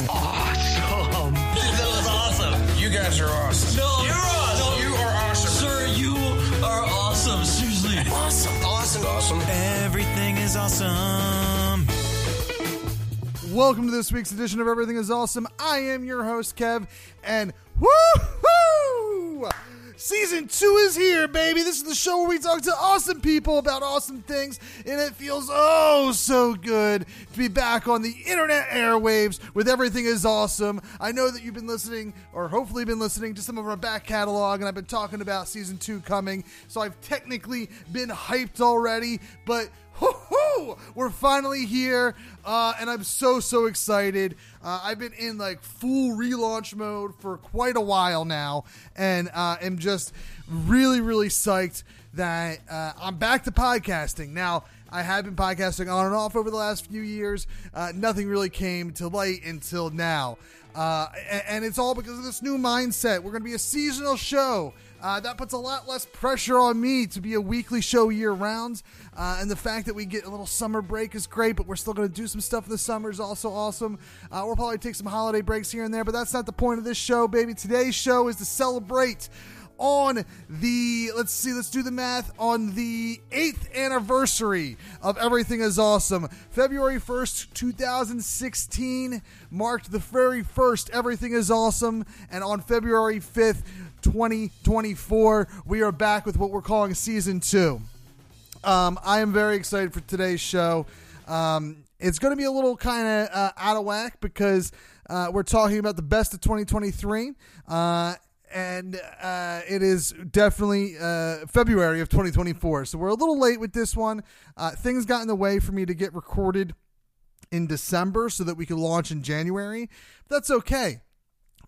was awesome. That was awesome. You guys are awesome. No, you're awesome. You are awesome. Sir, you are awesome. Seriously. Awesome. Awesome. Awesome. Everything is awesome. Welcome to this week's edition of Everything is Awesome. I am your host, Kev, and woohoo! Season two is here, baby. This is the show where we talk to awesome people about awesome things, and it feels oh so good to be back on the internet airwaves with Everything is Awesome. I know that you've been listening, or hopefully been listening to some of our back catalog, and I've been talking about season two coming, so I've technically been hyped already, but We're finally here, uh, and I'm so so excited. Uh, I've been in like full relaunch mode for quite a while now, and uh, am just really really psyched that uh, I'm back to podcasting now. I have been podcasting on and off over the last few years. Uh, nothing really came to light until now. Uh, and, and it's all because of this new mindset. We're going to be a seasonal show. Uh, that puts a lot less pressure on me to be a weekly show year round. Uh, and the fact that we get a little summer break is great, but we're still going to do some stuff in the summer is also awesome. Uh, we'll probably take some holiday breaks here and there, but that's not the point of this show, baby. Today's show is to celebrate on the let's see let's do the math on the 8th anniversary of everything is awesome february 1st 2016 marked the very first everything is awesome and on february 5th 2024 we are back with what we're calling season 2 um, i am very excited for today's show um, it's going to be a little kind of uh, out of whack because uh, we're talking about the best of 2023 uh, and uh, it is definitely uh, February of 2024. So we're a little late with this one. Uh, things got in the way for me to get recorded in December so that we could launch in January. But that's okay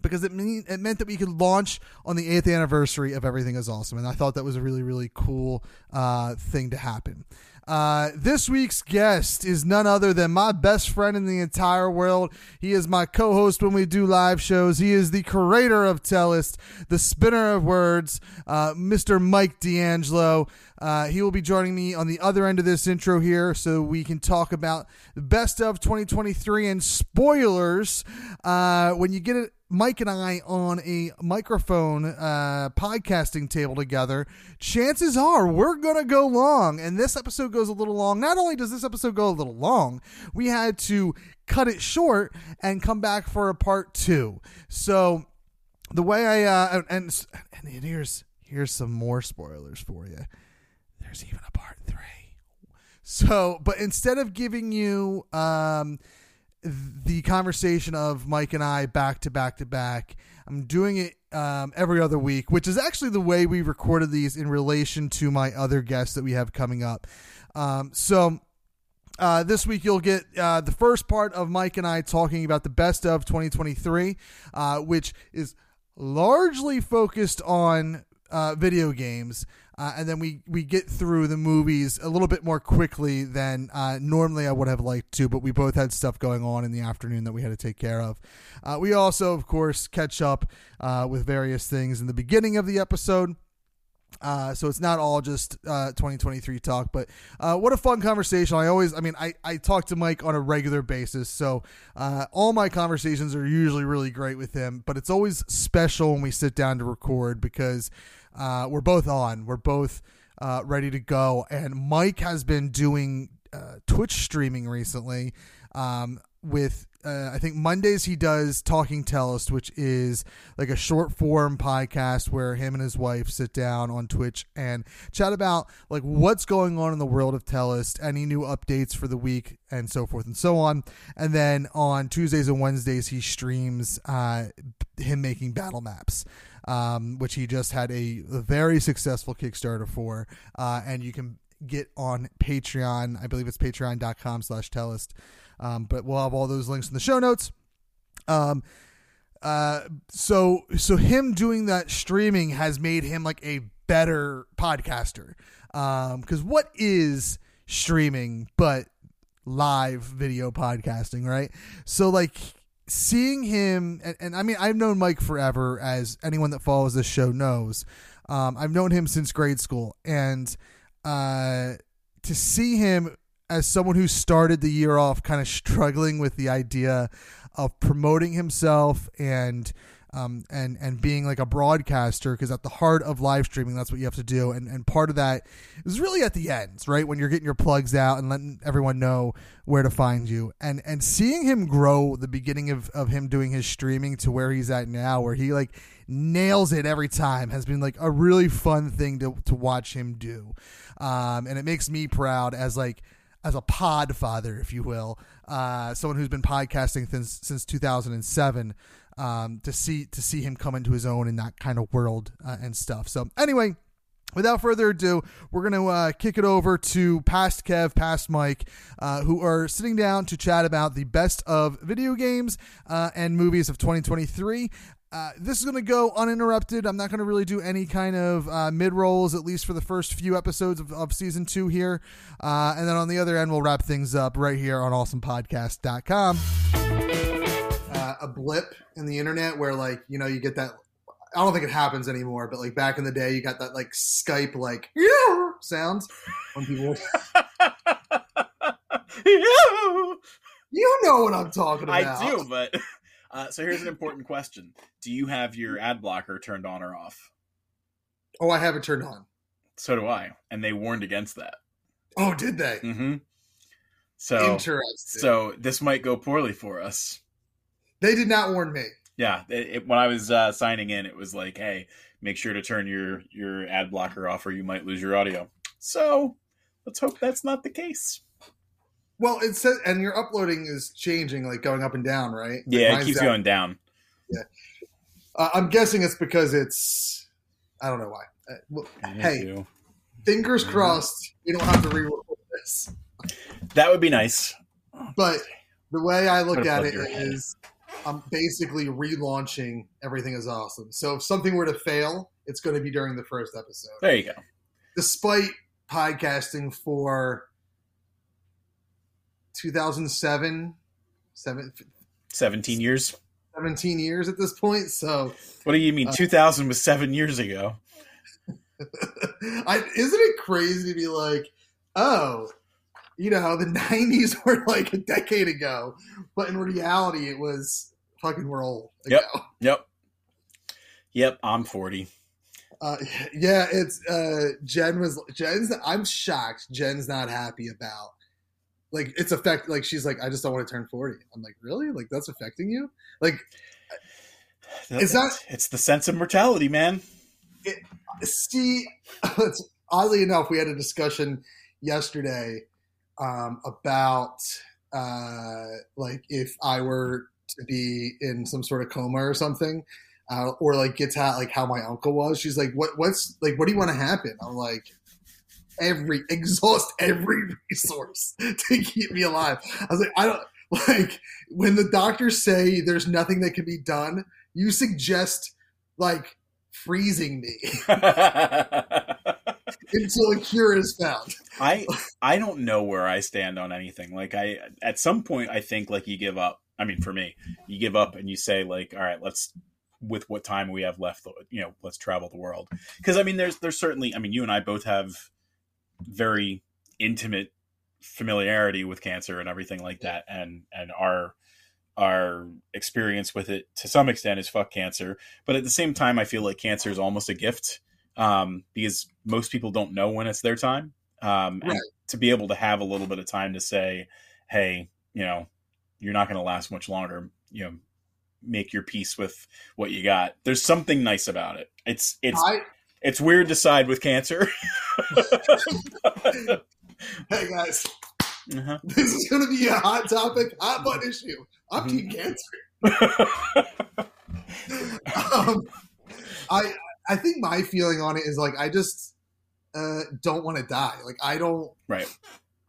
because it, mean, it meant that we could launch on the eighth anniversary of Everything is Awesome. And I thought that was a really, really cool uh, thing to happen. Uh, this week's guest is none other than my best friend in the entire world. He is my co host when we do live shows. He is the creator of Tellest, the spinner of words, uh, Mr. Mike DeAngelo. Uh, he will be joining me on the other end of this intro here so we can talk about the best of 2023 and spoilers. Uh, when you get it Mike and I on a microphone uh, podcasting table together, chances are we're going to go long. And this episode goes a little long. Not only does this episode go a little long, we had to cut it short and come back for a part two. So the way I uh, and and here's here's some more spoilers for you. There's even a part three. So, but instead of giving you um the conversation of Mike and I back to back to back. I'm doing it um, every other week, which is actually the way we recorded these in relation to my other guests that we have coming up. Um, so. Uh, this week you'll get uh, the first part of Mike and I talking about the best of 2023, uh, which is largely focused on uh, video games. Uh, and then we, we get through the movies a little bit more quickly than uh, normally I would have liked to, but we both had stuff going on in the afternoon that we had to take care of. Uh, we also, of course, catch up uh, with various things in the beginning of the episode. Uh, so it's not all just uh, 2023 talk, but uh, what a fun conversation. I always, I mean, I, I talk to Mike on a regular basis, so uh, all my conversations are usually really great with him, but it's always special when we sit down to record because uh, we're both on. We're both uh, ready to go. And Mike has been doing uh, Twitch streaming recently. Um, with uh, I think Mondays he does Talking Tellest, which is like a short form podcast where him and his wife sit down on Twitch and chat about like what's going on in the world of Tellest, any new updates for the week, and so forth and so on. And then on Tuesdays and Wednesdays he streams uh, him making battle maps um, which he just had a, a very successful Kickstarter for, uh, and you can get on Patreon. I believe it's patreon.com slash tellest. Um, but we'll have all those links in the show notes. Um, uh, so, so him doing that streaming has made him like a better podcaster. Um, cause what is streaming but live video podcasting, right? So like seeing him, and, and, I mean, I've known Mike forever, as anyone that follows this show knows. Um, I've known him since grade school, and uh, to see him as someone who started the year off kind of struggling with the idea of promoting himself and um, and and being like a broadcaster because at the heart of live streaming that's what you have to do. And and part of that is really at the ends right? When you're getting your plugs out and letting everyone know where to find you. And and seeing him grow the beginning of of him doing his streaming to where he's at now where he like nails it every time has been like a really fun thing to to watch him do. Um, and it makes me proud as like as a pod father, if you will, uh, someone who's been podcasting since since 2007, um, to see to see him come into his own in that kind of world uh, and stuff. So anyway. Without further ado, we're going to uh, kick it over to Past Kev, Past Mike, uh, who are sitting down to chat about the best of video games uh, and movies of 2023. Uh, this is going to go uninterrupted. I'm not going to really do any kind of uh, mid rolls, at least for the first few episodes of, of season two here. Uh, and then on the other end, we'll wrap things up right here on awesomepodcast.com. Uh, a blip in the internet where, like, you know, you get that. I don't think it happens anymore, but like back in the day, you got that like Skype like yeah! sounds when people. You know what I'm talking about. I do, but uh, so here's an important question: Do you have your ad blocker turned on or off? Oh, I have it turned on. So do I, and they warned against that. Oh, did they? Mm-hmm. So, Interesting. so this might go poorly for us. they did not warn me. Yeah, it, it- when I was uh, signing in, it was like, "Hey, make sure to turn your your ad blocker off, or you might lose your audio." So let's hope that's not the case. Well, it says, and your uploading is changing, like going up and down, right? Like Yeah, it keeps down. going down. Uh, I'm guessing it's because it's. I don't know why. Uh, well, hey, Too. fingers Mhm. crossed. We don't have to re-record this. that would be nice. But the way I look at plug it your head. is, I'm basically relaunching. Everything is awesome. So if something were to fail, it's going to be during the first episode. There you go. Despite podcasting for 2007, seven, Seventeen years. 17 years at this point. So What do you mean? Uh, Two thousand was seven years ago. I, isn't it crazy to be like, oh, you know, the 90s were like a decade ago, but in reality, it was fucking we're old ago. Yep. Yep. Yep. I'm forty. Uh, yeah, it's uh, Jen was Jen's. I'm shocked. Jen's not happy about like it's affect. Like she's like, I just don't want to turn 40. I'm like, really? Like that's affecting you? Like, Is that- It's the sense of mortality, man. it, see, it's, oddly enough, we had a discussion yesterday um, about uh, like if I were to be in some sort of coma or something, uh, or like gets out like how my uncle was. She's like, "What? What's like? What do you want to happen?" I'm like, "Every exhaust every resource to keep me alive." I was like, "I don't like when the doctors say there's nothing that can be done. You suggest like." freezing me until a cure is found. I I don't know where I stand on anything. Like I at some point I think like you give up. I mean for me, you give up and you say like all right, let's with what time we have left, you know, let's travel the world. Cuz I mean there's there's certainly I mean you and I both have very intimate familiarity with cancer and everything like that. And and our our experience with it to some extent is fuck cancer. But at the same time i feel like cancer is almost a gift um, because most people don't know when it's their time. Um, and to be able to have a little bit of time to say hey you know you're not going to last much longer. You know make your peace with what you got. There's something nice about it. It's it's I, it's weird to side with cancer hey guys, uh-huh. this is going to be a hot topic, hot button issue. I'm team Mm-hmm. cancer. um, I I think my feeling on it is like I just uh, don't want to die. Like I don't. right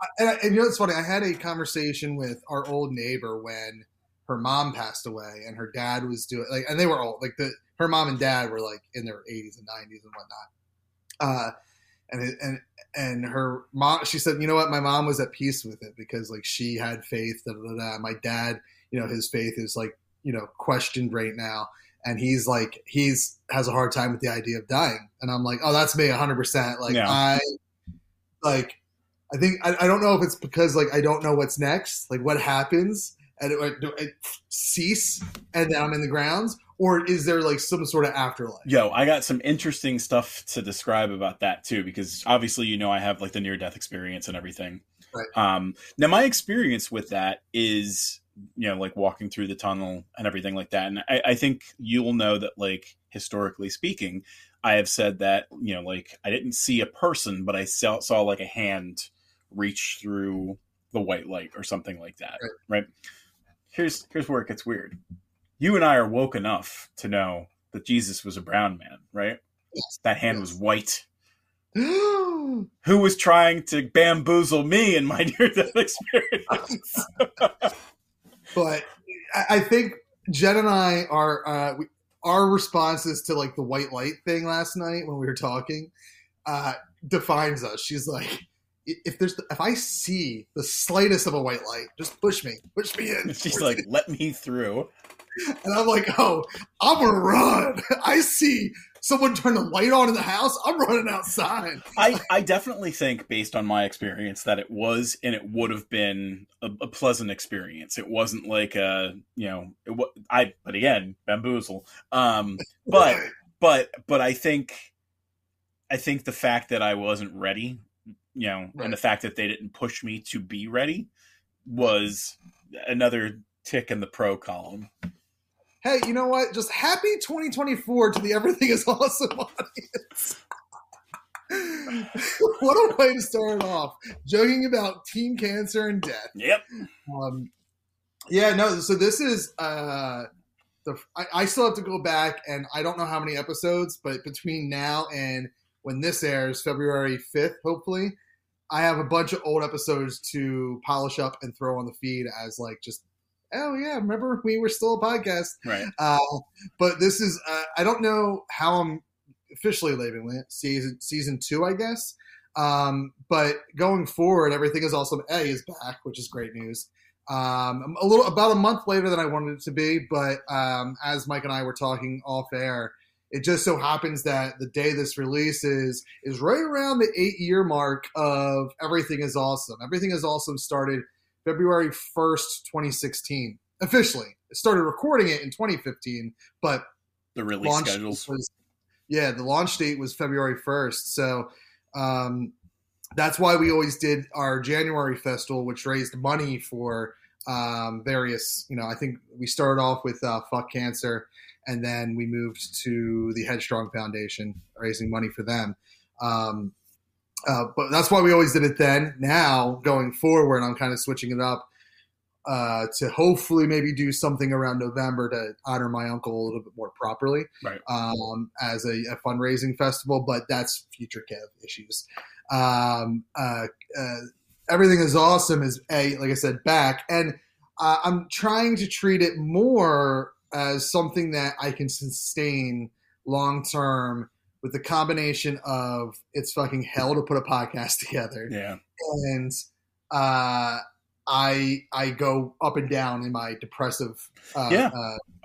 I- And, I- and you know what's funny? I had a conversation with our old neighbor when her mom passed away, and her dad was doing like, and they were old. Like the her mom and dad were like in their 80s and 90s and whatnot. Uh, and it, and and her mom, she said, you know what? My mom was at peace with it because like she had faith. Da, da, da. My dad, you know, his faith is like you know questioned right now, and he's like he's has a hard time with the idea of dying. And I'm like, oh, that's me, 100. percent Like Yeah. I like I think I, I don't know if it's because like I don't know what's next, like what happens, and it, cease, and then I'm in the grounds, or is there like some sort of afterlife? Yo, I got some interesting stuff to describe about that too, because obviously, you know, I have like the near death experience and everything. Right. Um, now, my experience with that is, you know, like walking through the tunnel and everything like that. And I, I think you'll know that, like, historically speaking, I have said that, you know, like, I didn't see a person, but I saw, saw like a hand reach through the white light or something like that. Right. right? Here's here's where it gets weird. You and I are woke enough to know that Jesus was a brown man, right? Yes. That hand was white. Who was trying to bamboozle me in my near death experience? but I, think Jen and I are uh, we, our responses to like the white light thing last night when we were talking uh, defines us. She's like, "I- if there's if I see the slightest of a white light, just push me, push me in. She's like, let me through. and I'm like, oh, I'm gonna run. I see someone turn the light on in the house. I'm running outside. I, I definitely think, based on my experience, that it was and it would have been a, a pleasant experience. It wasn't like a, you know, it, I. But again, bamboozle. Um, but but but I think I think the fact that I wasn't ready, you know, Right. and the fact that they didn't push me to be ready was another tick in the pro column. hey, you know what? Just happy 2024 to the Everything is Awesome audience. what a way to start off. Joking about teen cancer and death. Yep. Um, yeah, no. So this is uh, the I, I still have to go back, and I don't know how many episodes, but between now and when this airs, February fifth, hopefully, I have a bunch of old episodes to polish up and throw on the feed as like just. Oh yeah, remember we were still a podcast. Right. Uh, but this is uh, I don't know how I'm officially labeling it season season two, I guess. Um, but going forward, everything is awesome A is back, which is great news. Um, a little about a month later than I wanted it to be, but um, as Mike and I were talking off air, it just so happens that the day this releases is right around the eight year mark of Everything is Awesome. Everything is Awesome started February 1st, 2016, officially. It started recording it in 2015, but The release launch schedules. was yeah the launch date was february 1st so um, that's why we always did our january festival which raised money for um, various you know i think we started off with uh, fuck cancer and then we moved to the headstrong foundation raising money for them um, uh, but that's why we always did it then now going forward i'm kind of switching it up uh, to hopefully maybe do something around November to honor my uncle a little bit more properly Right. um, as a, a fundraising festival, but that's future Kev issues. Um, uh, uh, everything is awesome is a like I said back, and uh, I'm trying to treat it more as something that I can sustain long term with the combination of it's fucking hell to put a podcast together Yeah. and uh, I I go up and down in my depressive. Uh, Yeah.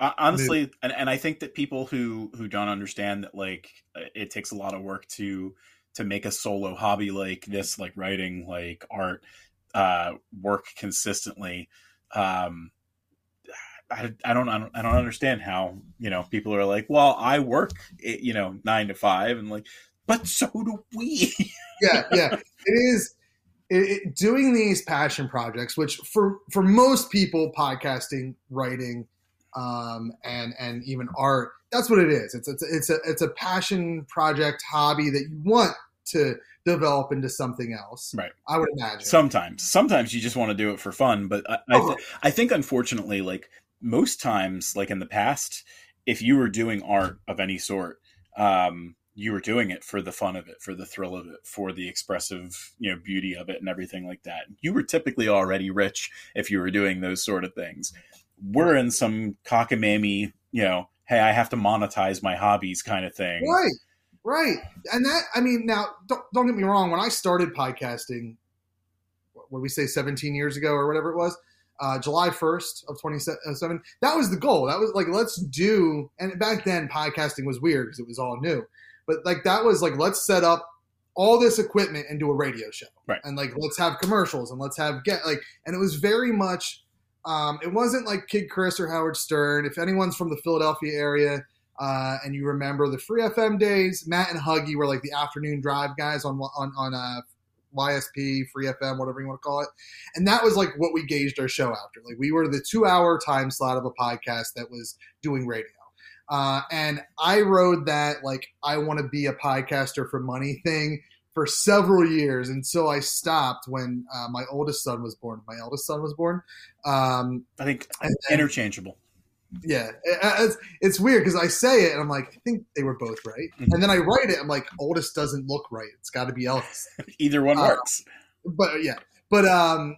uh, honestly and, and i think that people who who don't understand that like it takes a lot of work to to make a solo hobby like this like writing like art uh work consistently um I, I don't I don't I don't understand how you know people are like well I work eh, you know nine to five and like but so do we yeah, yeah, it is. It, it, doing these passion projects, which for for most people, podcasting, writing, um, and and even art, that's what it is. It's it's it's a it's a passion project hobby that you want to develop into something else. Right. I would imagine. sometimes sometimes you just want to do it for fun but i I, Oh. th- I think unfortunately like most times like in the past if you were doing art of any sort um you were doing it for the fun of it for the thrill of it for the expressive you know beauty of it and everything like that. You were typically already rich if you were doing those sort of things. We're in some cockamamie you know hey i have to monetize my hobbies kind of thing. Right, right, and that I mean, now don't don't get me wrong. When I started podcasting, what we say, seventeen years ago or whatever it was, uh, July first of twenty seven, that was the goal. That was like let's do. And back then, podcasting was weird because it was all new. But like that was like let's set up all this equipment and do a radio show. Right. And like let's have commercials and let's have get like and it was very much um, it wasn't like Kidd Chris or Howard Stern. If anyone's from the Philadelphia area uh, and you remember the Free FM days, Matt and Huggy were like the afternoon drive guys on on on uh, YSP, Free FM, whatever you want to call it. And that was like what we gauged our show after. Like we were the two hour time slot of a podcast that was doing radio. Uh, and I rode that like I want to be a podcaster for money thing for several years until I stopped when uh, my oldest son was born. My eldest son was born. Um, I think interchangeable. Yeah, it's, it's weird because I say it and I'm like, I think they were both right, Mhm. and then I write it. I'm like, oldest doesn't look right. It's got to be eldest. Either one Uh, works. but yeah, but um,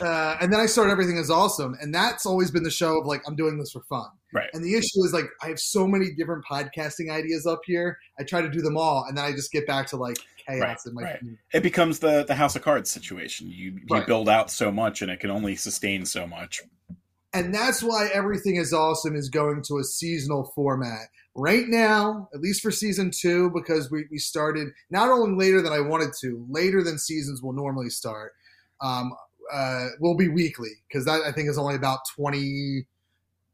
uh, and then I started everything is awesome, and that's always been the show of like I'm doing this for fun. Right. And the issue is like I have so many different podcasting ideas up here. I try to do them all, and then I just get back to like chaos Right, right. It becomes the the House of Cards situation. You you Right. build out so much, and it can only sustain so much. And that's why everything is awesome is going to a seasonal format right now, at least for season two, because we, we started not only later than I wanted to, later than seasons will normally start. Um, uh, will be weekly because that I think is only about twenty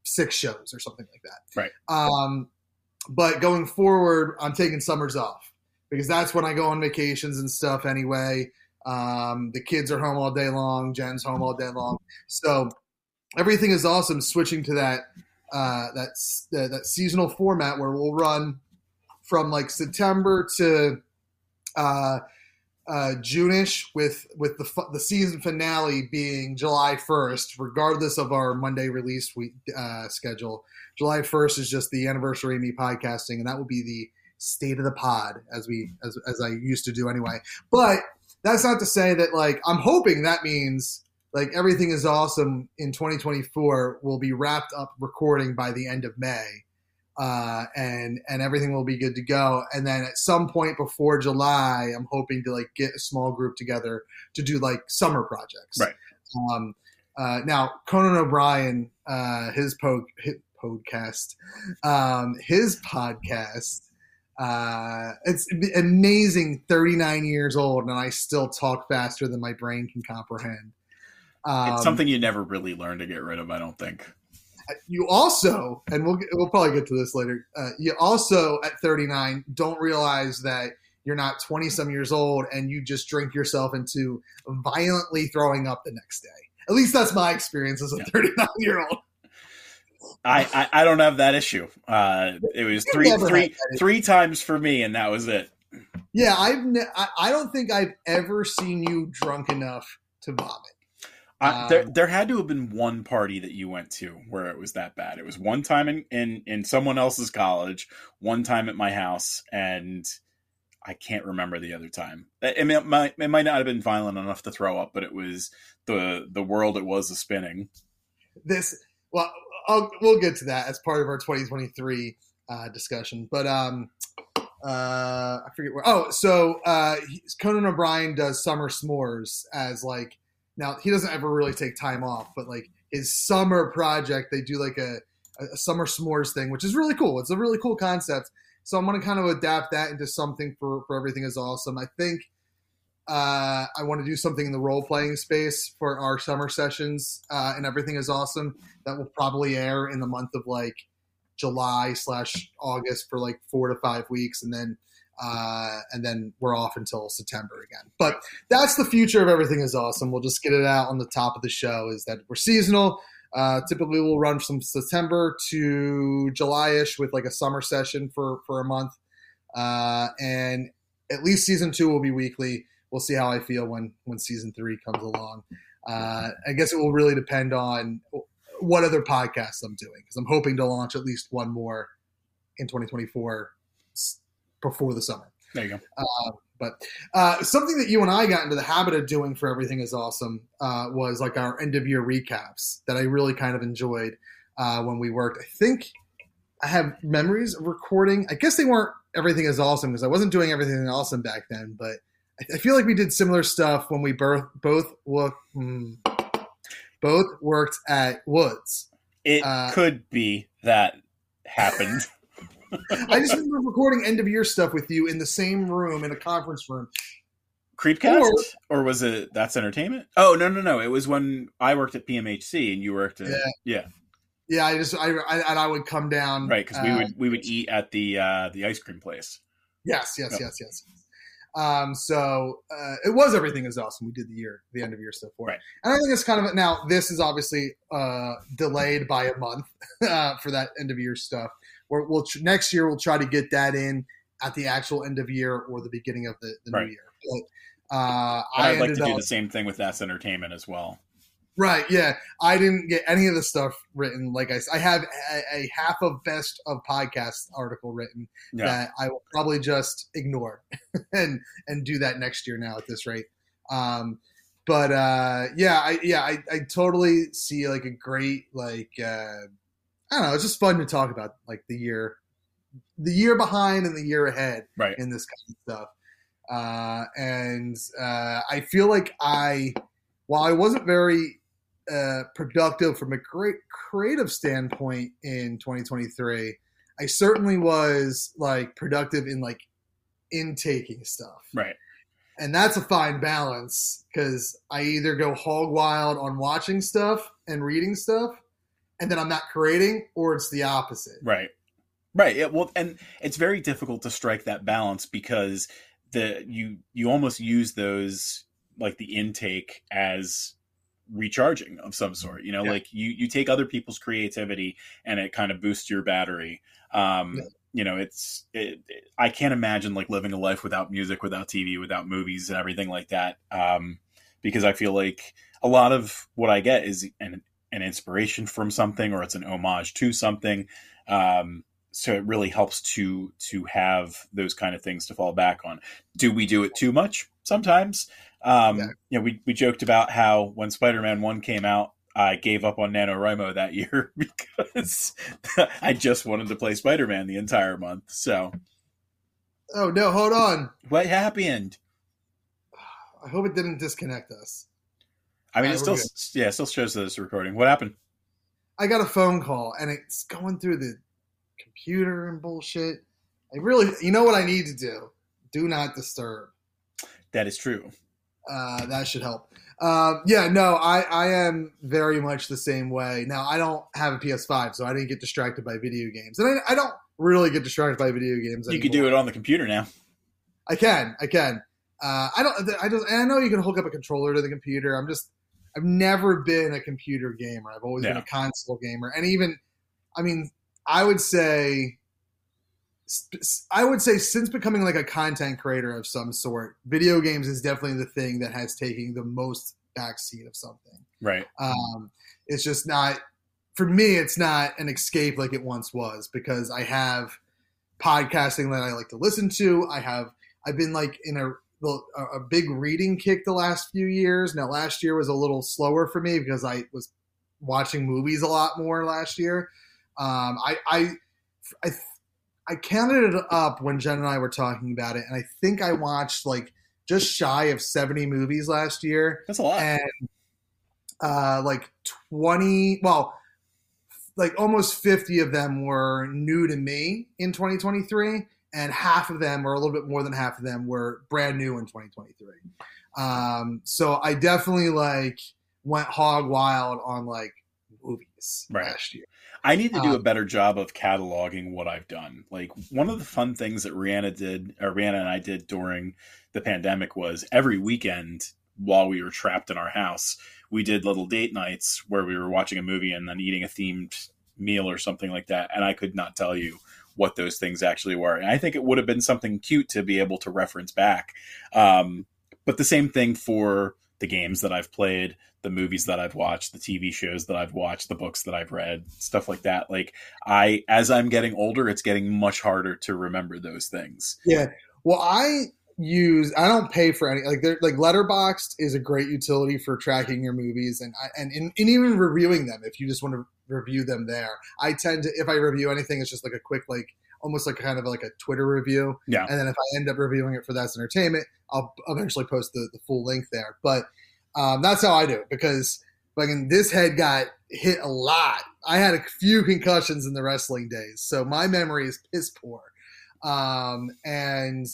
six shows or something like that. Right. Um, but going forward, I'm taking summers off because that's when I go on vacations and stuff anyway. Um, the kids are home all day long. Jen's home all day long. So everything is awesome. Switching to that uh, that s- that seasonal format where we'll run from like September to uh, uh, Juneish with with the fu- the season finale being July first, regardless of our Monday release week uh, schedule. July first is just the anniversary of me podcasting, and that will be the state of the pod as we as as I used to do anyway. But that's not to say that like I'm hoping that means like everything is awesome in 2024 will be wrapped up recording by the end of May. Uh, and and everything will be good to go. And then at some point before July, I'm hoping to like get a small group together to do like summer projects. Right. Um, uh, now Conan O'Brien, uh, his po his podcast, um, his podcast. Uh, it's amazing. 39 years old, and I still talk faster than my brain can comprehend. Um, it's something you never really learn to get rid of. I don't think. you also, and we'll get, we'll probably get to this later. Uh, you also at 39 don't realize that you're not 20 some years old and you just drink yourself into violently throwing up the next day. At least that's my experience as a Yeah. 39 year old. I, I, I don't have that issue. Uh, it was three three three times for me, and that was it. Yeah, I've ne- I, I don't think I've ever seen you drunk enough to vomit. I, there, Um, there had to have been one party that you went to where it was that bad. It was one time in, in, in someone else's college, one time at my house, and I can't remember the other time. I mean, it might, it might not have been violent enough to throw up, but it was the the world it was a spinning. this well I'll, we'll get to that as part of our 2023 uh, discussion but um uh i forget where oh so uh conan o'brien does summer smores as like now he doesn't ever really take time off but like his summer project they do like a, a summer s'mores thing which is really cool. It's a really cool concept. So i'm going to kind of adapt that into something for for everything is awesome. I think uh, I want to do something in the role playing space for our summer sessions, uh, and everything is awesome. That will probably air in the month of like July slash August for like four to five weeks, and then uh, and then we're off until September again. But that's the future of everything is awesome. We'll just get it out on the top of the show. Is that we're seasonal. Uh, typically, we'll run from September to July-ish with like a summer session for for a month, uh, and at least season two will be weekly we'll see how I feel when when season three comes along. Uh, I guess it will really depend on what other podcasts I'm doing because I'm hoping to launch at least one more in 2024 s- before the summer. There you go. Uh, but uh, something that you and I got into the habit of doing for everything is awesome uh, was like our end of year recaps that I really kind of enjoyed uh, when we worked. I think I have memories of recording. I guess they weren't everything is awesome because I wasn't doing everything awesome back then, but I, I feel like we did similar stuff when we both both look, hmm, both worked at Woods. It Uh, could be that happened. I just remember recording end of year stuff with you in the same room in a conference room. Creepcast, Or- or, was it that's entertainment? Oh no, no, no! It was when I worked at PMHC and you worked at Yeah. yeah, Yeah, I just I, I and I would come down right because we uh, would we would eat at the uh, the ice cream place. Yes, yes, Yep. yes, yes. Um, so uh, it was everything is awesome. We did the year, the end of year stuff for it, Right. and I think it's kind of now. This is obviously uh, delayed by a month uh, for that end of year stuff. We'll tr- next year we'll try to get that in at the actual end of year or the beginning of the, the Right. new year. But uh, I I'd like to do the same thing with that's entertainment as well. right. Yeah, I didn't get any of the stuff written. Like I, I have a, a half of best of podcast article written Yeah, that I will probably just ignore and and do that next year now at this rate. Um, but uh, yeah, I yeah I, I totally see like a great like uh, I don't know. It's just fun to talk about like the year, the year behind and the year ahead right. in this kind of stuff. Uh, and uh, I feel like I, while I wasn't very uh, productive from a great creative standpoint in 2023, I certainly was like productive in like intaking stuff. Right. And that's a fine balance because I either go hog wild on watching stuff and reading stuff, and then I'm not creating, or it's the opposite. Right. Right. Yeah, well, and it's very difficult to strike that balance because the you you almost use those like the intake as recharging of some sort. You know, Yeah. like you you take other people's creativity and it kind of boosts your battery. Um, Yeah. You know, it's it, it- I can't imagine like living a life without music, without TV, without movies, and everything like that. Um, because I feel like a lot of what I get is an an inspiration from something or it's an homage to something. Um, so it really helps to to have those kind of things to fall back on. Do we do it too much? Sometimes. Um, Yeah. You know, we, we joked about how when Spider Man One came out, I gave up on NaNoWriMo that year because I just wanted to play Spider Man the entire month. So Oh no, hold on. what happened? I hope it didn't disconnect us. I mean, All it still we're yeah, it still shows that it's recording. What happened? I got a phone call and it's going through the computer and bullshit. I really, you know what I need to do? Do not disturb. That is true. Uh, that should help. Um, yeah, no, I, I am very much the same way. Now, I don't have a PS5, so I didn't get distracted by video games. And I, I don't really get distracted by video games You could do it on the computer now. I can, I can. Uh, I don't. I just. And I know you can hook up a controller to the computer. I'm just. I've never been a computer gamer. I've always been a console gamer, and even. I mean, I would say. I would say since becoming like a content creator of some sort, video games is definitely the thing that has taken the most backseat of something. Right. Um, it's just not for me. It's not an escape like it once was because I have podcasting that I like to listen to. I have I've been like in a a a big reading kick the last few years. Now last year was a little slower for me because I was watching movies a lot more last year. Um, I I I I counted it up when Jen and I were talking about it, and I think I watched like just shy of seventy movies last year That's a lot. and uh, like 20 well like almost 50 of them were new to me in 2023 and half of them or a little bit more than half of them were brand new in 2023 um, so i definitely like went hog wild on like movies Right. last year I need to do a Um, better job of cataloging what I've done. Like one of the fun things that Rihanna did, or Rihanna and I did during the pandemic was every weekend while we were trapped in our house, we did little date nights where we were watching a movie and then eating a themed meal or something like that. And I could not tell you what those things actually were. And I think it would have been something cute to be able to reference back. Um, but the same thing for the games that I've played, the movies that I've watched, the TV shows that I've watched, the books that I've read, stuff like that. Like I as I'm getting older, it's getting much harder to remember those things. Yeah. Well, I use I don't pay for any like like Letterboxd is a great utility for tracking your movies and and, and and even reviewing them if you just want to review them there. I tend to if I review anything, it's just like a quick like almost like kind of like a Twitter review. Yeah. And then if I end up reviewing it for That's Entertainment, I'll eventually post the, the full link there. But um, that's how I do it because like in this head got hit a lot. I had a few concussions in the wrestling days, so my memory is piss poor. Um, and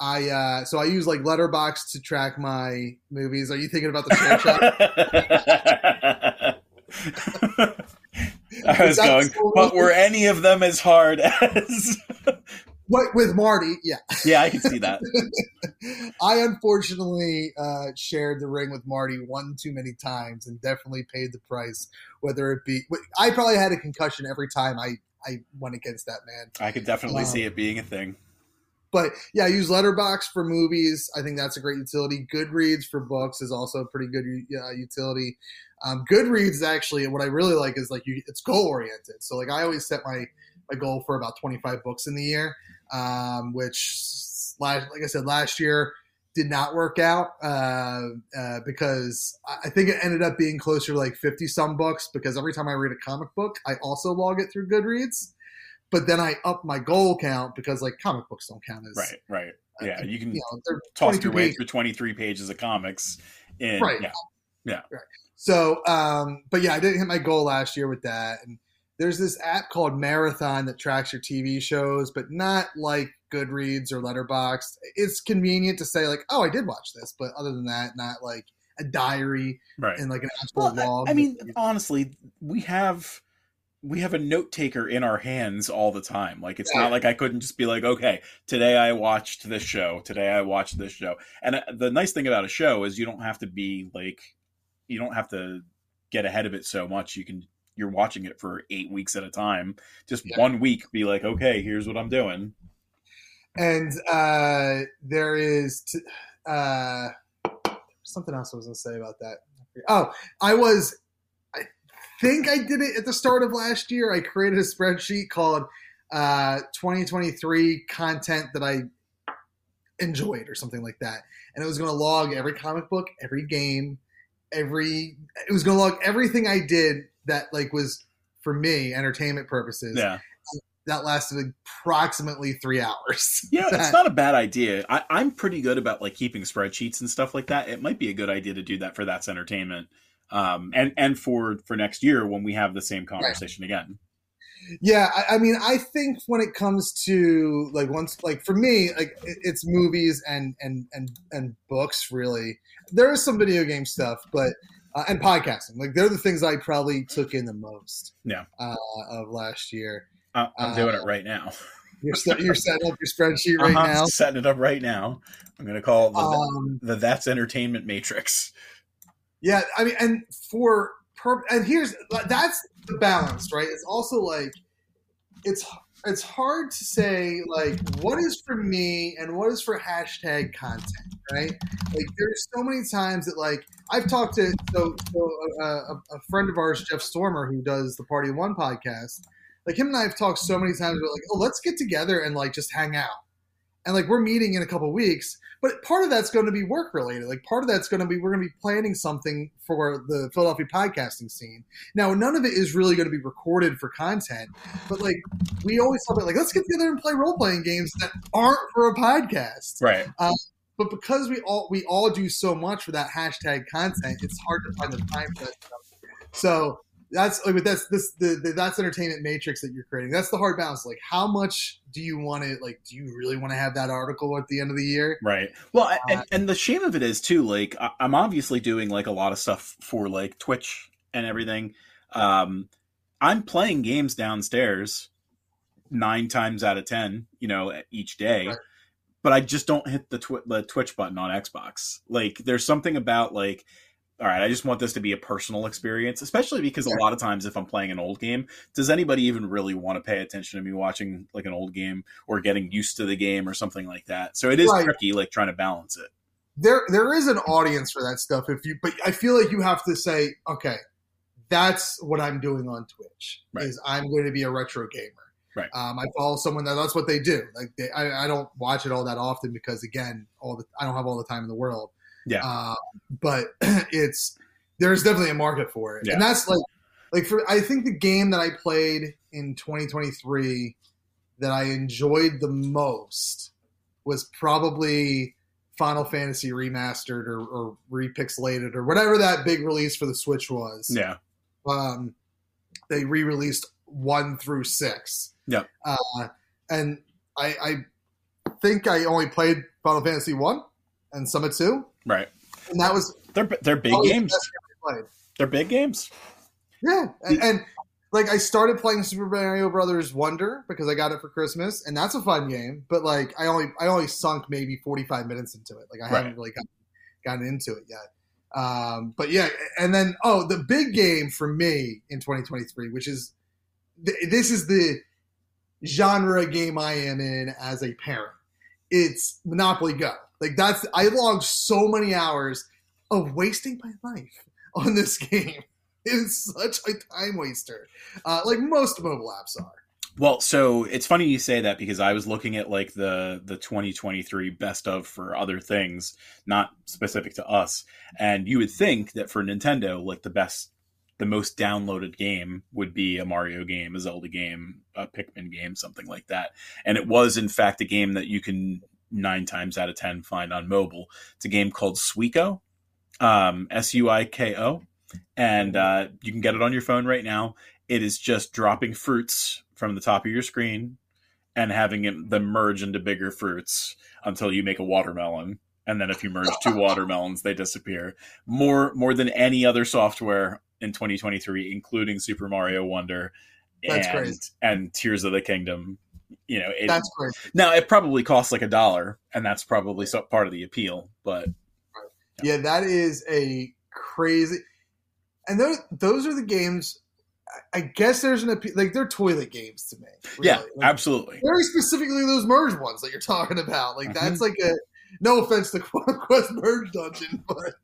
I uh, so I use like Letterboxd to track my movies. Are you thinking about the shot? I was going, but were any of them as hard as? What with Marty? Yeah. yeah, I can see that. I unfortunately uh, shared the ring with Marty one too many times and definitely paid the price. Whether it be, I probably had a concussion every time I I went against that man. I could definitely Wow. see it being a thing. But yeah, I use Letterboxd for movies. I think that's a great utility. Goodreads for books is also a pretty good uh, utility. Um, Goodreads actually what I really like is like you, it's goal oriented. So like I always set my my goal for about twenty five books in the year, um, which like I said last year did not work out uh, uh, because I think it ended up being closer to like fifty some books because every time I read a comic book, I also log it through Goodreads. But then I up my goal count because like comic books don't count as Right, right. Yeah, you can you know, toss your way pages. through 23 pages of comics. In, Right. Yeah. yeah. So, um, but yeah, I didn't hit my goal last year with that. And there's this app called Marathon that tracks your TV shows, but not like Goodreads or Letterboxd. It's convenient to say like, oh, I did watch this, but other than that, not like a diary Right. and like an actual Well, I- log. I, mean, honestly, we have we have a note taker in our hands all the time. Like it's Yeah. not like I couldn't just be like, okay, today I watched this show, today I watched this show. And uh, the nice thing about a show is you don't have to be like you don't have to get ahead of it so much. You can you're watching it for 8 weeks at a time. Just Yeah. one week be like, okay, here's what I'm doing. and uh, there is t- uh, something else I was going to say about that. Oh, I was, think I did it at the start of last year. I created a spreadsheet called uh, 2023 content that I enjoyed or something like that. And it was going to log every comic book, every game, every, it was going to log everything I did that like was for me entertainment purposes. Yeah. That lasted approximately three hours. Yeah, it's not a bad idea. I, I'm pretty good about like keeping spreadsheets and stuff like that. It might be a good idea to do that for that's entertainment, um, and and for for next year when we have the same conversation again. Yeah, I, I mean, I think when it comes to like once, like for me, like it, it's movies and and and and books. Really, there is some video game stuff, but uh, and podcasting. Like they're the things I probably took in the most. Yeah. uh, of last year. I, I'm Uh, doing it right now. You're you're setting up your spreadsheet right Uh-huh, now. setting it up right now. I'm going to call it the, Um, the that's entertainment matrix. Yeah, I mean, and for per- and here's that's the balance, right? It's also like it's it's hard to say like what is for me and what is for hashtag content, right? Like there's so many times that like I've talked to so, so uh, a, a friend of ours, Jeff Stormer, who does the Party One podcast. Like him and I have talked so many times about like, oh, let's get together and like just hang out. And like we're meeting in a couple weeks, but part of that's going to be work related. Like part of that's going to be we're going to be planning something for the Philadelphia podcasting scene. Now, none of it is really going to be recorded for content, but like we always talk about like let's get together and play role playing games that aren't for a podcast. Right. Um, but because we all we all do so much for that hashtag content, it's hard to find the time for that stuff. So that's like but that's this the, the that's entertainment matrix that you're creating. That's the hard balance. Like how much do you want to like do you really want to have that article at the end of the year? Right. Well, Uh, and, and the shame of it is too. Like, I- I'm obviously doing like a lot of stuff for like Twitch and everything. Um, I'm playing games downstairs nine times out of ten, you know, each day. Right. But I just don't hit the, twi- the Twitch button on Xbox. Like, there's something about like, all right, I just want this to be a personal experience, especially because a lot of times if I'm playing an old game, does anybody even really want to pay attention to me watching like an old game or getting used to the game or something like that? So it is Right. tricky, like trying to balance it. there there is an audience for that stuff if you but i feel like you have to say okay that's what i'm doing on twitch Right. is i'm going to be a retro gamer Right. um, i follow someone that that's what they do like they, I, I don't watch it all that often because again all the i don't have all the time in the world Yeah. uh, but it's there's definitely a market for it Yeah. and that's like like for i think the game that i played in 2023 that i enjoyed the most was probably Final Fantasy remastered or, or repixelated or whatever that big release for the Switch was. Yeah. um, they re-released one through six. Yeah. Uh, and I, I think I only played Final Fantasy one and Summit two, Right. and that was They're they're big the games. best game I played. They're big games. Yeah, and, and like I started playing Super Mario Brothers Wonder because I got it for Christmas, and that's a fun game. But like I only I only sunk maybe forty five minutes into it. Like I haven't Right. really gotten, gotten into it yet. Um, but yeah, and then oh, the big game for me in 2023, which is th- this is the genre game I am in as a parent. It's Monopoly Go. Like that's I logged so many hours of wasting my life on this game. It's such a time waster, uh, like most mobile apps are. Well, so it's funny you say that because I was looking at like the the 2023 best of for other things, not specific to us. And you would think that for Nintendo, like the best the most downloaded game would be a Mario game, a Zelda game, a Pikmin game, something like that. And it was in fact a game that you can 9 times out of 10 find on mobile. It's a game called Suiko. Um S U I K O. And uh, you can get it on your phone right now it is just dropping fruits from the top of your screen and having it, them merge into bigger fruits until you make a watermelon and then if you merge two watermelons they disappear more more than any other software in 2023 including super mario wonder That's and, crazy. and tears of the kingdom you know it, That's great. now it probably costs like a dollar and that's probably so, part of the appeal but Yeah, that is a crazy. And those those are the games. I- guess there's an appe- like they're toilet games to me. really. yeah Like, absolutely very specifically those merge ones that you're talking about. Like Mhm. that's like a no offense to Quest Merge Dungeon, but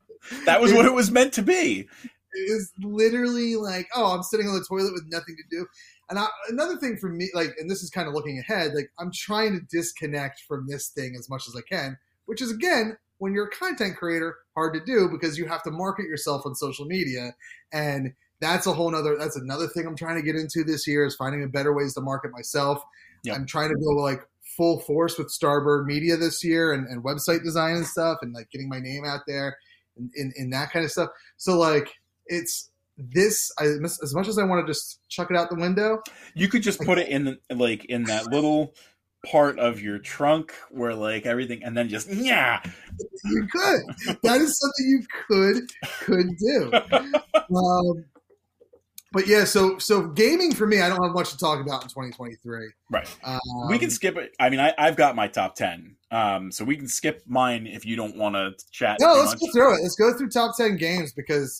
that was what it was meant to be it is literally like, oh, I'm sitting on the toilet with nothing to do. And I, another thing for me, like, and this is kind of looking ahead, like, I'm trying to disconnect from this thing as much as I can, which is again, when you're a content creator, hard to do because you have to market yourself on social media. And that's a whole nother, that's another thing I'm trying to get into this year is finding better ways to market myself. Yep. I'm trying to go like full force with Starbird Media this year and, and website design and stuff and like getting my name out there and in, in that kind of stuff. So like it's this I, as much as I want to just chuck it out the window. You could just put it in the, like in that little part of your trunk where like everything, and then just yeah. You could. That is something you could could do. Um, but yeah, so so gaming for me, I don't have much to talk about in 2023. Right. Um, we can skip it. I mean, I, I've got my top ten, um, so we can skip mine if you don't want to chat. No, let's much. go through it. Let's go through top ten games because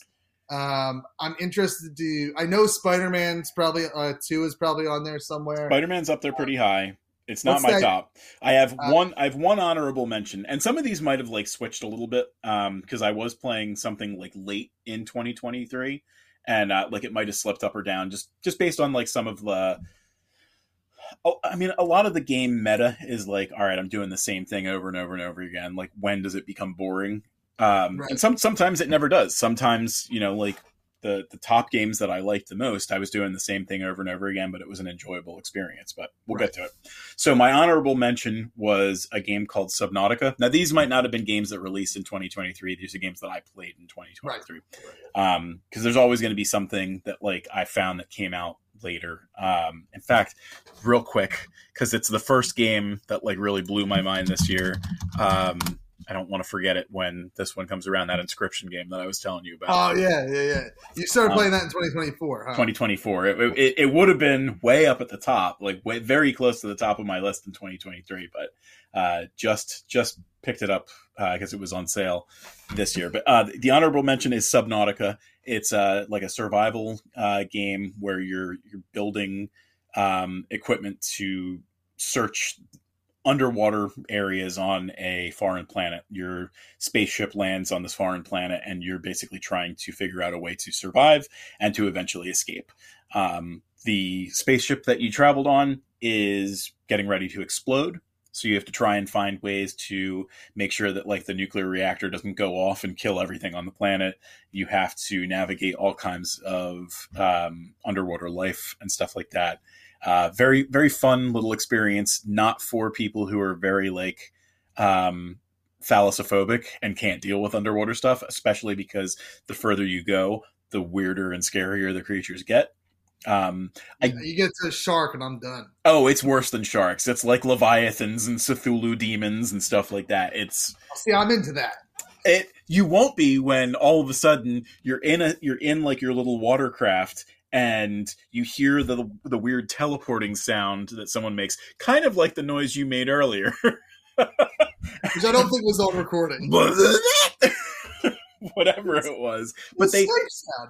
um, I'm interested to. I know Spider Man's probably uh, two is probably on there somewhere. Spider Man's up there pretty high. It's not What's my that- top. I have Uh, one. I have one honorable mention, and some of these might have like switched a little bit because I was playing something like late in 2023, and uh, like it might have slipped up or down just just based on like some of the. Oh, I mean, a lot of the game meta is like, all right, I'm doing the same thing over and over and over again. Like, when does it become boring? Um, Right. And some sometimes it never does. Sometimes you know, like the the top games that I liked the most, I was doing the same thing over and over again, but it was an enjoyable experience. But we'll get to it. So my honorable mention was a game called Subnautica. Now these might not have been games that released in 2023. These are games that I played in 2023. Um, because there's always going to be something that like I found that came out later. Um, in fact, real quick, because it's the first game that like really blew my mind this year. Um, I don't want to forget it when this one comes around. That inscription game that I was telling you about. Oh yeah, yeah, yeah. You started Um, playing that in 2024, huh? 2024. It, it, it would have been way up at the top, like way, very close to the top of my list in 2023, but uh, just just picked it up because it was on sale this year. But uh, the honorable mention is Subnautica. It's uh, like a survival uh, game where you're you're building um, equipment to search underwater areas on a foreign planet. Your spaceship lands on this foreign planet, and you're basically trying to figure out a way to survive and to eventually escape. Um, the spaceship that you traveled on is getting ready to explode. So you have to try and find ways to make sure that like the nuclear reactor doesn't go off and kill everything on the planet. You have to navigate all kinds of um, underwater life and stuff like that. Uh, very very fun little experience. Not for people who are very like um, thalassophobic and can't deal with underwater stuff, especially because the further you go, the weirder and scarier the creatures get. Um, I, you get to a shark and I'm done. oh, it's worse than sharks. It's like leviathans and Cthulhu demons and stuff like that. It's See, I'm into that. it. You won't be when all of a sudden you're in a you're in like your little watercraft and you hear the the weird teleporting sound that someone makes, kind of like the noise you made earlier. Which I don't think was on recording. Whatever it was, but The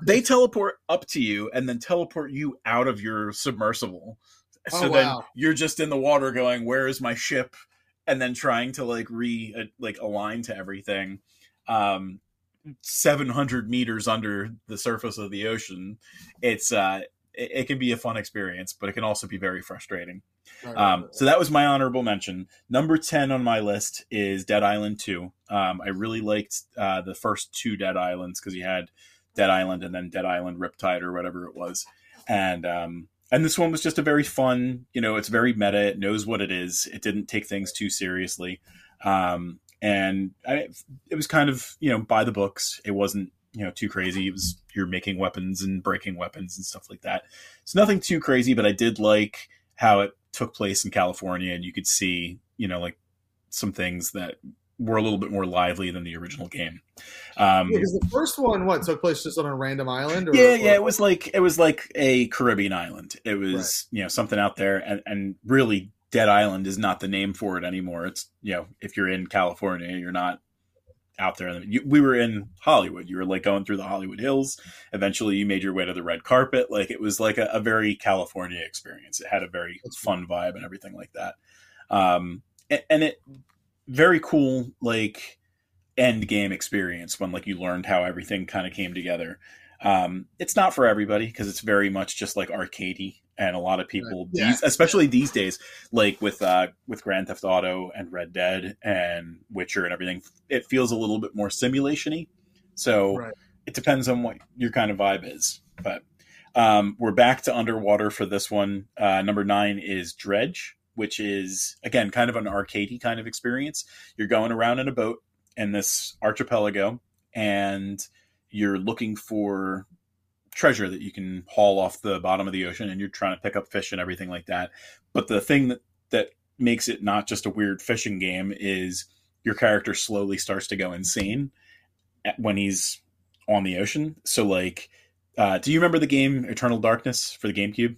they they teleport up to you and then teleport you out of your submersible. So Oh, then you're just in the water going, "Where is my ship?" and then trying to like re uh, like align to everything. Um 700 meters under the surface of the ocean. It's uh it, it can be a fun experience, but it can also be very frustrating. Right, Um, right, so that was my honorable mention. Number 10 on my list is Dead Island 2. Um, I really liked uh, the first two Dead Islands because you had Dead Island and then Dead Island Riptide or whatever it was. And um, and this one was just a very fun, you know, it's very meta. It knows what it is. It didn't take things too seriously. Um, and I, it was kind of, you know, by the books. It wasn't, you know, too crazy. It was you're making weapons and breaking weapons and stuff like that. It's nothing too crazy, but I did like how it took place in California, and you could see, you know, like some things that were a little bit more lively than the original game. Um, Yeah, because the first one, what took place just on a random island? Or, yeah, yeah, or- it was like it was like a Caribbean island. It was you know something out there, and and really, Dead Island is not the name for it anymore. It's you know if you're in California, you're not out there. You, we were in Hollywood. You were like going through the Hollywood Hills. Eventually, you made your way to the red carpet. Like it was like a, a very California experience. It had a very fun vibe and everything like that. Um, and, and it very cool like end game experience when like you learned how everything kind of came together. Um, it's not for everybody because it's very much just like arcadey, and a lot of people, Yeah. these, especially these days, like with uh, with Grand Theft Auto and Red Dead and Witcher and everything, it feels a little bit more simulation-y. So Right. it depends on what your kind of vibe is. But um, we're back to underwater for this one. Uh, number nine is Dredge, which is again kind of an arcadey kind of experience. You're going around in a boat in this archipelago, and you're looking for treasure that you can haul off the bottom of the ocean, and you're trying to pick up fish and everything like that. But the thing that that makes it not just a weird fishing game is your character slowly starts to go insane when he's on the ocean. So like. Uh, do you remember the game Eternal Darkness for the GameCube?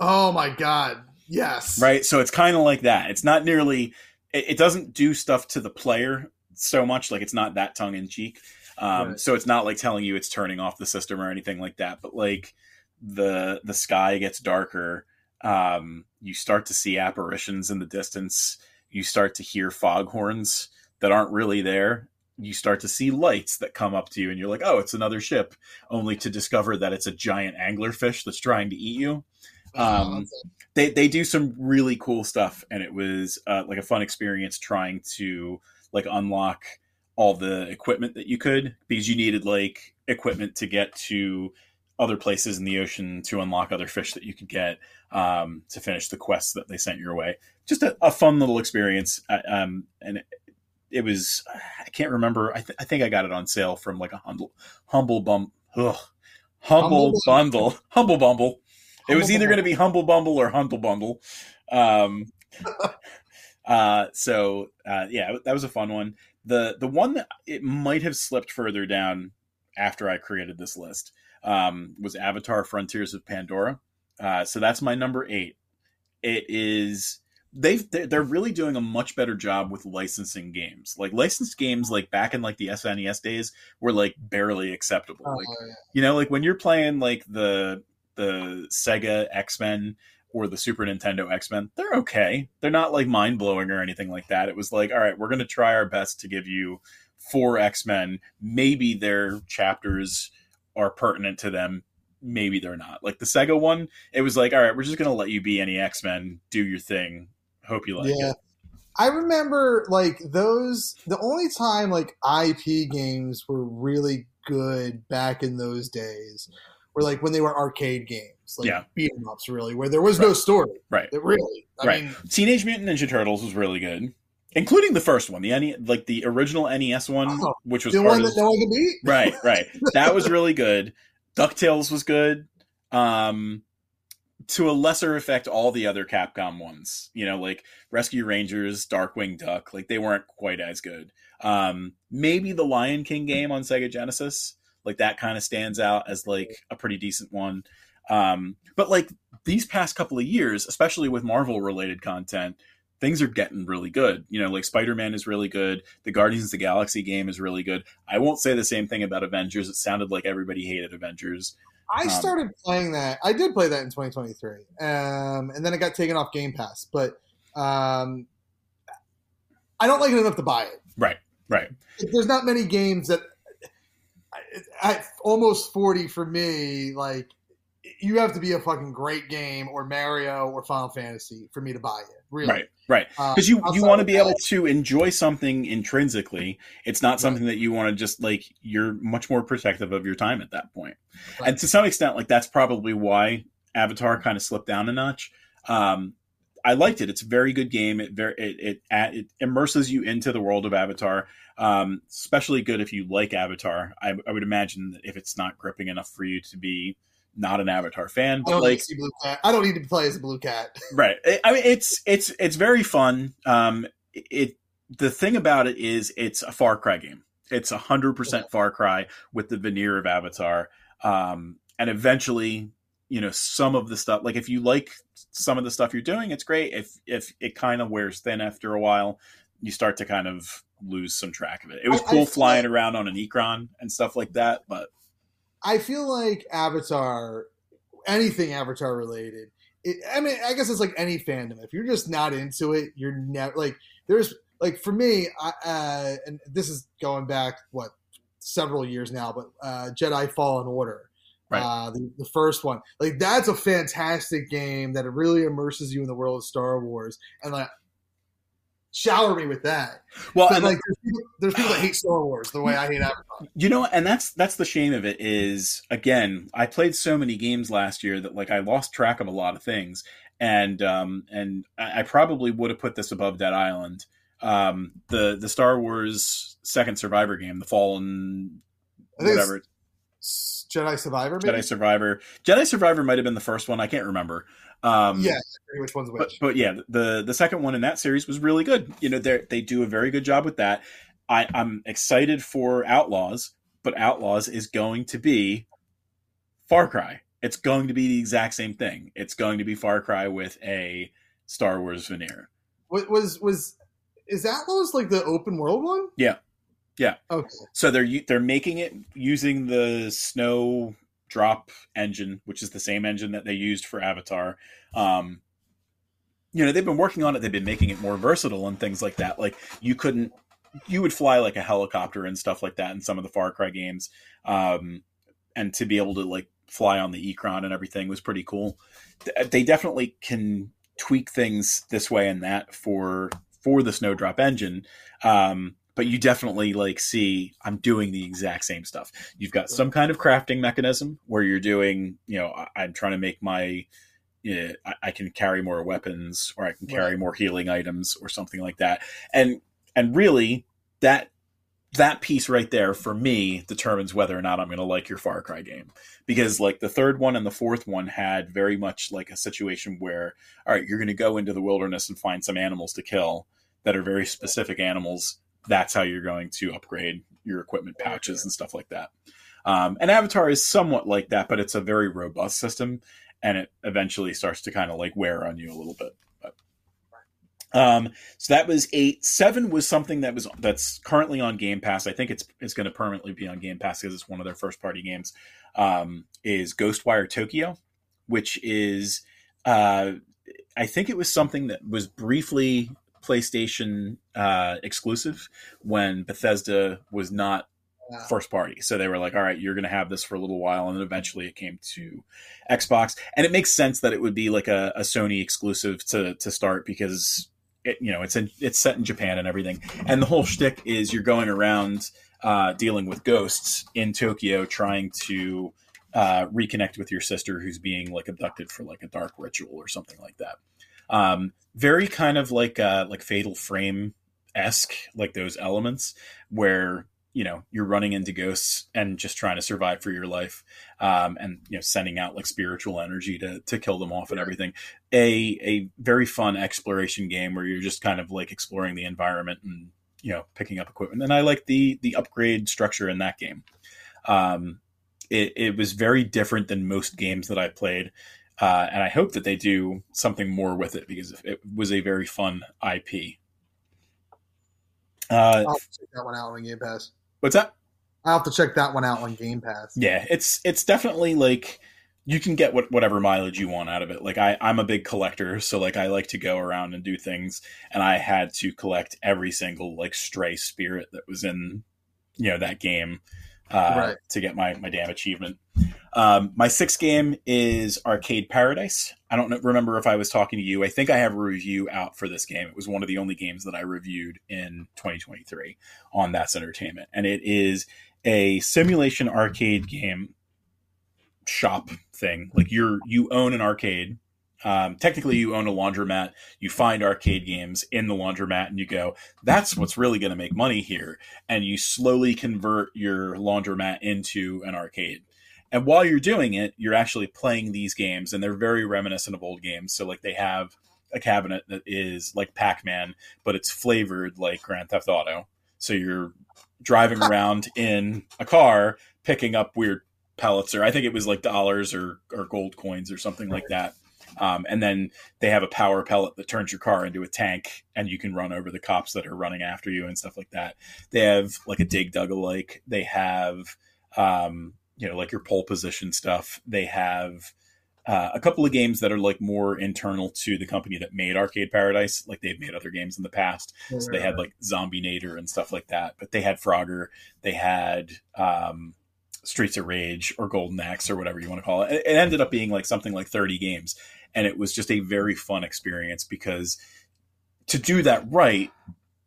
Oh my god! Yes. right so it's kind of like that it's not nearly it, it doesn't do stuff to the player so much like it's not that tongue-in-cheek um, Right. so it's not like telling you it's turning off the system or anything like that but like the the sky gets darker um, you start to see apparitions in the distance you start to hear foghorns that aren't really there you start to see lights that come up to you and you're like oh it's another ship only to discover that it's a giant anglerfish that's trying to eat you um, they they do some really cool stuff, and it was uh, like a fun experience trying to like unlock all the equipment that you could because you needed like equipment to get to other places in the ocean to unlock other fish that you could get um, to finish the quests that they sent your way. Just a, a fun little experience, uh, um, and it, it was I can't remember. I, th- I think I got it on sale from like a humble humble bum ugh, humble, Humble bundle humble bumble. It was either going to be Humble Bumble or humble Bundle. Um, uh, so uh, yeah, that was a fun one. The the one that it might have slipped further down after I created this list um, was Avatar: Frontiers of Pandora. Uh, so that's my number eight. It is they've they're really doing a much better job with licensing games. Like licensed games, like back in like the SNES days, were like barely acceptable. Oh, Like yeah. you know, like when you're playing like the the Sega X Men or the Super Nintendo X Men, they're okay. They're not like mind blowing or anything like that. It was like, all right, we're going to try our best to give you four X Men. Maybe their chapters are pertinent to them. Maybe they're not. Like the Sega one, it was like, all right, we're just going to let you be any X Men. Do your thing. Hope you like yeah. it. I remember like those. The only time like IP games were really good back in those days were like when they were arcade games, like Yeah. beat 'em ups, really, where there was no story. Right. It really, I Right. mean, Teenage Mutant Ninja Turtles was really good, including the first one, the NE, like the original NES one, Oh, which was the one that no one could beat. right right that was really good Ducktales was good. Um, to a lesser effect, all the other Capcom ones, you know, like Rescue Rangers, Darkwing Duck, like they weren't quite as good. Um, maybe the Lion King game on Sega Genesis, like that kind of stands out as like a pretty decent one. Um, but like these past couple of years, especially with Marvel related content, things are getting really good. You know, like Spider Man is really good. The Guardians of the Galaxy game is really good. I won't say the same thing about Avengers. It sounded like everybody hated Avengers. I Um, started playing that. I did play that in 2023, um, and then it got taken off Game Pass. But um, I don't like it enough to buy it. Right, right. There's not many games that at almost 40 for me. Like you have to be a fucking great game, or Mario, or Final Fantasy for me to buy it. Really, Right, right. Uh, Because you you want to be that- able to enjoy something intrinsically. It's not something that you want to just like. You're much more protective of your time at that point. Right. And to some extent, like that's probably why Avatar kind of slipped down a notch. Um, I liked it. It's a very good game. It very it it, it immerses you into the world of Avatar. Um, especially good if you like Avatar. I, I would imagine that if it's not gripping enough for you to be not an Avatar fan, I but don't, like Blue Cat. I don't need to play as a blue cat. right. I- i mean it's it's it's very fun. Um it the thing about it is it's a far cry game. It's a hundred percent far cry with the veneer of avatar. Um and eventually you know some of the stuff like if you like some of the stuff you're doing it's great. If if it kind of wears thin after a while you start to kind of lose some track of it. It was I- I cool feel flying like- around on an ikran and stuff like that but I feel like Avatar, anything Avatar related. It, I mean, I guess it's like any fandom. If you're just not into it, you're never like. There's like for me, I, uh, and this is going back what several years now, but uh, Jedi Fallen Order, Right. uh, the, the first one, like that's a fantastic game that really immerses you in the world of Star Wars, and like shower me with that. well and like, there's people, there's people that hate Star Wars the way I hate Avatar. You know, and that's that's the shame of it is again, I played so many games last year that like I lost track of a lot of things. And um and I, I probably would have put this above Dead Island. Um the the Star Wars second survivor game, the Fallen I think it's whatever Jedi Survivor. Maybe? Jedi Survivor. Jedi Survivor might have been the first one, I can't remember. Um yeah, which one's but, which. but yeah, the the second one in that series was really good. You know, they they do a very good job with that. I, I'm excited for Outlaws, but Outlaws is going to be Far Cry. It's going to be the exact same thing. It's going to be Far Cry with a Star Wars veneer. was was, was is Atlas like the open world one? Yeah. Yeah. Okay. So they're they're making it using the Snow Drop engine, which is the same engine that they used for Avatar. Um, you know, they've been working on it. They've been making it more versatile and things like that. Like you couldn't, you would fly like a helicopter and stuff like that in some of the Far Cry games. Um, and to be able to like fly on the Ikran and everything was pretty cool. They definitely can tweak things this way and that for for the Snowdrop engine. Um, but you definitely like see I'm doing the exact same stuff. You've got some kind of crafting mechanism where you're doing, you know, I, I'm trying to make my I, I can carry more weapons or I can carry more healing items or something like that. And and really that that piece right there for me determines whether or not I'm going to like your Far Cry game because like the third one and the fourth one had very much like a situation where all right, you're going to go into the wilderness and find some animals to kill that are very specific animals. That's how you're going to upgrade your equipment pouches and stuff like that. Um, and Avatar is somewhat like that, but it's a very robust system, and it eventually starts to kind of like wear on you a little bit. But, um, so that was eight. Seven was something that was that's currently on Game Pass. I think it's it's going to permanently be on Game Pass because it's one of their first party games. Um, is Ghostwire Tokyo, which is uh, I think it was something that was briefly PlayStation uh, exclusive when Bethesda was not Yeah. first party. So they were like, all right, you're going to have this for a little while. And then eventually it came to Xbox. And it makes sense that it would be like a, a Sony exclusive to, to start because it, you know, it's in, it's set in Japan and everything. And the whole shtick is you're going around uh, dealing with ghosts in Tokyo, trying to uh, reconnect with your sister who's being like abducted for like a dark ritual or something like that. Um, very kind of like uh, like Fatal Frame esque, like those elements where you know you're running into ghosts and just trying to survive for your life um, and you know sending out like spiritual energy to to kill them off and everything. A a very fun exploration game where you're just kind of like exploring the environment and you know picking up equipment. And i like the the upgrade structure in that game. Um it, it was very different than most games that i played uh, and i hope that they do something more with it because it was a very fun ip uh, I'll have check that one out on Game Pass. what's that I'll have to check that one out on Game Pass. Yeah, it's it's definitely like you can get what, whatever mileage you want out of it. Like I, I'm a big collector, so like I like to go around and do things, and I had to collect every single like stray spirit that was in you know that game uh, Right. to get my my damn achievement. Um, my sixth game is Arcade Paradise. I don't know, remember if I was talking to you. I think I have a review out for this game. It was one of the only games that I reviewed in 2023 on That's Entertainment, and it is a simulation arcade game shop thing. Like you're you own an arcade. Um, technically, you own a laundromat. You find arcade games in the laundromat, and you go, "That's what's really going to make money here." And you slowly convert your laundromat into an arcade. And while you're doing it, you're actually playing these games, and they're very reminiscent of old games. So, like, they have a cabinet that is like Pac-Man, but it's flavored like Grand Theft Auto. So you're driving around in a car, picking up weird pellets, or I think it was like dollars or or gold coins or something like that. Um, and then they have a power pellet that turns your car into a tank, and you can run over the cops that are running after you and stuff like that. They have like a dig dug alike. They have um, you know like your pole position stuff. They have uh, a couple of games that are like more internal to the company that made Arcade Paradise. Like they've made other games in the past. So they had like Zombie Nader and stuff like that. But they had Frogger. They had um, Streets of Rage or Golden Axe or whatever you want to call it. It it ended up being like something like 30 games. And it was just a very fun experience because to do that right,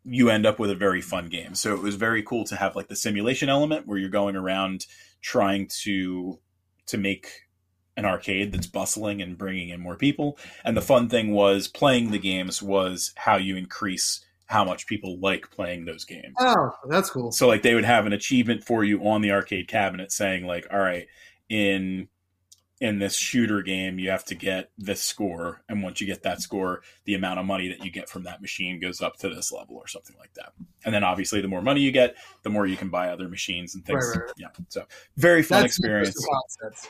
you end up with a very fun game. So it was very cool to have like the simulation element where you're going around trying to to make an arcade that's bustling and bringing in more people. And the fun thing was playing the games was how you increase how much people like playing those games. Oh, that's cool. So like they would have an achievement for you on the arcade cabinet saying like, all right, in in this shooter game you have to get this score. And once you get that score the amount of money that you get from that machine goes up to this level or something like that. And then obviously the more money you get the more you can buy other machines and things. Right, right, right. yeah. So very fun That's experience.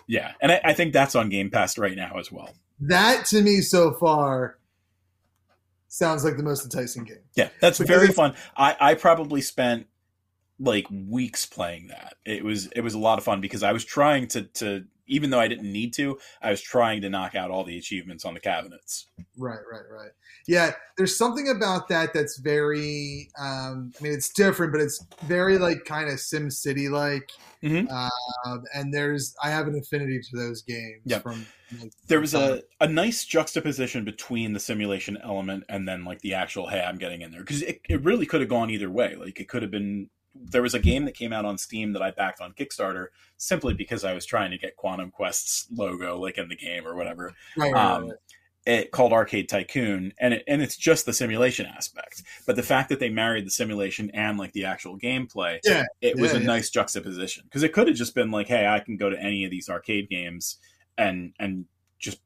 yeah. And I, I think that's on game pass right now as well. That to me so far sounds like the most enticing game. Yeah, that's Because very fun. I, I probably spent like weeks playing that. It was it was a lot of fun because I was trying to to even though I didn't need to, I was trying to knock out all the achievements on the cabinets. Right, right, right. Yeah, there's something about that that's very. Um, I mean, it's different, but it's very like kind of Sim City like. Mhm. Um, and there's, I have an affinity to those games. Yeah. From like, There was a, a nice juxtaposition between the simulation element and then like the actual hey I'm getting in there because it, it really could have gone either way. Like it could have been there was a game that came out on Steam that I backed on Kickstarter simply because I was trying to get Quantum Quest's logo like in the game or whatever. right, um, right. it called Arcade Tycoon, and it, and it's just the simulation aspect. But the fact that they married the simulation and like the actual gameplay, Yeah, it was a yeah. nice juxtaposition because it could have just been like, hey, I can go to any of these arcade games and and just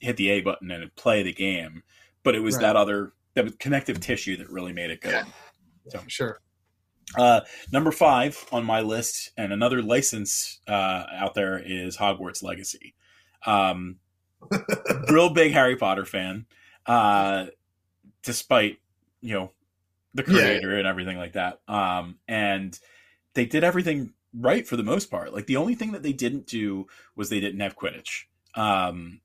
hit the A button and play the game. But it was Right. that other that connective tissue that really made it good. Yeah. So sure. Uh, number five on my list, and another license uh, out there is Hogwarts Legacy. Um, real big Harry Potter fan, uh, despite you know the Yeah. creator and everything like that. Um, and they did everything right for the most part. Like the only thing that they didn't do was they didn't have Quidditch. Um,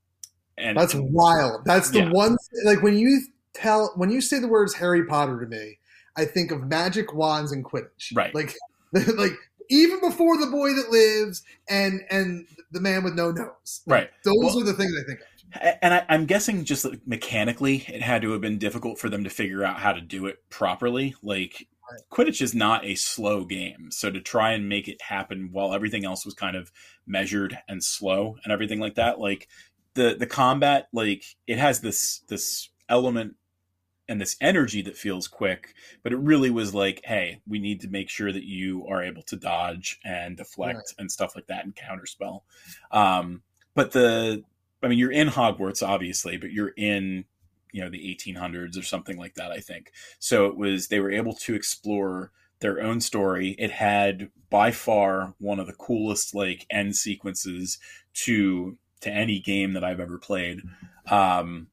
and That's wild. That's the Yeah. one. Like when you tell, when you say the words Harry Potter to me, I think of magic wands and Quidditch. Right. Like, like even before the boy that lives and and the man with no nose. right. Those Well- are the things I think of. and I, I'm guessing just like mechanically, it had to have been difficult for them to figure out how to do it properly. Like. Quidditch is not a slow game, so to try and make it happen while everything else was kind of measured and slow and everything like that, like the the combat, like it has this this element and this energy that feels quick, but it really was like, hey, we need to make sure that you are able to dodge and deflect Right. and stuff like that and counterspell. Um, but the, I mean, you're in Hogwarts, obviously, but you're in, you know, the 1800s or something like that, I think. So it was, they were able to explore their own story. It had by far one of the coolest, like, end sequences to, to any game that I've ever played. Um,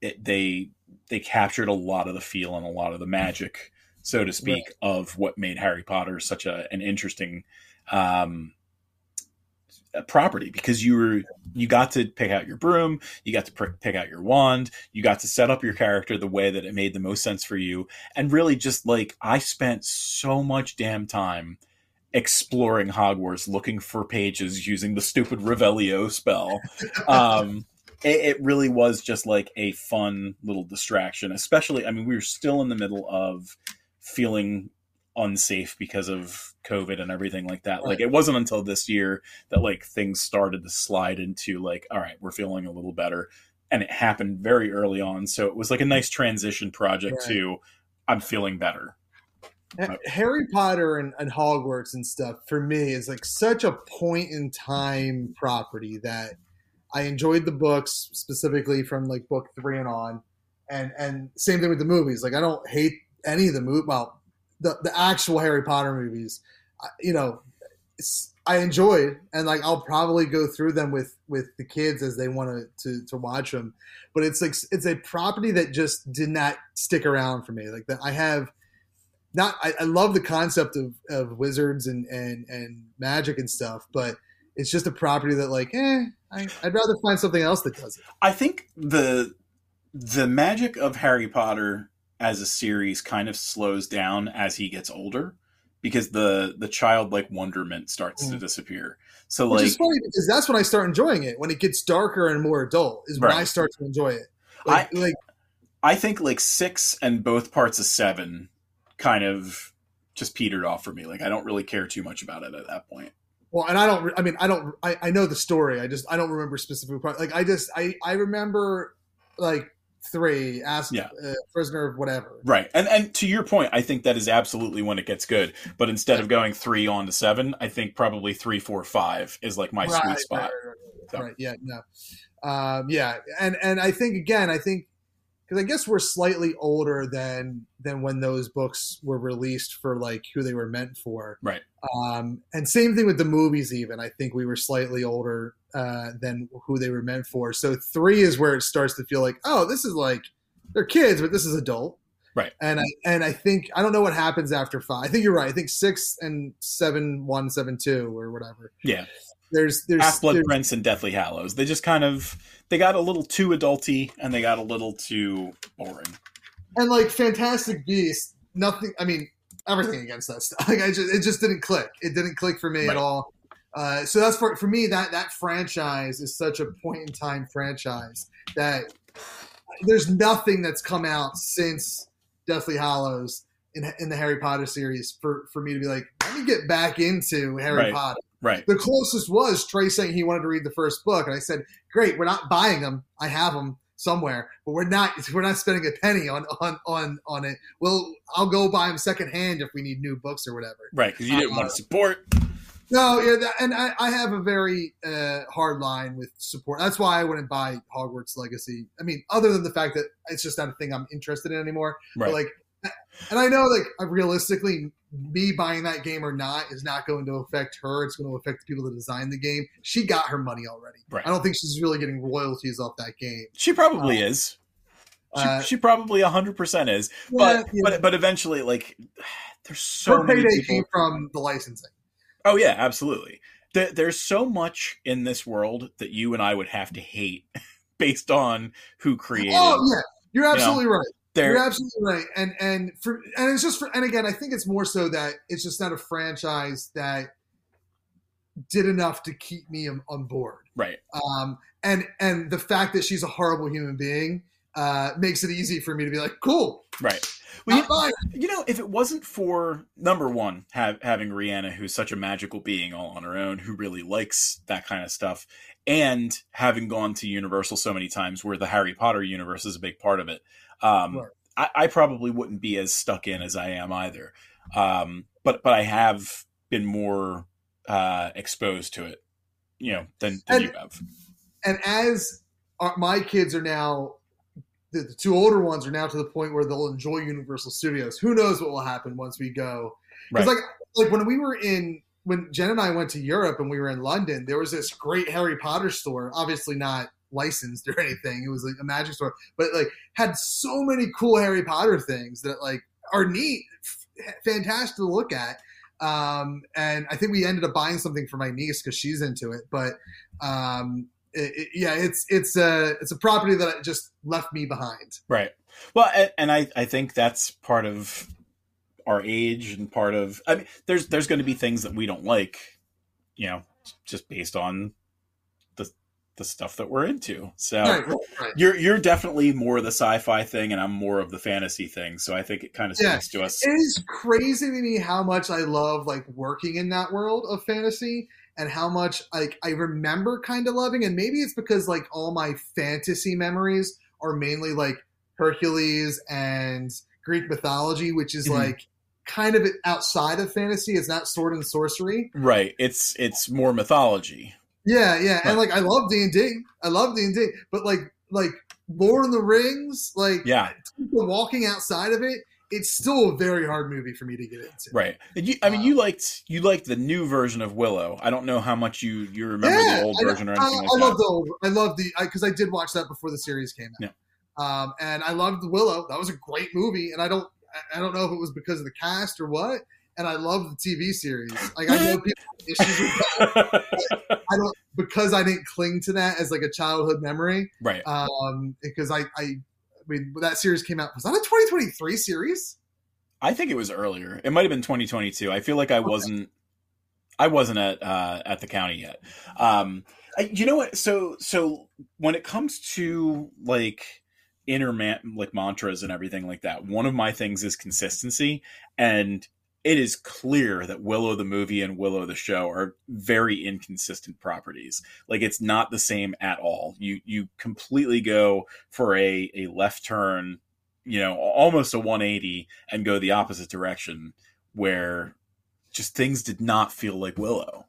it, they, they captured a lot of the feel and a lot of the magic, so to speak, of what made Harry Potter such a an interesting um, property because you were you got to pick out your broom, you got to pr- pick out your wand, you got to set up your character the way that it made the most sense for you, and really just like I spent so much damn time exploring Hogwarts, looking for pages using the stupid Revelio spell. Um, it, it really was just like a fun little distraction. Especially, I mean, we were still in the middle of feeling unsafe because of COVID and everything like that. Like, it wasn't until this year that like things started to slide into like, all right, we're feeling a little better, and it happened very early on. So it was like a nice transition project Right. to I'm feeling better. Harry Potter and, and Hogwarts and stuff for me is like such a point in time property that I enjoyed the books specifically from like book three and on, and and same thing with the movies. Like I don't hate any of the movie. Well, the the actual Harry Potter movies, you know, I enjoyed and like I'll probably go through them with with the kids as they want to to to watch them. But it's like it's a property that just did not stick around for me. Like that I have not I, I love the concept of, of wizards and, and and magic and stuff, but it's just a property that like, eh, I, I'd rather find something else that does it. I think the the magic of Harry Potter as a series kind of slows down as he gets older because the the childlike wonderment starts to Mm. disappear. So Which like is funny because that's when I start enjoying it. When it gets darker and more adult is when Right. I start to enjoy it. Like, like I think like 6 and both parts of 7 kind of just petered off for me. Like I don't really care too much about it at that point. Well, and I don't. I mean, I don't. I, I know the story. I just I don't remember specific. Like I just I I remember like three ask Yeah. uh, prisoner of whatever. Right. And and to your point, I think that is absolutely when it gets good. But instead of going 3 on to 7, I think probably three, four, five is like my Right, sweet spot. Right, right, right, So. right. Yeah, no. Um, yeah, and and I think again, I think because I guess we're slightly older than than when those books were released for like who they were meant for. Right. Um, and same thing with the movies. Even I think we were slightly older uh, than who they were meant for. So three is where it starts to feel like, oh, this is like they're kids, but this is adult. Right. And I and I think I don't know what happens after five. I think you're right. I think six and seven, one, seven, two, or whatever. Yeah. There's there's, Half Blood Prince and Deathly Hallows. They just kind of they got a little too adulty and they got a little too boring. and like Fantastic Beast, nothing. I mean, everything against that stuff. Like I just, it just didn't click. It didn't click for me Right. at all. Uh, so that's for for me. That that franchise is such a point in time franchise that there's nothing that's come out since Deathly Hallows in in the Harry Potter series for for me to be like, let me get back into Harry Right. Potter. Right. The closest was Trey saying he wanted to read the first book, and I said, "Great, we're not buying them. I have them somewhere, but we're not. We're not spending a penny on on on on it. Well, I'll go buy them secondhand if we need new books or whatever." Right. Because you didn't want to support. No, yeah, that, and I, I have a very uh, hard line with support. That's why I wouldn't buy Hogwarts Legacy. I mean, other than the fact that it's just not a thing I'm interested in anymore. Right. But like, and I know like realistically, me buying that game or not is not going to affect her. It's going to affect the people that designed the game. She got her money already. Right. I don't think she's really getting royalties off that game. she probably is. She, Uh, she probably hundred percent is. Yeah, But yeah. but but eventually, like, there's so her many payday people. came from the licensing. Oh yeah, absolutely. There, there's so much in this world that you and I would have to hate based on who created. Oh yeah, you're absolutely right. You're absolutely right, and and for and it's just for and again, I think it's more so that it's just not a franchise that did enough to keep me on, on board. right. Um, and and the fact that she's a horrible human being uh, makes it easy for me to be like, cool, Right. Well, you, you know, if it wasn't for number one, have, having Rihanna, who's such a magical being all on her own, who really likes that kind of stuff, and having gone to Universal so many times, where the Harry Potter universe is a big part of it, um, Right. I, I probably wouldn't be as stuck in as I am either. Um, but but I have been more uh, exposed to it, you know, than, than And- you have. and as our, my kids are now the, the two older ones are now to the point where they'll enjoy universal studios who knows what will happen once we go because Right. like like when we were in when jen and i went to europe and we were in london there was this great harry potter store obviously not licensed or anything it was like a magic store but like had so many cool harry potter things that like are neat f- fantastic to look at um, and i think we ended up buying something for my niece because she's into it but um, it, it- yeah, it's it's a it's a property that just left me behind. Right. Well, and, and I, I think that's part of our age and part of I mean there's there's going to be things that we don't like, you know, just based on the the stuff that we're into. So Right, right, you're you're definitely more of the sci-fi thing and I'm more of the fantasy thing. So I think it kind of Yeah. speaks to us. It is crazy to me how much I love like working in that world of fantasy and how much like I remember kind of loving and maybe it's because like all my fantasy memories are mainly like Hercules and Greek mythology, which is Mhm. like kind of outside of fantasy. It's not sword and sorcery. Right. It's it's more mythology. Yeah, yeah, and like I love D and D. I love D and D, but like like Lord of the Rings, like Yeah. people walking outside of it, it's still a very hard movie for me to get into. Right. And you, I mean, you liked you liked the new version of Willow. I don't know how much you you remember the old I, version or I, anything I like that. love the old. I love the because I, did watch that before the series came out. Um, and I loved Willow. That was a great movie, and I don't I- don't know if it was because of the cast or what. And I love the TV series. Like I know people have issues with that. I don't because I didn't cling to that as like a childhood memory. right. um, because I, I, I mean, that series came out, was that a 2023 series? I think it was earlier. It might have been 2022. I feel like I wasn't. I wasn't at uh, at the county yet. Um, I, you know what? So so when it comes to like inner man, like mantras and everything like that, one of my things is consistency, and it is clear that Willow the movie and Willow the show are very inconsistent properties. Like it's not the same at all. You you completely go for a a left turn, you know, almost a 180 and go the opposite direction where just things did not feel like Willow.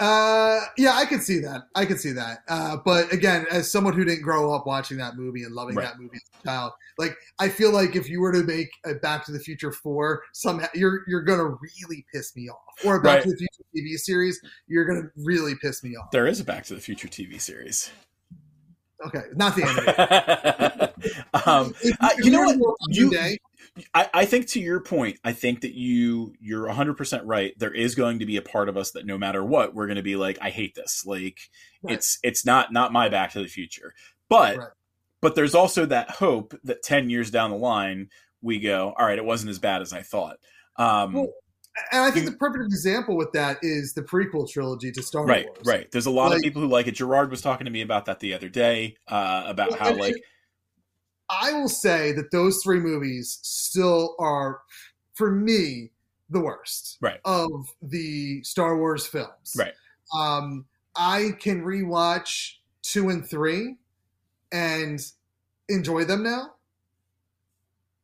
Uh, yeah, I could see that. I could see that. Uh, but again, as someone who didn't grow up watching that movie and loving Right. that movie as a child, like I feel like if you were to make a Back to the Future four, somehow you're you're gonna really piss me off, or a Back Right. to the Future TV series, you're gonna really piss me off. There is a Back to the Future TV series. Okay, not the animated. um, uh, you know what? You- I, I think to your point, I think that you you're 100 percent right. There is going to be a part of us that no matter what, we're going to be like, I hate this. Like Right. it's it's not not my Back to the Future, but Right. but there's also that hope that 10 years down the line we go, all right, it wasn't as bad as I thought. Um, Well, and I think the perfect example with that is the prequel trilogy to Star right, Wars. right. Right. There's a lot Like- of people who like it. Gerard was talking to me about that the other day uh, about Well, how like I will say that those three movies still are, for me, the worst Right. of the Star Wars films. Right. Um, I can rewatch two and three and enjoy them now.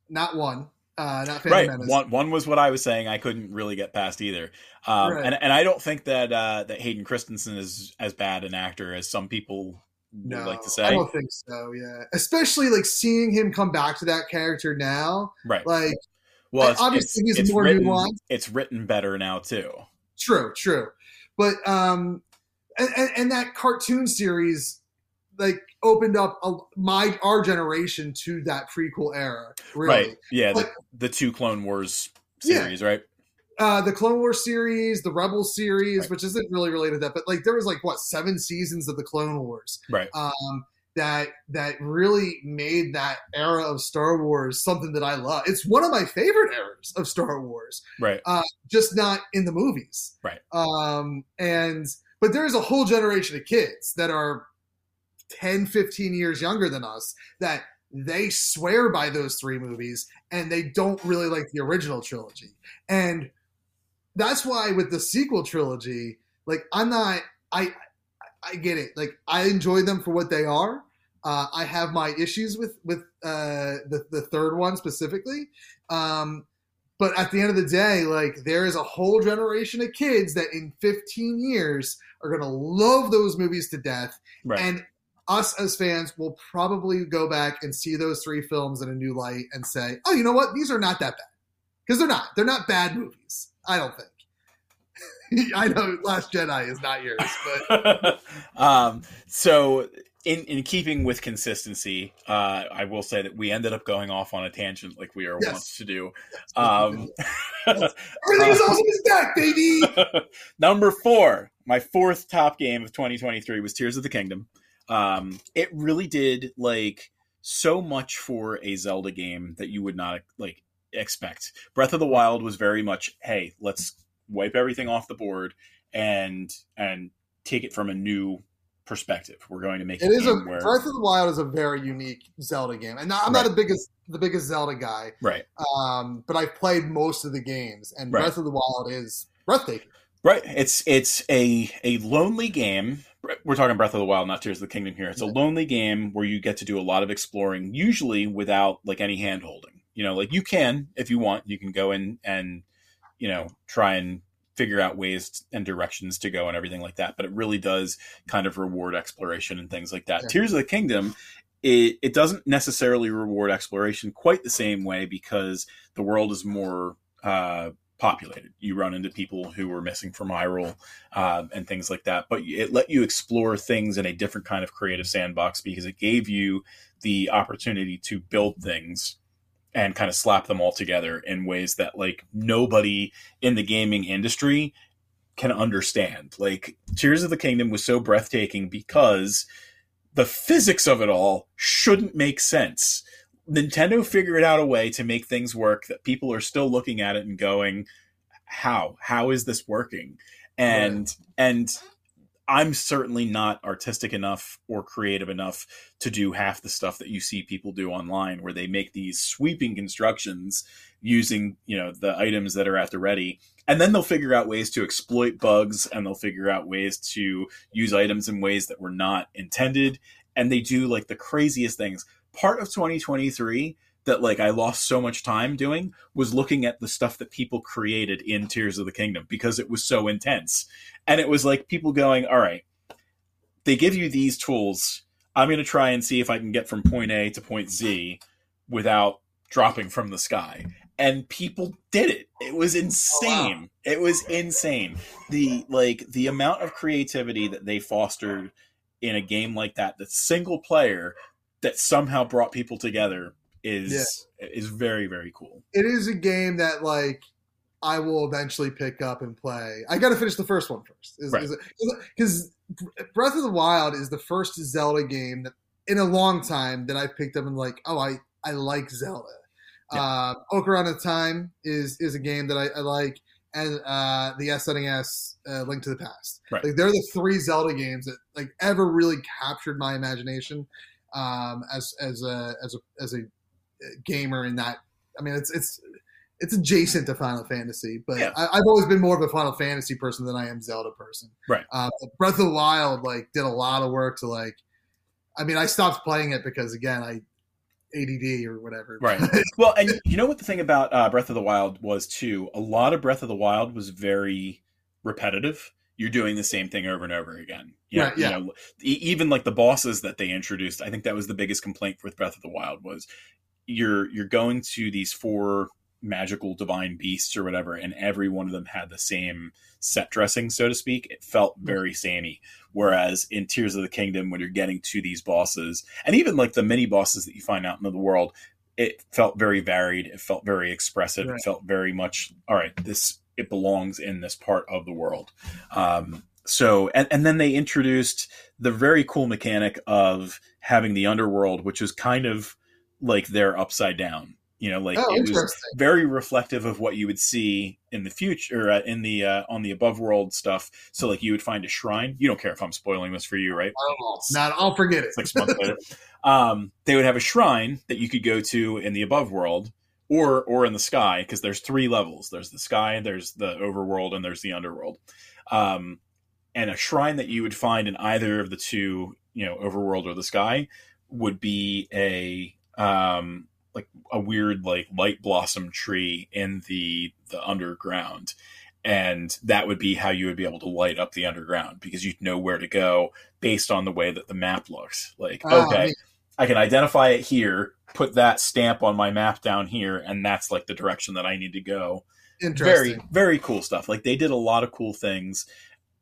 Not one. Uh, not Phantom right Menace. one one was what I was saying I couldn't really get past either um, Right. and and I don't think that uh, that Hayden Christensen is as bad an actor as some people would like to say. I don't think so. Yeah, especially like seeing him come back to that character now. right Like, well it's, obviously it's, he's it's more written, nuanced. it's written better now too True, true. But um and, and, and that cartoon series like opened up a, my our generation to that prequel era. Really. right yeah the, the two Clone Wars Yeah. series right Uh the Clone Wars series, the Rebel series, Right. which isn't really related to that, but like there was like what seven seasons of the Clone Wars. right Um that that really made that era of Star Wars something that I love. It's one of my favorite eras of Star Wars. right Uh, just not in the movies. Right. Um, and but there's a whole generation of kids that are 10, 15 years younger than us that they swear by those three movies and they don't really like the original trilogy. And that's why with the sequel trilogy, like I'm not I I get it. Like I enjoy them for what they are. Uh, I have my issues with with uh, the the third one specifically. Um, but at the end of the day, like there is a whole generation of kids that in 15 years are going to love those movies to death, Right. and us as fans will probably go back and see those three films in a new light and say, "Oh, you know what? These are not that bad." Because they're not. They're not bad movies. I don't think. I know Last Jedi is not yours, but um, so in in keeping with consistency, uh, I will say that we ended up going off on a tangent like we are Yes. wont to do. Um, everything is awesome is back, baby. number four, my fourth top game of 2023 was Tears of the Kingdom. Um, it really did like so much for a Zelda game that you would not like expect. Breath of the Wild was very much, hey, let's wipe everything off the board and and take it from a new perspective. We're going to make It is a where Breath of the Wild is a very unique Zelda game, and I'm not the biggest the biggest Zelda guy, right. um, but I've played most of the games, and Right. Breath of the Wild is breathtaking. Right. It's it's a a lonely game. We're talking Breath of the Wild, not Tears of the Kingdom here. It's a lonely game where you get to do a lot of exploring, usually without like any hand holding. You know, like you can if you want, you can go in and you know try and figure out ways and directions to go and everything like that. But it really does kind of reward exploration and things like that. Yeah. Tears of the Kingdom. It, it doesn't necessarily reward exploration quite the same way because the world is more uh, populated. You run into people who were missing from Hyrule um, and things like that. But it let you explore things in a different kind of creative sandbox because it gave you the opportunity to build things and kind of slap them all together in ways that like nobody in the gaming industry can understand. Like Tears of the Kingdom was so breathtaking because the physics of it all shouldn't make sense. Nintendo figured out a way to make things work that people are still looking at it and going, "How? How is this working?" And and I'm certainly not artistic enough or creative enough to do half the stuff that you see people do online where they make these sweeping constructions using, you know, the items that are at the ready. And then they'll figure out ways to exploit bugs and they'll figure out ways to use items in ways that were not intended. And they do like the craziest things. Part of 2023 that like I lost so much time doing was looking at the stuff that people created in Tears of the Kingdom because it was so intense. And it was like people going, "All right, they give you these tools. I'm going to try and see if I can get from point A to point Z without dropping from the sky." And people did it. It was insane. Oh, it was insane. The like the amount of creativity that they fostered in a game like that that's single player that somehow brought people together is is very very cool. It is a game that like I will eventually pick up and play. I got to finish the first one first, Right. because Breath of the Wild is the first Zelda game that in a long time that I've picked up and like, oh, I I like Zelda. Uh, Ocarina of Time is is a game that I, I like, and uh, the SNES uh, Link to the Past. Right. Like they're the three Zelda games that like ever really captured my imagination um, as as a as a as a gamer in that. I mean, it's it's it's adjacent to Final Fantasy, but Yeah. I, I've always been more of a Final Fantasy person than I am Zelda person. Right. Uh, Breath of the Wild like did a lot of work to like. I mean, I stopped playing it because again, I ADD or whatever. Right. well, and you know what the thing about uh, Breath of the Wild was too? A lot of Breath of the Wild was very repetitive. You're doing the same thing over and over again. You know, Right, yeah. You know, even like the bosses that they introduced, I think that was the biggest complaint with Breath of the Wild was you're you're going to these four magical divine beasts or whatever, and every one of them had the same set dressing, so to speak. It felt mm. very samey. Whereas in Tears of the Kingdom, when you're getting to these bosses, and even like the mini bosses that you find out in the world, it felt very varied. It felt very expressive. Right. It felt very much all right. This it belongs in this part of the world. Um, so and, and then they introduced the very cool mechanic of having the underworld, which is kind of like they're upside down. You know, like oh, it was very reflective of what you would see in the future uh, in the uh, on the above world stuff. So like you would find a shrine. You don't care if I'm spoiling this for you, right? Oh, not, I'll forget it. six months later, um, they would have a shrine that you could go to in the above world or or in the sky because there's three levels. There's the sky, there's the overworld, and there's the underworld. Um, and a shrine that you would find in either of the two, you know, overworld or the sky, would be a um like a weird like light blossom tree in the the underground and that would be how you would be able to light up the underground because you'd know where to go based on the way that the map looks like Ah, okay. I can identify it here put that stamp on my map down here and that's like the direction that i need to go. Interesting. very very cool stuff. Like they did a lot of cool things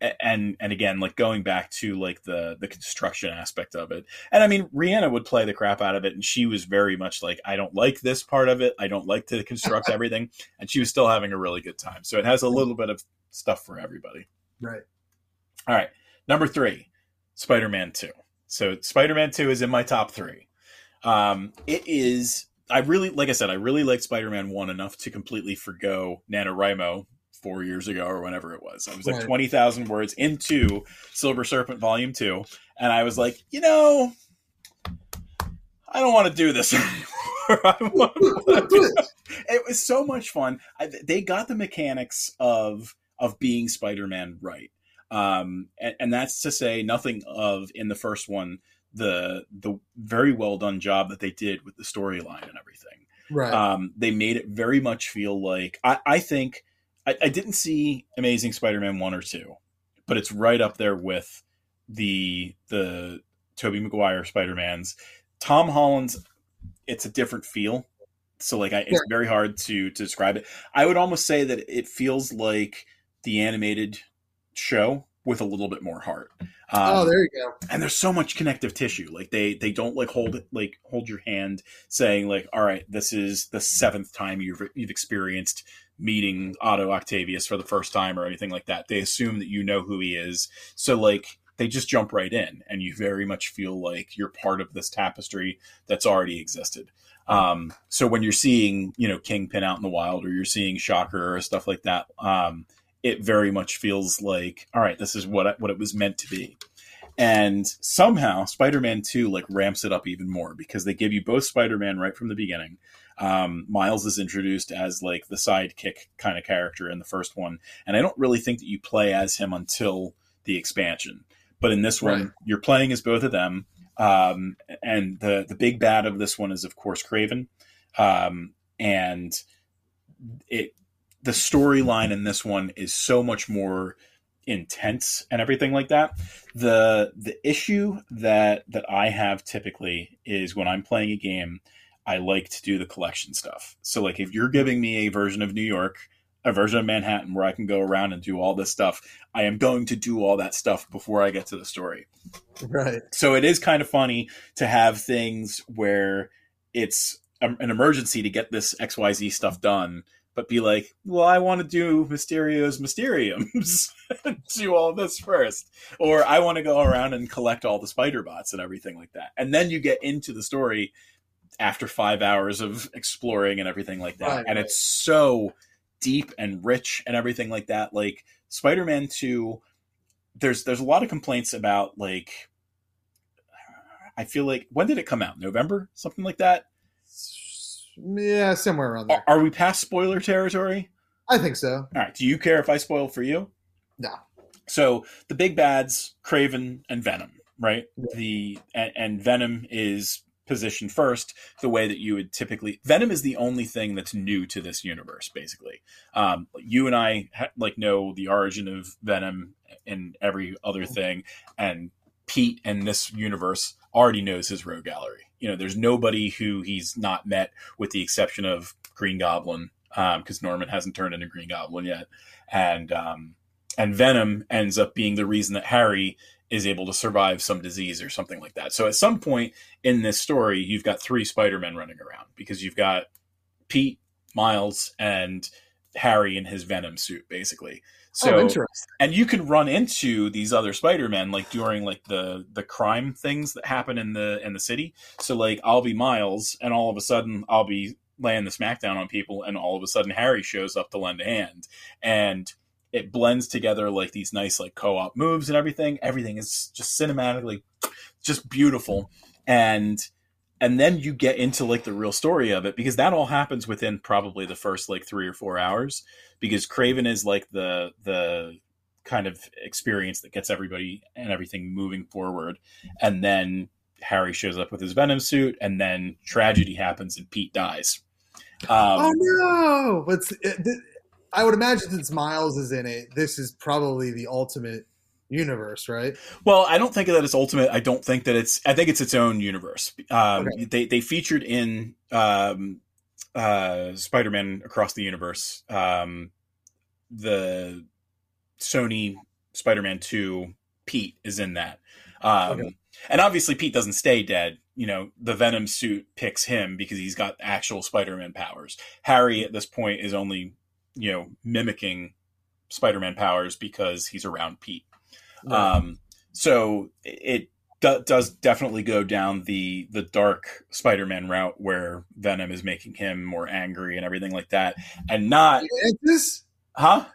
and and again like going back to like the the construction aspect of it. And i mean rihanna would play the crap out of it and she was very much like i don't like this part of it. I don't like to construct everything. And she was still having a really good time. So it has a little bit of stuff for everybody. Right. all right. Number three spider-man 2 so spider-man 2 is in my top three um it is i really like i said i really liked spider-man 1 enough to completely forgo nanowrimo four years ago or whenever it was i was like Right. 20000 words into silver serpent volume 2 and i was like you know i don't want to do this anymore I want Do it. it was so much fun. I, they got the mechanics of of being Spider-Man right, um, and, and that's to say nothing of in the first one the the very well done job that they did with the storyline and everything. Right. Um, they made it very much feel like I, I think I, I didn't see Amazing Spider-Man one or two, but it's right up there with the the Tobey Maguire Spider-Mans. Tom Holland's it's a different feel. So like I, it's Yeah. very hard to to describe it. I would almost say that it feels like the animated show with a little bit more heart. Um, oh, there you go. and there's so much connective tissue like they they don't like hold it like hold your hand saying like all right this is the seventh time you've you've experienced meeting otto octavius for the first time or anything like that they assume that you know who he is so like they just jump right in and you very much feel like you're part of this tapestry that's already existed um, so when you're seeing you know kingpin out in the wild or you're seeing shocker or stuff like that um, it very much feels like all right this is what it, what it was meant to be. And somehow spider-man 2 like ramps it up even more because they give you both spider-man right from the beginning. Um, miles is introduced as like the sidekick kind of character in the first one. And i don't really think that you play as him until the expansion. But in this one Right. you're playing as both of them. Um, and the the big bad of this one is of course Kraven. Um, and it the storyline in this one is so much more intense and everything like that. The the issue that that i have typically is when i'm playing a game i like to do the collection stuff. So like if you're giving me a version of new york a version of manhattan where i can go around and do all this stuff i am going to do all that stuff before i get to the story. Right. so it is kind of funny to have things where it's a- an emergency to get this xyz stuff done but be like well i want to do mysterio's mysteriums do all this first or i want to go around and collect all the spider bots and everything like that and then you get into the story after five hours of exploring and everything like that Right, and right. it's so deep and rich and everything like that like spider-man 2 there's there's a lot of complaints about like I feel like when did it come out? November, something like that. Yeah, somewhere around there. are we past spoiler territory? I think so. All right. Do you care if I spoil for you? No. So the big bads, Kraven and Venom, right? Yeah. The and, and Venom is positioned first, the way that you would typically. Venom is the only thing that's new to this universe, basically. Um, you and I ha- like know the origin of Venom and every other thing, and Pete and this universe already knows his rogue gallery. You know, there's nobody who he's not met, with the exception of Green Goblin, because Norman hasn't turned into Green Goblin yet, and um, and Venom ends up being the reason that Harry is able to survive some disease or something like that. So at some point in this story, you've got three Spider-Men running around because you've got Pete, Miles, and Harry in his Venom suit, basically. Oh, so oh, interesting. and you can run into these other spider-men like during like the the crime things that happen in the in the city. So like i'll be miles and all of a sudden i'll be laying the smackdown on people and all of a sudden harry shows up to lend a hand. And it blends together like these nice like co-op moves and everything. Everything is just cinematically just beautiful. And and then you get into like the real story of it because that all happens within probably the first like three or four hours because Kraven is like the the kind of experience that gets everybody and everything moving forward, and then Harry shows up with his Venom suit, and then tragedy happens and Pete dies. Um, oh no! But it, th- I would imagine since Miles is in it, this is probably the ultimate universe, right? Well, I don't think that it's ultimate. I don't think that it's. I think it's its own universe. Um, Okay. They they featured in um, uh, Spider-Man Across the Universe, um, the Sony Spider-Man Two. Pete is in that, um, Okay. and obviously Pete doesn't stay dead. You know, the Venom suit picks him because he's got actual Spider-Man powers. Harry at this point is only, you know, mimicking Spider-Man powers because he's around Pete. Um, so it do, does definitely go down the the dark Spider-Man route where Venom is making him more angry and everything like that, and not, He dances? huh?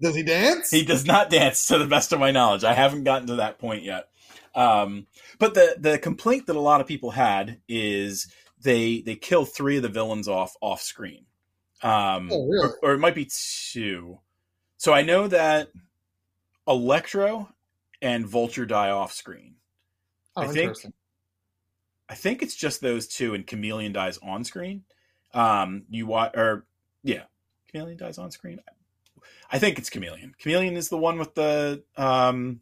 Does he dance? He does not dance, to the best of my knowledge. I haven't gotten to that point yet. Um, but the the complaint that a lot of people had is they they kill three of the villains off off screen, um, Oh, really? or, or it might be two. So I know that Electro and Vulture die off screen. oh, I think- I think it's just those two, and Chameleon dies on screen. Um, you watch, or yeah, Chameleon dies on screen. I think it's Chameleon. Chameleon is the one with the um,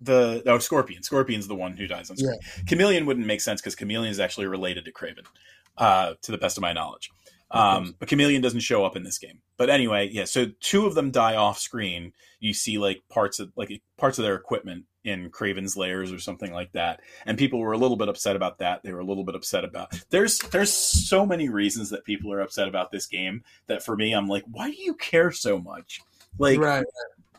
the oh Scorpion. Scorpion's the one who dies on screen. Chameleon wouldn't make sense because Chameleon is actually related to Kraven, uh, to the best of my knowledge. Um, but Chameleon doesn't show up in this game. But anyway, yeah. So two of them die off screen. You see like parts of like parts of their equipment in Kraven's layers or something like that. And people were a little bit upset about that. They were a little bit upset about. There's there's so many reasons that people are upset about this game that for me I'm like, why do you care so much? Like right.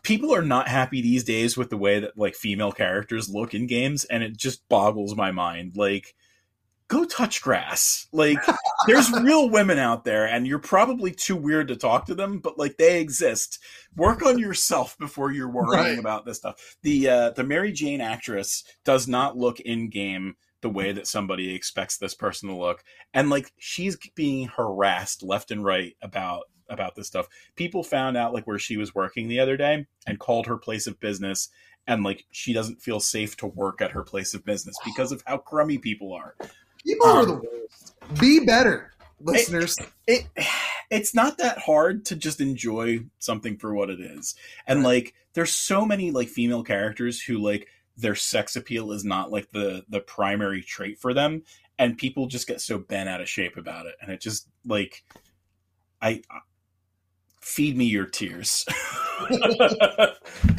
people are not happy these days with the way that like female characters look in games and it just boggles my mind like go touch grass. Like there's real women out there and you're probably too weird to talk to them but like they exist. Work on yourself before you're worrying Right. about this stuff. The uh the mary jane actress does not look in game the way that somebody expects this person to look and like she's being harassed left and right about about this stuff. People found out like where she was working the other day and called her place of business and like she doesn't feel safe to work at her place of business because of how crummy people are People are Um, the worst. Be better, listeners. it it's not that hard to just enjoy something for what it is and like there's so many like female characters who like their sex appeal is not like the the primary trait for them and people just get so bent out of shape about it and it just like i feed me your tears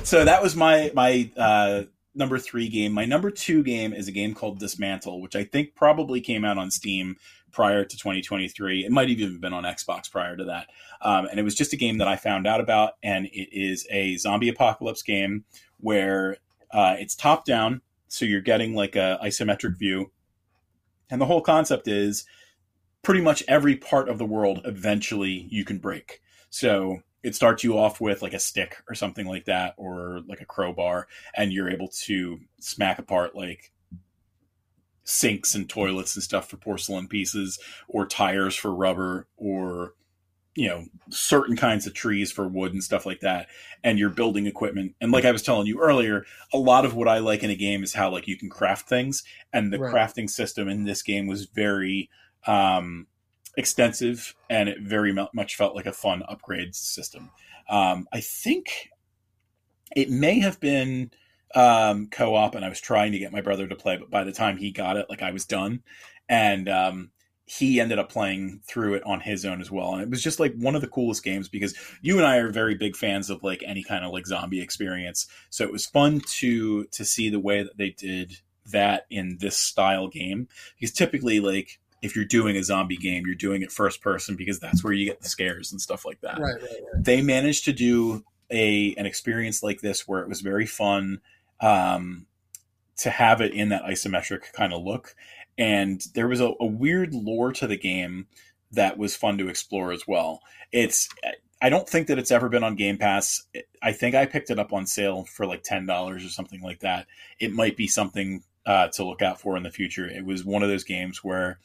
so that was my my uh number three game. My number two game is a game called dismantle which i think probably came out on steam prior to 2023 it might even have even been on xbox prior to that. Um, and it was just a game that i found out about and it is a zombie apocalypse game where uh, it's top down so you're getting like a isometric view. And the whole concept is pretty much every part of the world eventually you can break. So it starts you off with like a stick or something like that or like a crowbar and you're able to smack apart like sinks and toilets and stuff for porcelain pieces or tires for rubber or you know certain kinds of trees for wood and stuff like that and you're building equipment and like i was telling you earlier a lot of what i like in a game is how like you can craft things and the Right. crafting system in this game was very um extensive and it very much felt like a fun upgrade system. Um i think it may have been um co-op and i was trying to get my brother to play but by the time he got it like i was done. And um he ended up playing through it on his own as well. And it was just like one of the coolest games because you and i are very big fans of like any kind of like zombie experience. So it was fun to to see the way that they did that in this style game. Because typically like if you're doing a zombie game you're doing it first person because that's where you get the scares and stuff like that. Right, right, right. they managed to do a an experience like this where it was very fun um, to have it in that isometric kind of look. And there was a, a weird lore to the game that was fun to explore as well. It's i don't think that it's ever been on game pass. I think i picked it up on sale for like $10 or something like that. It might be something uh, to look out for in the future. It was one of those games where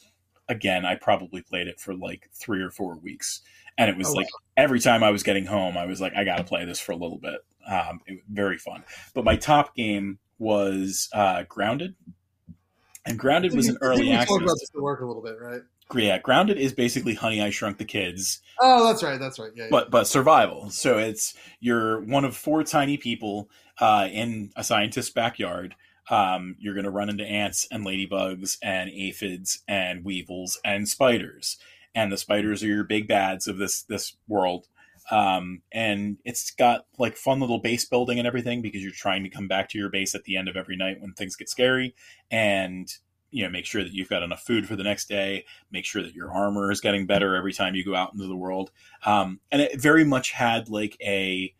again i probably played it for like three or four weeks and it was Oh, like every time I was getting home, I was like, I got to play this for a little bit. Um, it was very fun. But my top game was uh, Grounded, And Grounded was an early we access. about this at work a little bit, right? Yeah, Grounded is basically Honey I Shrunk the Kids, Oh, that's right. That's right. Yeah. yeah. but but survival. So it's you're one of four tiny people uh, in a scientist's backyard. Um, you're going to run into ants and ladybugs and aphids and weevils and spiders, and the spiders are your big bads of this this world. Um, and it's got like fun little base building and everything because you're trying to come back to your base at the end of every night when things get scary, and you know make sure that you've got enough food for the next day. Make sure that your armor is getting better every time you go out into the world. Um, and it very much had like a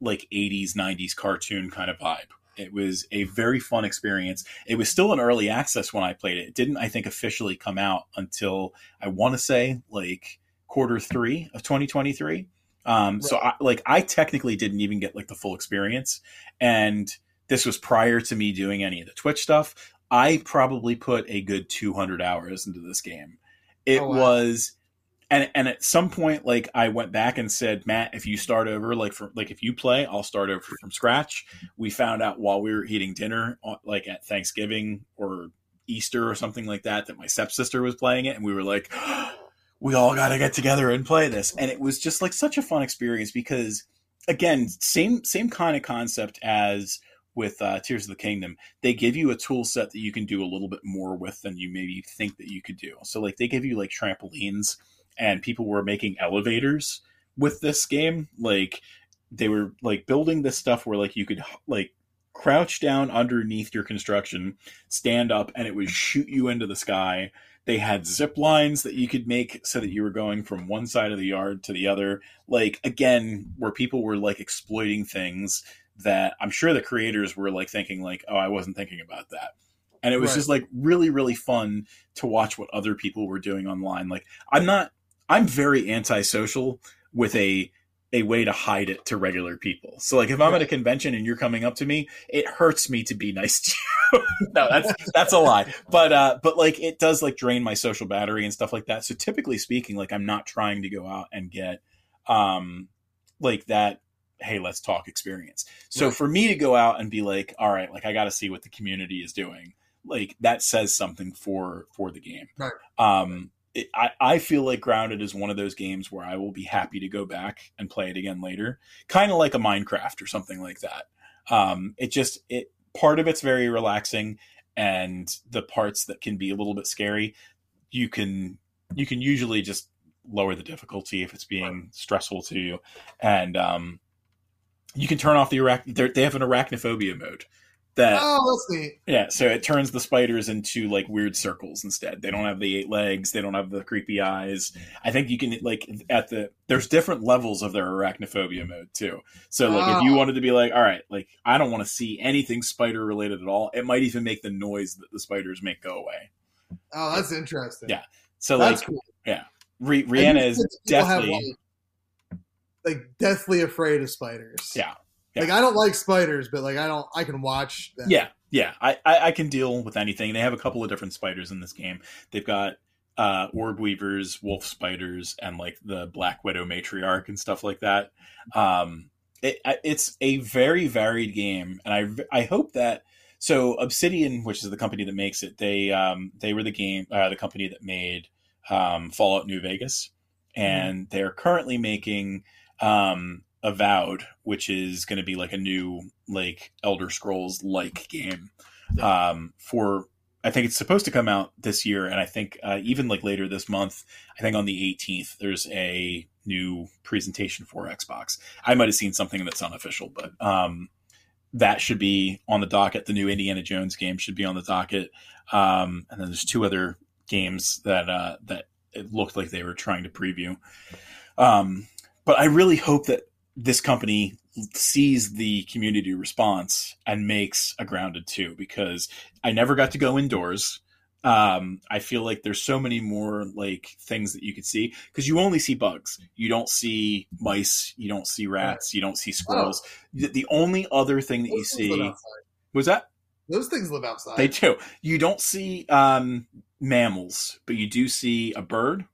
like 80s 90s cartoon kind of vibe it was a very fun experience. It was still in early access when i played it. It didn't i think officially come out until i want to say like quarter three of 2023 um, so I, like i technically didn't even get like the full experience. And this was prior to me doing any of the twitch stuff. I probably put a good 200 hours into this game. It Oh, wow. was and and at some point like i went back and said matt if you start over like for like if you play i'll start over from scratch. We found out while we were eating dinner uh, like at thanksgiving or easter or something like that that my stepsister was playing it and we were like we all got to get together and play this. And it was just like such a fun experience because again same same kind of concept as with uh, tears of the kingdom. They give you a tool set that you can do a little bit more with than you maybe think that you could do. So like they give you like trampolines and people were making elevators with this game. Like they were like building this stuff where like you could like crouch down underneath your construction stand up and it would shoot you into the sky. They had zip lines that you could make so that you were going from one side of the yard to the other. Like again where people were like exploiting things that i'm sure the creators were like thinking like oh i wasn't thinking about that. And it was Right. just like really really fun to watch what other people were doing online. Like i'm not i'm very antisocial with a a way to hide it to regular people. So like if i'm at a convention and you're coming up to me it hurts me to be nice to you. No that's that's a lie. But uh but like it does like drain my social battery and stuff like that. So typically speaking like i'm not trying to go out and get um like that hey let's talk experience. So Right. for me to go out and be like all right like i got to see what the community is doing like that says something for for the game. Right. um it, I, I feel like grounded is one of those games where i will be happy to go back and play it again later. Kind of like a minecraft or something like that. Um it just it part of it's very relaxing and the parts that can be a little bit scary you can you can usually just lower the difficulty if it's being stressful to you. And um you can turn off the arach- they have an arachnophobia mode that oh, that's neat. yeah, so it turns the spiders into like weird circles instead. They don't have the eight legs, they don't have the creepy eyes. I think you can like at the there's different levels of their arachnophobia mode too. So like if you Oh. wanted to be like, all right, like I don't want to see anything spider related at all, it might even make the noise that the spiders make go away. Oh, that's interesting. Yeah. So that's like cool. Re- Rihanna is definitely like, like deathly afraid of spiders. Yeah. Yeah. Like I don't like spiders, but like I don't. I can watch. Them. Yeah, yeah. I, I, I can deal with anything. They have a couple of different spiders in this game. They've got uh, orb weavers, wolf spiders, and like the Black Widow matriarch and stuff like that. Um, it, it's a very varied game, and I I hope that so Obsidian, which is the company that makes it, they um, they were the game uh, the company that made um, Fallout New Vegas, and they're currently making um, Avowed, which is going to be like a new like Elder Scrolls like game um, for. I think it's supposed to come out this year, and I think uh, even like later this month. I think on the 18th, there's a new presentation for Xbox. I might have seen something that's unofficial, but um, that should be on the docket. The new Indiana Jones game should be on the docket, um, and then there's two other games that uh, that it looked like they were trying to preview. Um, but I really hope that this company sees the community response and makes a grounded 2 because I never got to go indoors. Um, I feel like there's so many more like things that you could see because you only see bugs. You don't see mice, you don't see rats, you don't see squirrels. The, the only other thing that you Those live see was that Those things live outside. they do. You don't see um, mammals, but you do see a bird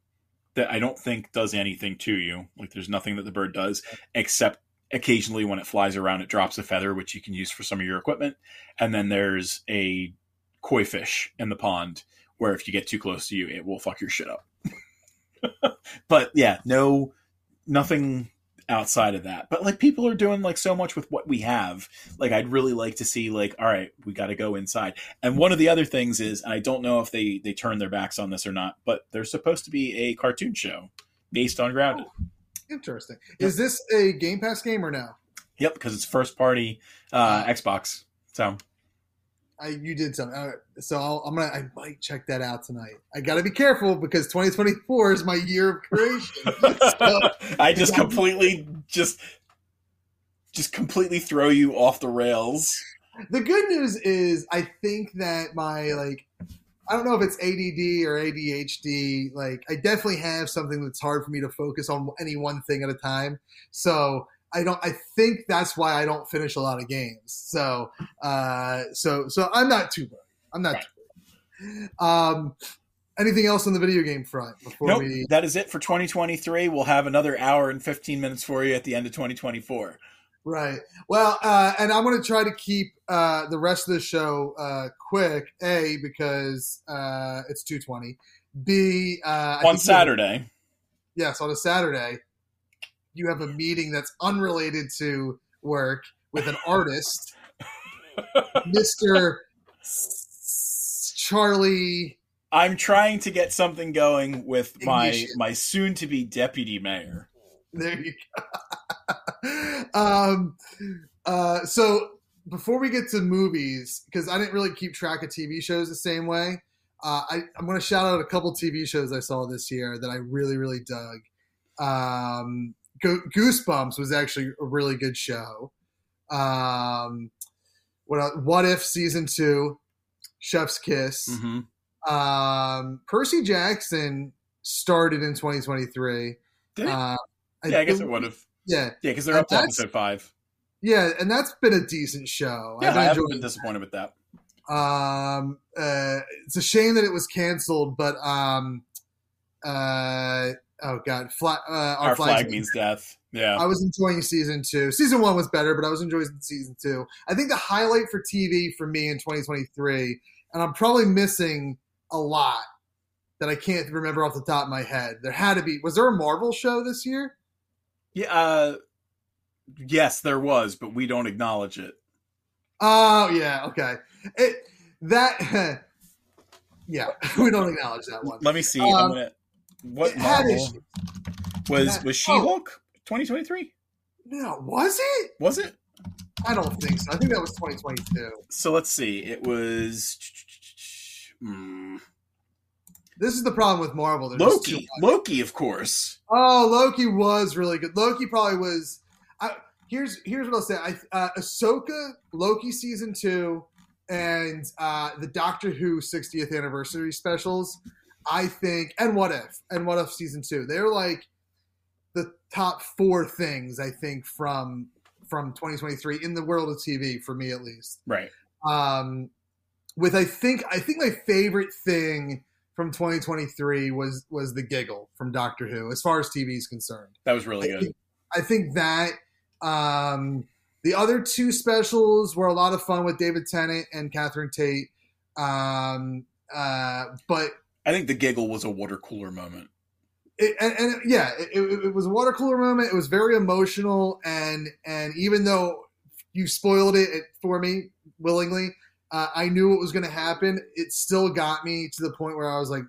that I don't think does anything to you. Like there's nothing that the bird does except occasionally when it flies around, it drops a feather, which you can use for some of your equipment. And then there's a koi fish in the pond, where if you get too close to you, it will fuck your shit up. but yeah, no, nothing outside of that. But like people are doing like so much with what we have. Like I'd really like to see like, all right, we got to go inside. And one of the other things is, and I don't know if they they turn their backs on this or not, but there's supposed to be a cartoon show based on Grounded. Interesting. Is this a Game Pass game or no? Yep, because it's first party uh, Xbox. So I, you did something. Right. So I'll, I'm gonna. I might check that out tonight. I got to be careful because 2024 is my year of creation. So, I just completely just just completely throw you off the rails. the good news is, I think that my like, I don't know if it's ADD or ADHD. Like, I definitely have something that's hard for me to focus on any one thing at a time. So I don't. I think that's why I don't finish a lot of games. So, uh, so so I'm not too worried. I'm not. Right. Too worried. Um, anything else on the video game front before Nope, we? that is it for 2023. We'll have another hour and 15 minutes for you at the end of 2024. Right. Well, uh, and I'm going to try to keep uh, the rest of the show uh, quick. A because uh, it's 2:20. B uh, On think you have- Saturday, yes, on a Saturday, you have a meeting that's unrelated to work with an artist, Mister Charlie. I'm trying to get something going with my my soon to be deputy mayor. There you go. um, uh, so before we get to movies, because I didn't really keep track of TV shows the same way, uh, I, I'm going to shout out a couple TV shows I saw this year that I really, really dug. Um, Go- Goosebumps was actually a really good show. Um, what else? What if season two, Chef's Kiss. Mm-hmm. Um, Percy Jackson started in 2023. Did? Uh, yeah, I guess it would have. Yeah, Yeah, because they're up to episode five. yeah, and that's been a decent show. Yeah, I've I haven't been disappointed with that. Um, uh, it's a shame that it was canceled, but um, uh, oh god, uh, our, Our flag, flag means death. Yeah. I was enjoying season two. Season one was better, but I was enjoying season two. I think the highlight for TV for me in 2023, and I'm probably missing a lot that I can't remember off the top of my head. There had to be. Was there a Marvel show this year? Yeah. Uh, yes, there was, but we don't acknowledge it. Oh yeah, okay. It that yeah, we don't acknowledge that one. Let me see. Um, I'm gonna. What It had Marvel issues. was was She Hulk 2023? No, was it? Was it? I don't think so. I think that was 2022. So let's see. It was hmm, This is the problem with Marvel. Too Loki. Loki, of course. Oh, Loki was really good. Loki probably was. I, here's here's what I'll say. I, uh, Ahsoka, Loki season two, and uh, the Doctor Who 60th anniversary specials. I think, and What If, and What If season two. They're like the top four things I think from from 2023 in the world of TV for me at least. Right. Um, with I think I think my favorite thing from 2023 was was the giggle from Doctor Who as far as TV is concerned. That was really I good. think, I think that um, the other two specials were a lot of fun with David Tennant and Catherine Tate. Um, uh, but I think the giggle was a water cooler moment. it, and, and yeah, it, it, it was a water cooler moment. It was very emotional, and and even though you spoiled it for me willingly, uh, I knew what was going to happen. It still got me to the point where I was like,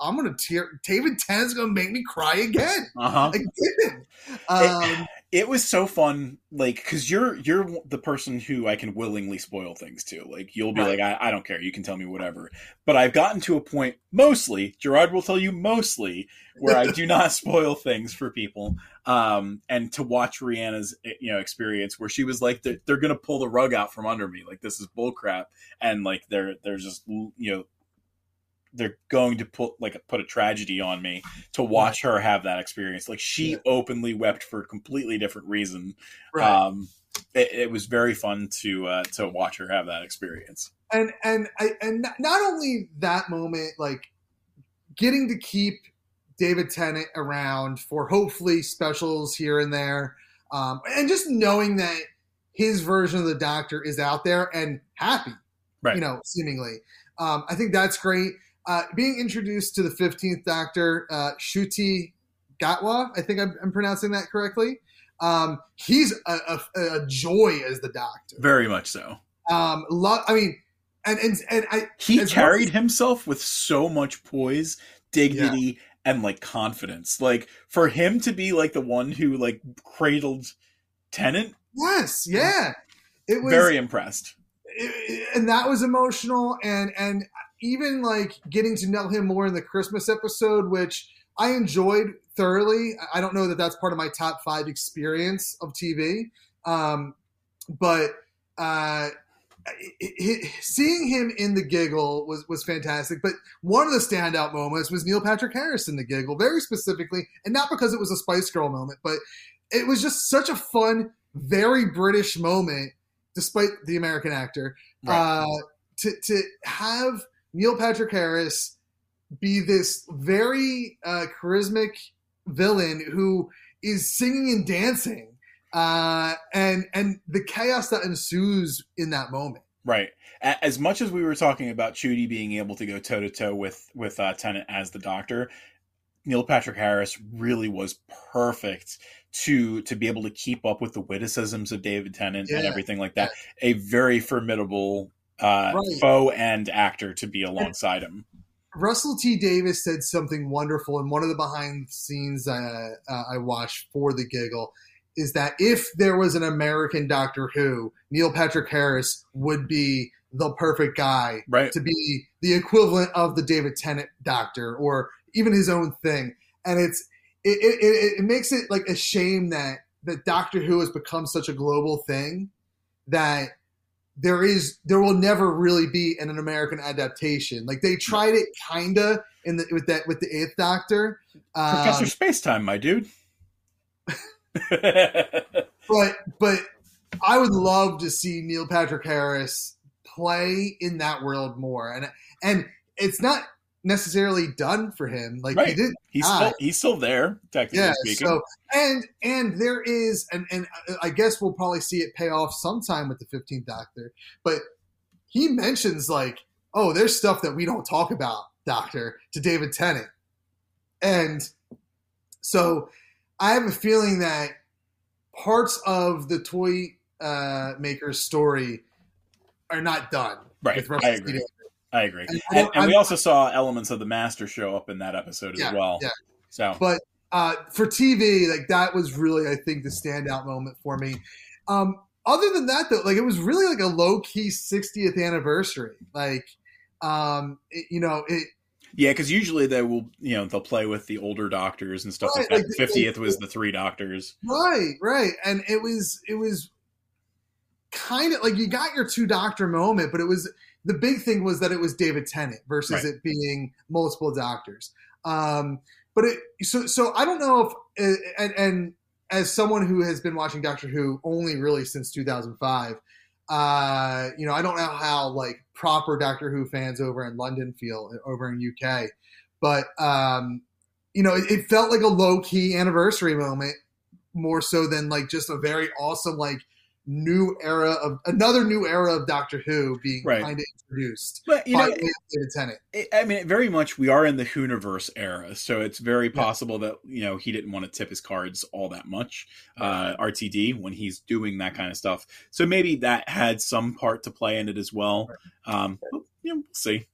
I'm going to tear. David Tennant's going to make me cry again. Uh huh. Again. Um, It was so fun, like because you're you're the person who I can willingly spoil things to. Like you'll be Right. like, I, I don't care, you can tell me whatever. But I've gotten to a point, mostly Gerard will tell you mostly, where I do not spoil things for people. Um, and to watch Rihanna's you know experience, where she was like, they're, they're gonna pull the rug out from under me, like this is bullcrap, and like they're they're just you know they're going to put like put a tragedy on me to watch her have that experience. Like she Yeah. openly wept for a completely different reason. right. Um, it, it was very fun to uh, to watch her have that experience. and and I, and not- not only that moment, like getting to keep David Tennant around for hopefully specials here and there, um, and just knowing that his version of the Doctor is out there and happy, Right. you know, seemingly. Um, I think that's great. Uh, being introduced to the 15th Doctor, uh, Ncuti Gatwa, I think I'm, I'm pronouncing that correctly. Um, he's a, a, a joy as the Doctor. Very much so. Um, lo- I mean, and and and I He carried himself with so much poise, dignity, and like confidence. Like for him to be like the one who like cradled Tennant, Yes, yeah. It was very impressed. and that was emotional and and even like getting to know him more in the christmas episode which i enjoyed thoroughly i don't know that that's part of my top five experience of tv um, but uh, it, it- seeing him in the giggle was was fantastic but one of the standout moments was neil patrick harris in the giggle very specifically and not because it was a spice girl moment but it was just such a fun very british moment despite the american actor Right. uh, to to have Neil Patrick Harris be this very uh, charismatic villain who is singing and dancing, uh, and and the chaos that ensues in that moment. Right. As much as we were talking about Ncuti being able to go toe to toe with with uh, Tennant as the Doctor, Neil Patrick Harris really was perfect to to be able to keep up with the witticisms of David Tennant and everything like that. A very formidable uh, Right. foe and actor to be alongside him. Russell T Davies said something wonderful in one of the behind the scenes uh, uh, I watched for the giggle. Is that if there was an American Doctor Who, Neil Patrick Harris would be the perfect guy Right. to be the equivalent of the David Tennant Doctor or even his own thing. And it's it, it, it, it makes it like a shame that that Doctor Who has become such a global thing that there is there will never really be an, an American adaptation. Like they tried it kinda in the with that with the Eighth Doctor, um, Professor Spacetime, my dude. but but I would love to see Neil Patrick Harris play in that world more, and and it's not necessarily done for him. Like he Right. did, he's still he's still there, technically yeah. speaking. So and and there is, and and I guess we'll probably see it pay off sometime with the Fifteenth Doctor. But he mentions like, oh, there's stuff that we don't talk about, Doctor, to David Tennant, and so I have a feeling that parts of the toy uh, maker's story are not done. Right. with Russell agree. I agree. And I And, and we also saw elements of the Master show up in that episode Yeah, as well. yeah. So But uh, for TV, like that was really, I think, the standout moment for me. Um, other than that, though, like it was really like a low key 60th anniversary. Like, um, it- you know, it yeah, because usually they will, you know, they'll play with the older doctors and stuff Right, like like that. Fiftieth was the three doctors. right, right, and it was it was kind of like you got your two doctor moment, but it was the big thing was that it was David Tennant versus Right. it being multiple doctors. Um, but it so so I don't know if and and as someone who has been watching Doctor Who only really since 2005, uh, you know, I don't know how like proper Doctor Who fans over in London feel over in UK, but um, you know, it, it felt like a low key anniversary moment more so than like just a very awesome like new era of another new era of Doctor Who being Right. kind of introduced But you know, David Tennant. it, I mean, very much we are in the Whoniverse era, so it's very possible that you know he didn't want to tip his cards all that much. Uh, RTD when he's doing that kind of stuff, so maybe that had some part to play in it as well. Um, but, you know, we'll see.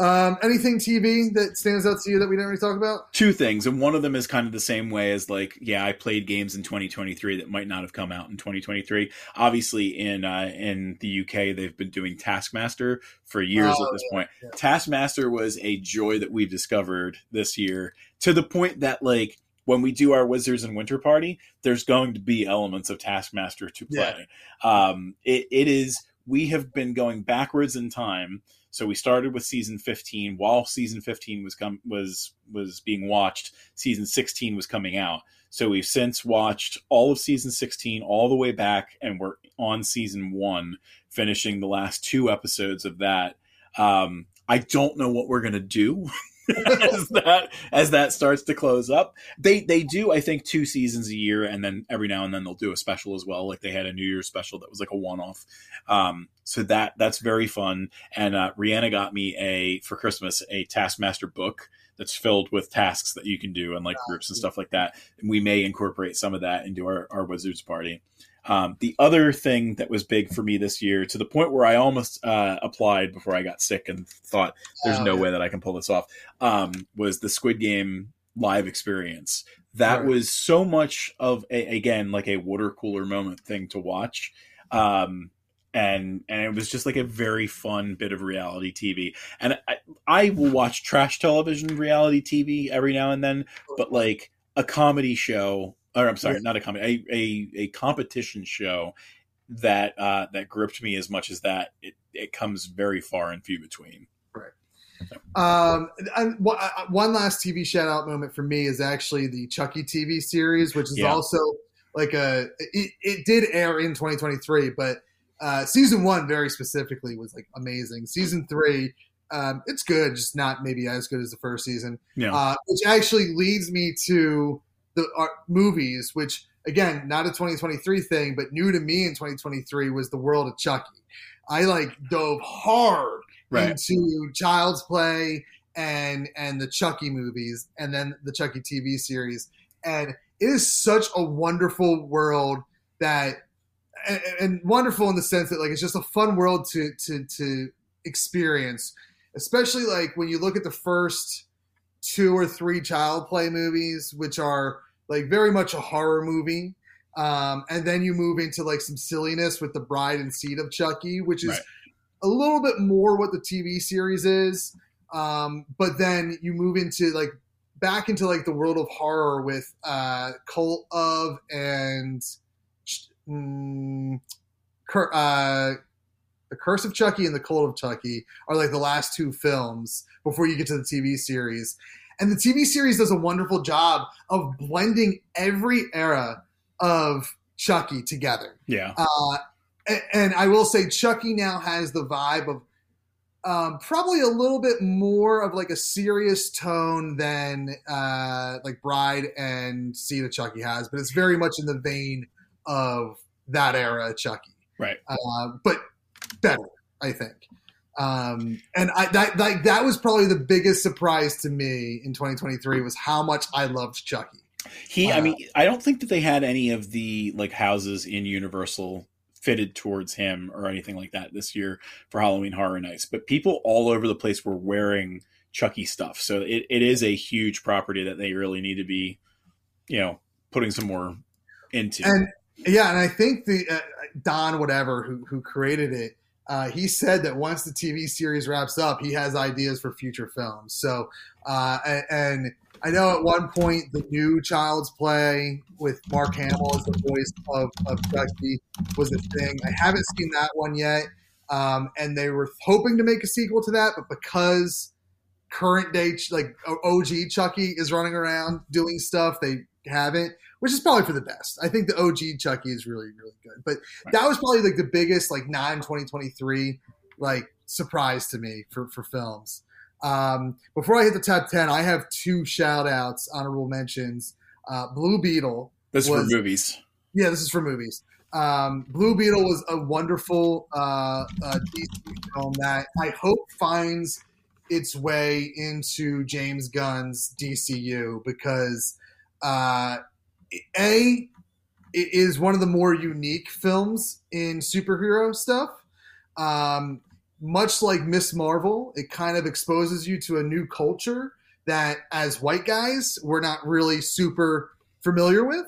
Um, anything TV that stands out to you that we didn't really talk about? two things and one of them is kind of the same way as like yeah i played games in 2023 that might not have come out in 2023 obviously in uh in the uk they've been doing taskmaster for years Oh, at this point yeah. taskmaster was a joy that we've discovered this year to the point that like when we do our wizards and winter party there's going to be elements of taskmaster to play um it, it is we have been going backwards in time so we started with season 15 while season 15 was com- was was being watched. Season 16 was coming out. So we've since watched all of season 16 all the way back and we're on season 1 finishing the last two episodes of that. Um I don't know what we're going to do as that as that starts to close up. They they do I think two seasons a year, and then every now and then they'll do a special as well. Like they had a New Year's special that was like a one off. Um, so that that's very fun. And uh, Rihanna got me a for Christmas a Taskmaster book that's filled with tasks that you can do and like groups and stuff like that. And we may incorporate some of that into our, our Wizards party. Um, the other thing that was big for me this year, to the point where I almost uh, applied before I got sick and thought, "There's Oh, no way that I can pull this off," um, was the Squid Game live experience. That Right. was so much of a, again like a water cooler moment thing to watch, um, and and it was just like a very fun bit of reality TV. And I, I will watch trash television reality TV every now and then, but like a comedy show or I'm sorry, not a comedy, a, a, a competition show that uh, that gripped me as much as that. It, it comes very far and few between. Right. Um, and one uh, one last TV shout out moment for me is actually the Chucky TV series, which is Yeah. also like a it, it did air in 2023, but uh, season one very specifically was like amazing. Season three, um, it's good, just not maybe as good as the first season. Yeah. Uh, which actually leads me to the uh, movies, which again, not a 2023 thing, but new to me in 2023 was the world of Chucky. I like dove hard Right. into Child's Play and and the Chucky movies, and then the Chucky TV series, and it is such a wonderful world that, and, and wonderful in the sense that like it's just a fun world to to to experience, especially like when you look at the first two or three Child Play movies, which are like very much a horror movie. Um, and then you move into like some silliness with the Bride and Seed of Chucky, which is Right. a little bit more what the TV series is. Um, but then you move into like back into like the world of horror with uh, Cult of and mm, uh, the Curse of Chucky and the Cult of Chucky are like the last two films before you get to the TV series. And the TV series does a wonderful job of blending every era of Chucky together. Yeah. Uh, a- and I will say, Chucky now has the vibe of um, probably a little bit more of like a serious tone than uh, like Bride and Seed of Chucky has, but it's very much in the vein of that era Chucky. Right. Uh, but better, I think. Um, and I that, that that was probably the biggest surprise to me in 2023 was how much I loved Chucky. He, I Uh, mean, I don't think that they had any of the like houses in Universal fitted towards him or anything like that this year for Halloween Horror Nights, but people all over the place were wearing Chucky stuff. So it, it is a huge property that they really need to be, you know, putting some more into. And yeah, and I think the uh, Don whatever who who created it, uh, he said that once the TV series wraps up, he has ideas for future films. So, uh, and, I know at one point the new Child's Play with Mark Hamill as the voice of, of Chucky was a thing. I haven't seen that one yet, um, and they were hoping to make a sequel to that, but because current day like OG Chucky is running around doing stuff, they haven't which is probably for the best. I think the OG Chucky is really, really good. But that was probably like the biggest like non 2023 like surprise to me for, for films. Um, before I hit the top 10, I have two shout outs, honorable mentions. Uh, Blue Beetle. this is for movies. Yeah, this is for movies. Um, Blue Beetle was a wonderful uh, uh, DC film that I hope finds its way into James Gunn's DCU because uh, a it is one of the more unique films in superhero stuff. Um, much like Miss Marvel, it kind of exposes you to a new culture that, as white guys, we're not really super familiar with.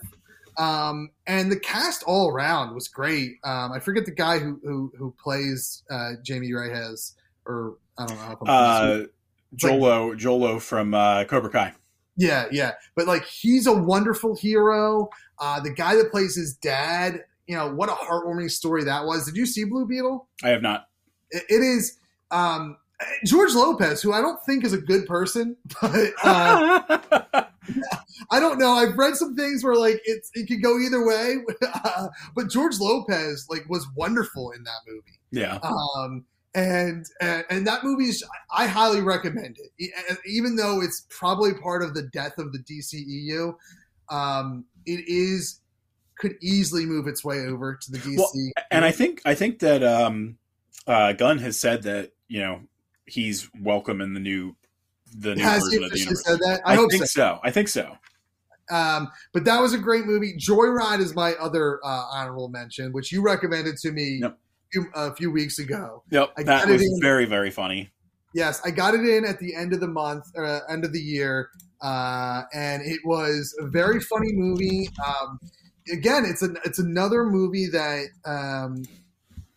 Um, and the cast all around was great. Um, I forget the guy who who, who plays uh, Jamie Reyes, or I don't know. I'm Uh, Jolo, Jolo from uh, Cobra Kai. Yeah, yeah. But like he's a wonderful hero. Uh, the guy that plays his dad, you know, what a heartwarming story that was. Did you see Blue Beetle? I have not. It, it is um, George Lopez, who I don't think is a good person, but uh, I don't know. I've read some things where like it's it could go either way. but George Lopez like was wonderful in that movie. yeah. Um, and and, and that movie is I highly recommend it, E- even though it's probably part of the death of the DCEU. Um, it is could easily move its way over to the DC. Well, and I think I think that um, uh, Gunn has said that you know he's welcome in the new the new Has version of the universe. said that? I, I, hope think so. so. I think so. Um, but that was a great movie. Joyride is my other uh, honorable mention, which you recommended to me Yep. A, few, a few weeks ago. Yep, I that was very very funny. Yes, I got it in at the end of the month, uh, end of the year, uh, and it was a very funny movie. Um, again, it's an it's another movie that um,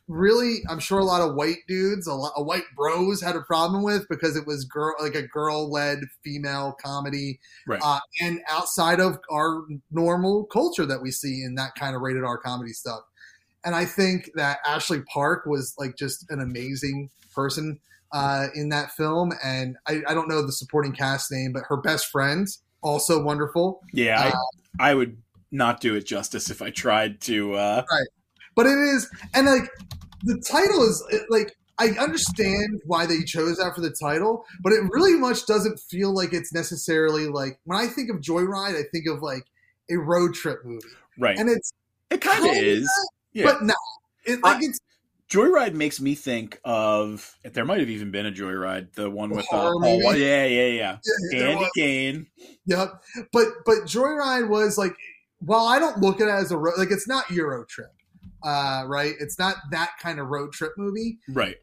really, I'm sure a lot of white dudes, a lot of white bros had a problem with because it was girl like a girl led female comedy, Right. uh, and outside of our normal culture that we see in that kind of rated R comedy stuff. And I think that Ashley Park was like just an amazing person uh, in that film. And I, I don't know the supporting cast name, but her best friend, also wonderful. Yeah, Uh, I, I would not do it justice if I tried to. Uh, But it is, and like the title is like, I understand why they chose that for the title, but it really much doesn't feel like it's necessarily like when I think of Joyride, I think of like a road trip movie. right, And it's, it kind of is. Yeah, but no, it, like I- it's Joyride makes me think of. There might have even been a Joyride, the one with uh, Paul. Yeah, yeah, yeah. there Andy Kane. Yep. But but Joyride was like while I don't look at it as a road like it's not Euro Trip. Uh, right? It's not that kind of road trip movie, Right.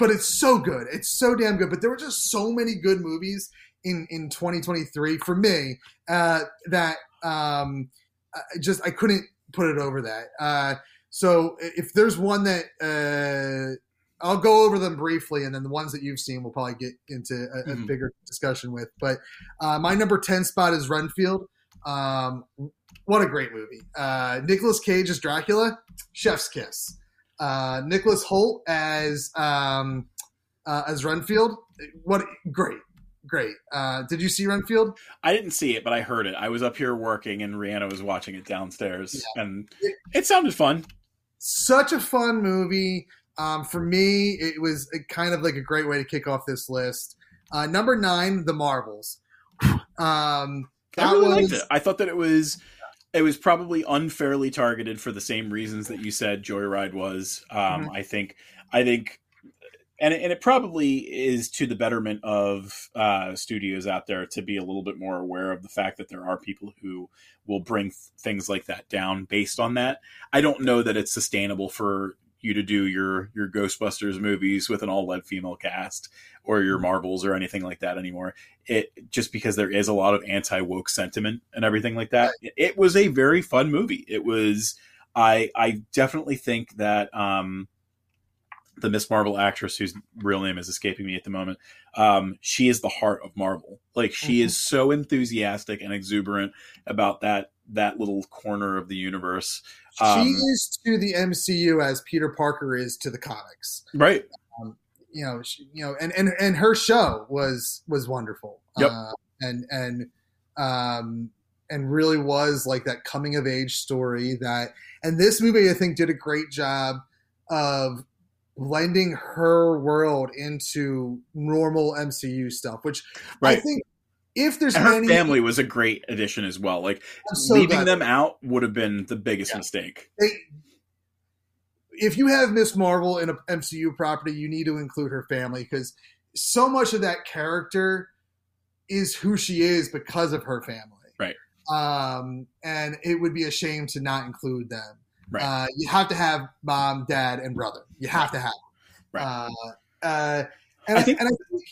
but it's so good. It's so damn good. But there were just so many good movies in in 2023 for me uh, that um, I just I couldn't put it over that. Uh, so if there's one that uh, I'll go over them briefly, and then the ones that you've seen we'll probably get into a, a Mhm. bigger discussion with. But uh, my number ten spot is Renfield. Um, what a great movie! Uh, Nicolas Cage as Dracula, Chef's Kiss. Uh, Nicholas Hoult as um, uh, as Renfield. What great, great. Uh, did you see Renfield? I didn't see it, but I heard it. I was up here working, and Rihanna was watching it downstairs, and It- it sounded fun. Such a fun movie. Um, for me, it was a, kind of like a great way to kick off this list. Uh, number nine, The Marvels. Um, I really was liked it. I thought that it was it was probably unfairly targeted for the same reasons that you said Joyride was. Um, Mm-hmm. I think I think and it, and it probably is to the betterment of uh, studios out there to be a little bit more aware of the fact that there are people who will bring th- things like that down based on that. I don't know that it's sustainable for you to do your your Ghostbusters movies with an all led female cast or your Marvels or anything like that anymore. It just because there is a lot of anti woke sentiment and everything like that. It, it was a very fun movie. It was. I I definitely think that um, the Miss Marvel actress, whose real name is escaping me at the moment, um, she is the heart of Marvel. Like she Mhm. is so enthusiastic and exuberant about that that little corner of the universe. she Um, is to the MCU as Peter Parker is to the comics. Right. You know, she, you know, and, and and her show was was wonderful. Yep. Uh, and and um and really was like that coming of age story that and this movie I think did a great job of blending her world into normal MCU stuff, which I think if there's And her any family was a great addition as well. Like so leaving them out would have been the biggest Yeah. mistake. they, if you have Miss Marvel in a MCU property, you need to include her family because so much of that character is who she is because of her family. Right. Um, and it would be a shame to not include them. Right. Uh, you have to have mom, dad, and brother. You have to have. them. Right. Uh, uh, and I I, think- and I think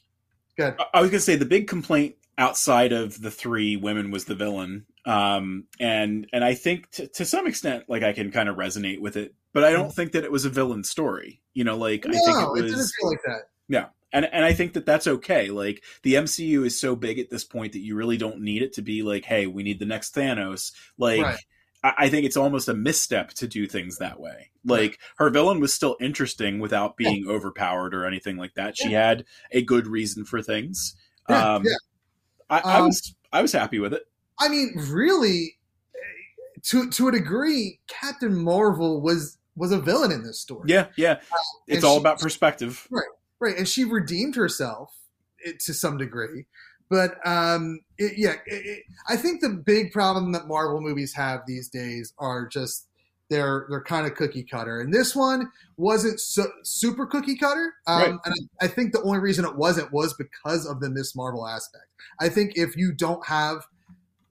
good. I- I was gonna say the big complaint outside of the three women was the villain, um, and and I think to, to some extent, like I can kind of resonate with it, but I don't think that it was a villain story. You know, like I think no, it it, was. didn't feel like that. Yeah. And and I think that that's okay. Like the MCU is so big at this point that you really don't need it to be like, hey, we need the next Thanos. Like Right. I, I think it's almost a misstep to do things that way. Like her villain was still interesting without being overpowered or anything like that. She had a good reason for things. Yeah, um, yeah. I, I Um, was I was happy with it. I mean, really, to to a degree, Captain Marvel was was a villain in this story. Yeah, yeah. It's all she- about perspective. right, right. and she redeemed herself to some degree. But um, it, yeah, it, it, I think the big problem that Marvel movies have these days are just they're they're kind of cookie cutter, and this one wasn't so, super cookie cutter. Um, Right. And I, I think the only reason it wasn't was because of the Miss Marvel aspect. I think if you don't have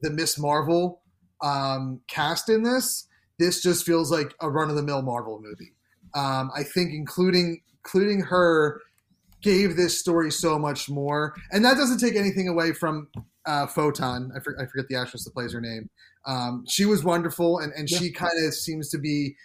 the Miss Marvel um, cast in this, this just feels like a run of the mill Marvel movie. Um, I think including including her gave this story so much more, and that doesn't take anything away from uh, Photon. I, for, I forget the actress that plays her name. Um, she was wonderful, and, and she kind of seems to be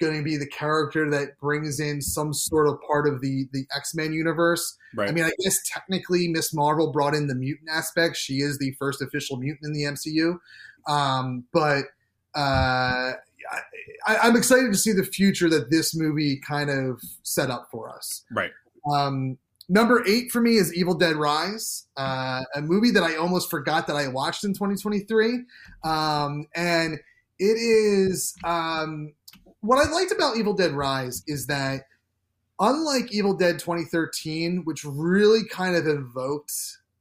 going to be the character that brings in some sort of part of the the X Men universe. Right. I mean, I guess technically Miss Marvel brought in the mutant aspect. She is the first official mutant in the MCU. Um, but uh, I, I'm excited to see the future that this movie kind of set up for us. right. Um, number eight for me is Evil Dead Rise, uh, a movie that I almost forgot that I watched in 2023. Um, and it is um, what I liked about Evil Dead Rise is that unlike Evil Dead 2013, which really kind of evoked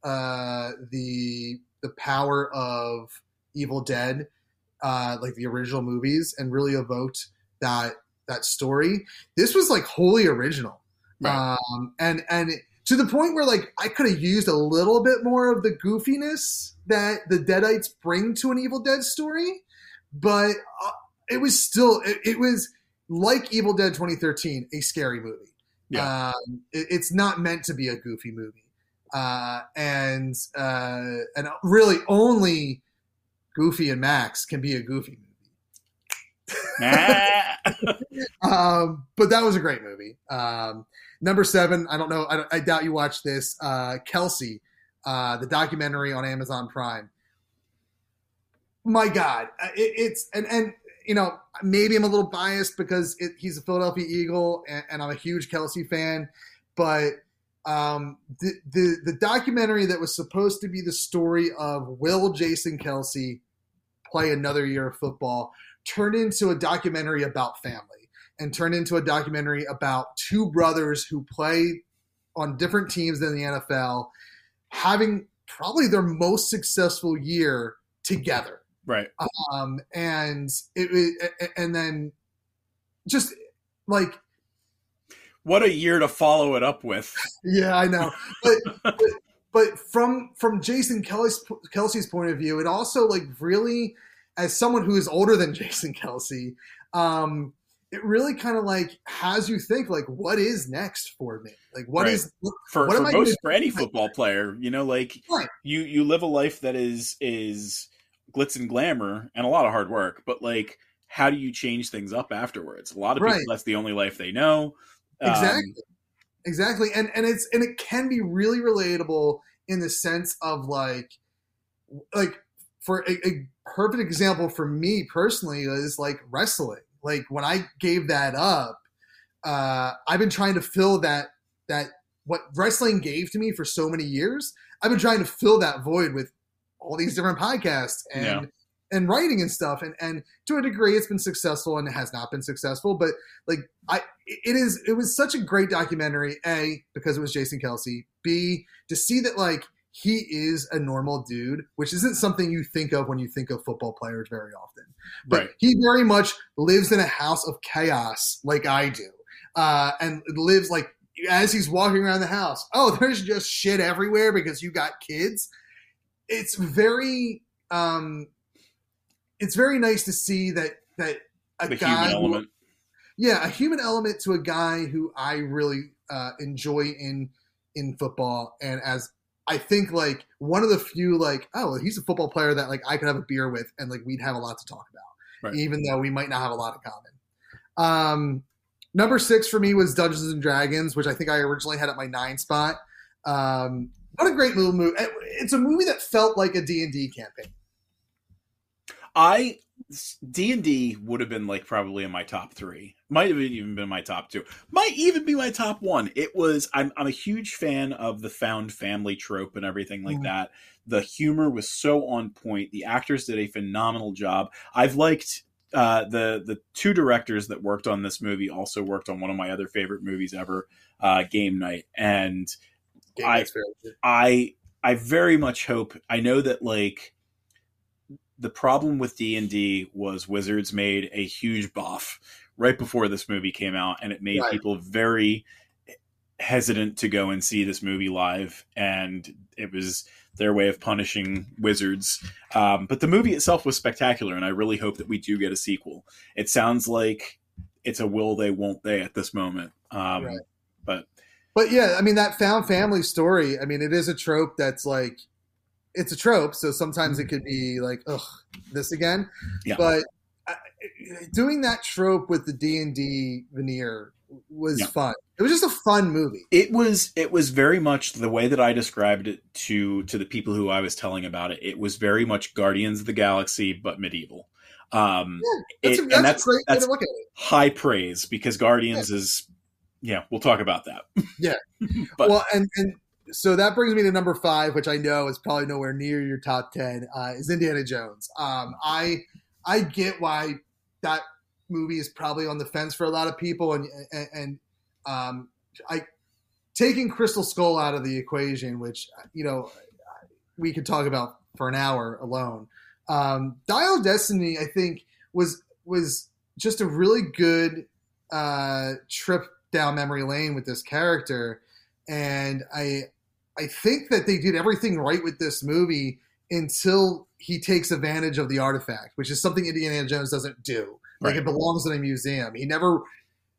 uh, the the power of Evil Dead, uh, like the original movies, and really evoked that that story. This was like wholly original, Right. um, and and to the point where like I could have used a little bit more of the goofiness that the Deadites bring to an Evil Dead story, but uh, it was still it, it was like Evil Dead 2013, a scary movie. Yeah. Um, it, it's not meant to be a goofy movie, uh, and uh, and really only Goofy and Max can be a goofy movie. Um, but that was a great movie. Um, number seven, I don't know, I, I doubt you watched this. Uh, Kelce, uh, the documentary on Amazon Prime. My God, uh, it, it's and and you know maybe I'm a little biased because it, he's a Philadelphia Eagle and, and I'm a huge Kelce fan, but um, the, the the documentary that was supposed to be the story of will Jason Kelce play another year of football turned into a documentary about family and turned into a documentary about two brothers who play on different teams than the NFL, having probably their most successful year together. right. Um, and it, and then just like What a year to follow it up with. yeah, I know, but, but but from from Jason Kelce's Kelce's point of view, it also like really, as someone who is older than Jason Kelce, um, it really kind of like has you think like, what is next for me? Like, what Right. is for, What for most for any football player you know like Right. you you live a life that is is glitz and glamour and a lot of hard work but like how do you change things up afterwards a lot of Right. people that's the only life they know Um, exactly exactly and and it's and it can be really relatable in the sense of like like for a, a perfect example for me personally is like wrestling like when i gave that up uh i've been trying to fill that that what wrestling gave to me for so many years i've been trying to fill that void with all these different podcasts and Yeah. and writing and stuff and and to a degree it's been successful and it has not been successful but like i it is it was such a great documentary a because it was jason kelce b to see that like he is a normal dude which isn't something you think of when you think of football players very often. But right. he very much lives in a house of chaos like i do uh, and lives like as he's walking around the house oh there's just shit everywhere because you got kids. It's very um it's very nice to see that that a the guy human who- yeah, a human element to a guy who I really uh, enjoy in in football, and as I think like one of the few like oh he's a football player that like I could have a beer with and like we'd have a lot to talk about, Right. even though we might not have a lot in common. Um, number six for me was Dungeons and Dragons, which I think I originally had at my nine spot. Um, what a great little movie! It's a movie that felt like a D and D campaign. i d&d would have been like probably in my top three. Might have even been my top two. Might even be my top one. It was i'm, I'm a huge fan of the found family trope and everything like Mhm. that. The humor was so on point. The actors did a phenomenal job. I've liked uh, the the two directors that worked on this movie also worked on one of my other favorite movies ever, uh, Game Night, and Game I- Night's very good. I I very much hope I know that like the problem with D and D was Wizards made a huge buff right before this movie came out, and it made Right. people very hesitant to go and see this movie live, and it was their way of punishing Wizards. Um, but the movie itself was spectacular, and I really hope that we do get a sequel. It sounds like it's a will they, won't they at this moment. Um, Right. But But yeah, I mean that found family story. I mean, it is a trope that's like, it's a trope. So sometimes it could be like, ugh, this again. Yeah. But uh, doing that trope with the D and D veneer was Yeah. fun. It was just a fun movie. it was it was very much the way that I described it to to the people who I was telling about it. It was very much Guardians of the Galaxy but medieval. Um, That's, it- a, and that's, that's a great way that's to look at it. high praise because Guardians is yeah. We'll talk about that. Yeah. But- well, and and so that brings me to number five, which I know is probably nowhere near your top ten. Uh, is Indiana Jones. Um, I I get why that movie is probably on the fence for a lot of people, and and, and um, I taking Crystal Skull out of the equation, which you know we could talk about for an hour alone. Um, Dial Destiny, I think, was was just a really good uh, trip down memory lane with this character, and I I think that they did everything right with this movie until he takes advantage of the artifact, which is something Indiana Jones doesn't do. Like Right. it belongs in a museum. He never.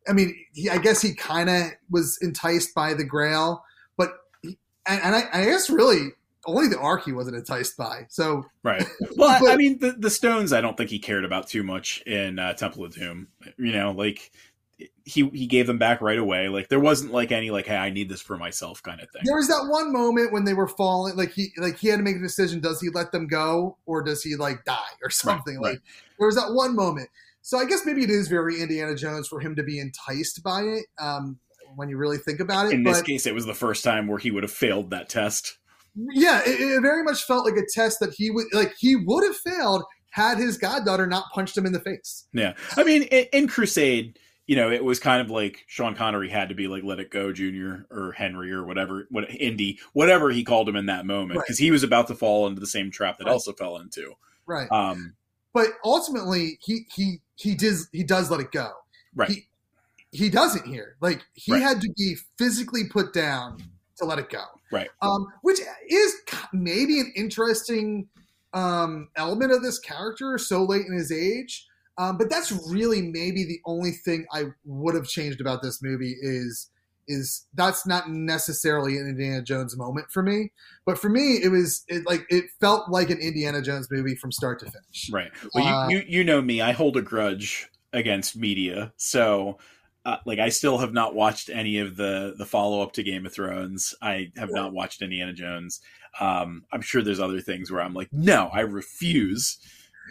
I mean, he, I guess he kind of was enticed by the Grail, but he, and, and I, I guess really only the Ark he wasn't enticed by. So Right. Well, I, But- I mean, the the stones. I don't think he cared about too much in uh, Temple of Doom. You know, like he he gave them back right away. Like there wasn't like any like, hey, I need this for myself kind of thing. There was that one moment when they were falling, like he like he had to make a decision: does he let them go or does he like die or something? right. Like there was that one moment. So I guess maybe it is very Indiana Jones for him to be enticed by it um, when you really think about it. In but this case, it was the first time where he would have failed that test. yeah, it, it very much felt like a test that he would like he would have failed had his goddaughter not punched him in the face. Yeah, I mean, in, in Crusade, you know, it was kind of like Sean Connery had to be like, "Let it go, Junior," or Henry, or whatever, what Indy, whatever he called him in that moment, Right. because he was about to fall into the same trap that Right. Elsa fell into. Right. Um, but ultimately he he he does he does let it go. right, He, he doesn't here. Like he Right. had to be physically put down to let it go. Right. Um, which is maybe an interesting um, element of this character so late in his age. Um, but that's really maybe the only thing I would have changed about this movie is is that's not necessarily an Indiana Jones moment for me. But for me, it was it, like it felt like an Indiana Jones movie from start to finish. right. Well, Uh, you, you you know me, I hold a grudge against media, so. Uh, like I still have not watched any of the the follow up to Game of Thrones. I have not watched Indiana Jones. Um, I'm sure there's other things where I'm like, no, I refuse.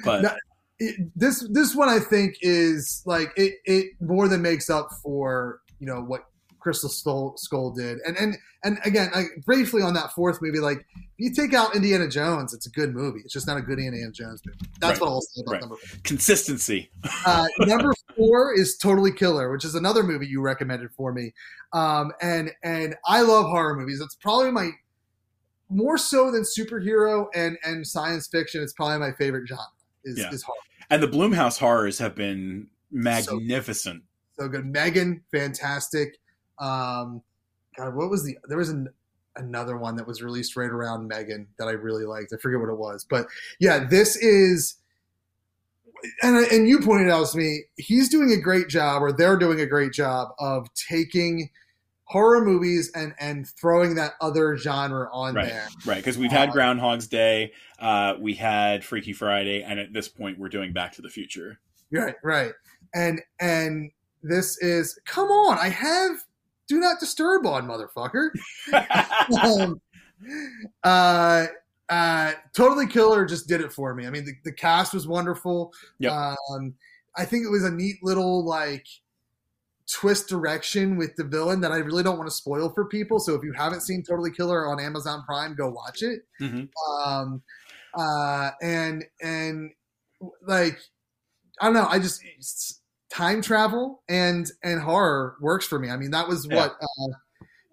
But No, it, this this one I think is like it it more than makes up for you know what Crystal Skull, Skull did, and and and again, like, briefly on that fourth movie, like if you take out Indiana Jones, it's a good movie. It's just not a good Indiana Jones movie. That's Right. what I'll say about Right. number four. consistency. Uh, number four is Totally Killer, which is another movie you recommended for me, um, and and I love horror movies. It's probably my more so than superhero and and science fiction. It's probably my favorite genre. Is, Yeah. is horror. And the Blumhouse horrors have been magnificent. so good. Megan, fantastic. Um, God, what was the? There was an, another one that was released right around Megan that I really liked. I forget what it was, but yeah, this is. And and you pointed out to me, he's doing a great job, or they're doing a great job of taking horror movies and and throwing that other genre on Right. there. right? Because we've had Uh, Groundhog's Day, uh, we had Freaky Friday, and at this point, we're doing Back to the Future. Right, right. And and this is come on, I have do not disturb on motherfucker. um, uh, uh, totally killer just did it for me. I mean, the, the cast was wonderful. Yep. Um, I think it was a neat little like twist direction with the villain that I really don't want to spoil for people. So if you haven't seen Totally Killer on Amazon Prime, go watch it. Mhm. Um, uh, and and like I don't know. I just it's- time travel and and horror works for me. I mean, that was Yeah. what uh,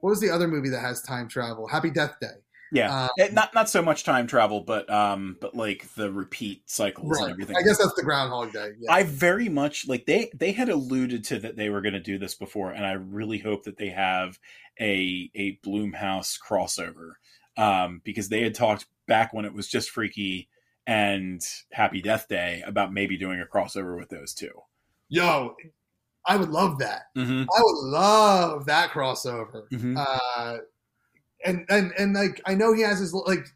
what was the other movie that has time travel? Happy Death Day. Yeah, Um, Eh, not not so much time travel, but um, but like the repeat cycles and everything. I guess that's the Groundhog Day. Yeah. I very much like they they had alluded to that they were going to do this before, and I really hope that they have a a Blumhouse crossover um, because they had talked back when it was just Freaky and Happy Death Day about maybe doing a crossover with those two. Yo, I would love that. Mm-hmm. I would love that crossover. Mhm. Uh, and and and like I know he has his like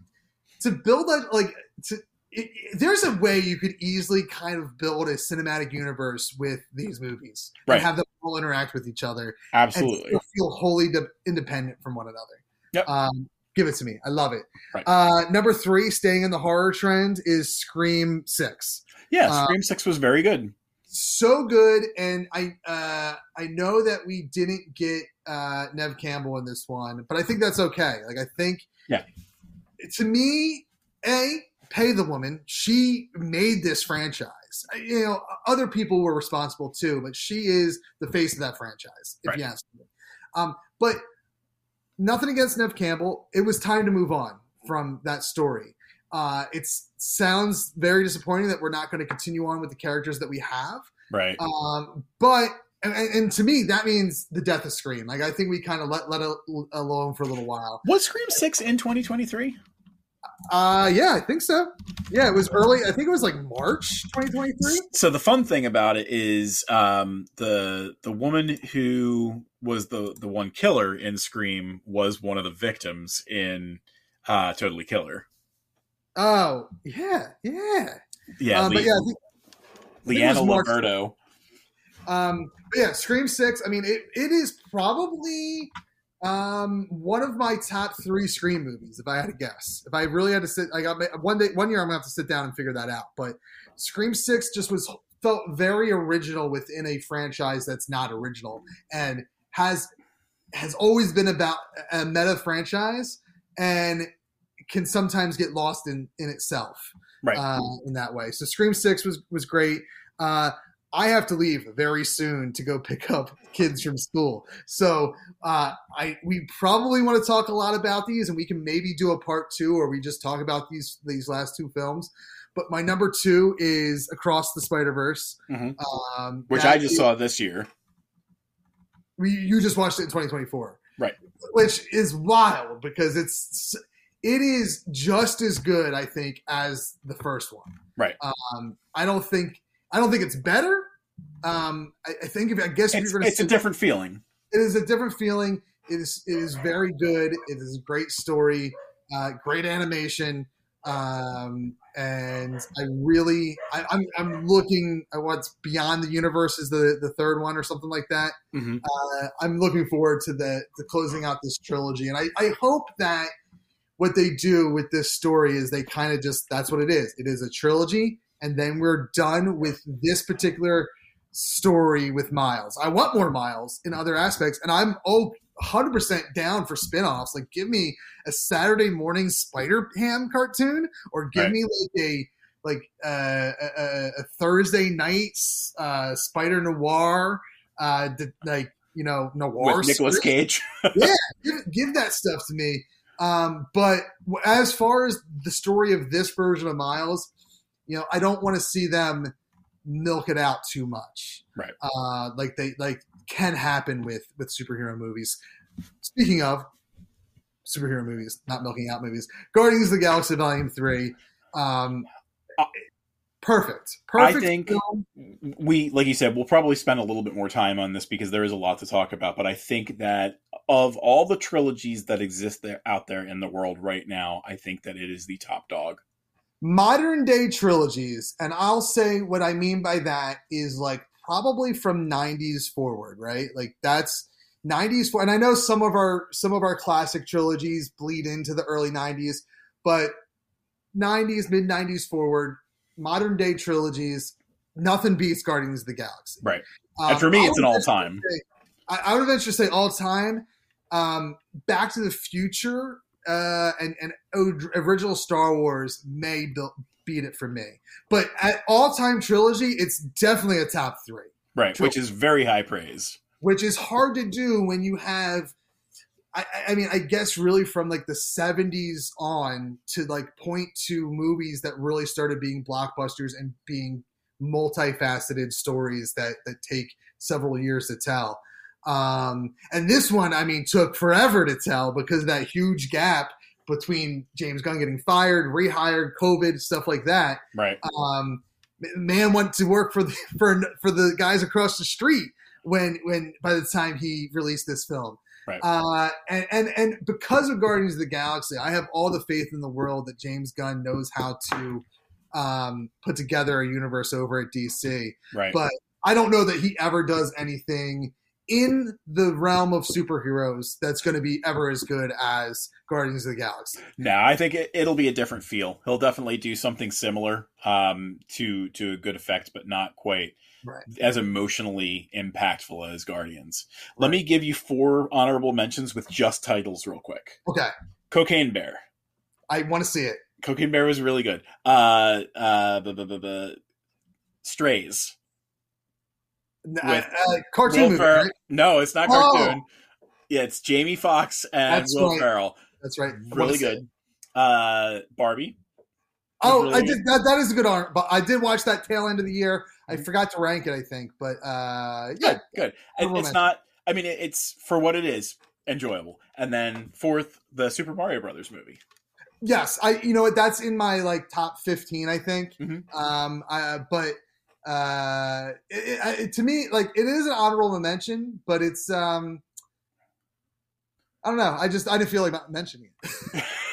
to build that like to. It, it- there's a way you could easily kind of build a cinematic universe with these movies Right. and have them all interact with each other Absolutely. and feel wholly de- independent from one another. Yep. Um, give it to me. I love it. Right. Uh, number three, staying in the horror trend, is Scream Six. Yeah, uh, Scream Six was very good. So good, and I uh, I know that we didn't get uh, Neve Campbell in this one, but I think that's okay. Like I think, Yeah. To me, a pay the woman. She made this franchise. You know, other people were responsible too, but she is the face of that franchise. If Right. you ask me. Um, but nothing against Neve Campbell. It was time to move on from that story. Uh, it sounds very disappointing that we're not going to continue on with the characters that we have. Right. Um, but and, and to me, that means the death of Scream. Like I think we kind of let let it alone for a little while. was Scream Six in 2023? Uh, yeah, I think so. Yeah, it was early. I think it was like March 2023. So the fun thing about it is um, the the woman who was the the one killer in Scream was one of the victims in uh, Totally Killer. Oh, yeah, yeah. Yeah, Uh, Le- but yeah, I think, think it was Liana March. Liberato. Um, yeah, Scream Six. I mean, it, it is probably um, one of my top three Scream movies. If I had to guess, if I really had to sit, I got one day, one year, I'm gonna have to sit down and figure that out. But Scream Six just was felt very original within a franchise that's not original and has has always been about a meta franchise and can sometimes get lost in in itself Right. uh, in that way. So Scream Six was was great. Uh, I have to leave very soon to go pick up kids from school, so uh, I we probably want to talk a lot about these, and we can maybe do a part two, or we just talk about these these last two films. But my number two is Across the Spider Verse, Mhm. um, which I just is- saw this year. we, you just watched it in 2024 Right. which is wild because it's it is just as good i think as the first one. Right. um i don't think i don't think it's better. Um i, I think if i guess if It's, you're gonna it's a different feeling. it is a different feeling. It is it is very good. It is a great story uh great animation. Um and i really I, i'm i'm looking at what's beyond the universe is the the third one or something like that. Hmm uh, I'm looking forward to the to closing out this trilogy, and I, I hope that what they do with this story is they kind of just that's what it is. It is a trilogy, and then we're done with this particular story with Miles. I want more Miles in other aspects, and I'm oh 100% down for spin-offs. Like give me a Saturday morning Spider Ham cartoon or give Right. me like a like uh, a, a, Thursday nights uh, Spider Noir uh, d- like you know noir With Nicolas. Cage. Give, give that stuff to me. Um, but as far as the story of this version of Miles, you know, I don't want to see them milk it out too much. Right. Uh, like they like can happen with with superhero movies. Speaking of superhero movies, not milking out movies, Guardians of the Galaxy Volume Three. Um, Uh, perfect. I think- film. we like you said we'll probably spend a little bit more time on this because there is a lot to talk about but i think that of all the trilogies that exist there out there in the world right now i think that it is the top dog modern day trilogies and i'll say what i mean by that is like probably from 90s forward right like that's 90s for and i know some of our some of our classic trilogies bleed into the early 90s but 90s mid 90s forward modern day trilogies nothing beats guardians of the galaxy right Um, and for me it's an all-time I, I would venture to say all time. Um, Back to the Future uh, and and original Star Wars may be- beat it for me. But at all time trilogy, it's definitely a top three, right, True. which is very high praise. which is hard to do when you have. I, I- mean, I guess really from like the '70s on to like point to movies that really started being blockbusters and being multifaceted stories that that take several years to tell. Um, and this one, I mean, took forever to tell because of that huge gap between James Gunn getting fired, rehired, COVID, stuff like that. Right. Um, man went to work for the for for the guys across the street when when by the time he released this film. Right. Uh, and, and and because of Guardians of the Galaxy, I have all the faith in the world that James Gunn knows how to um, put together a universe over at DC. Right. But I don't know that he ever does anything in the realm of superheroes that's going to be ever as good as Guardians of the Galaxy. No, I think it, it'll be a different feel. He'll definitely do something similar um, to to a good effect, but not quite Right. as emotionally impactful as Guardians. Let me give you four honorable mentions with just titles, real quick. Okay, Cocaine Bear. I want to see it. Cocaine Bear was really good. Uh, uh, Strays. Uh, With uh, cartoon movie, right? No, it's not Oh. cartoon. Yeah, it's Jamie Foxx and That's Will right. Ferrell. That's right. I Really good. Uh, Barbie. Oh, really I did. That, that is a good art, but I did watch that tail end of the year. I Mm-hmm. forgot to rank it, I think, but uh, yeah, good, good. It's not. I mean, it's for what it is, enjoyable. And then fourth, the Super Mario Brothers movie. yes, I. You know what? That's in my like top fifteen, I think. Mhm. Um, I, but uh, it, it- to me, like it is an honorable mention, but it's um, I don't know. I just I didn't feel like mentioning it.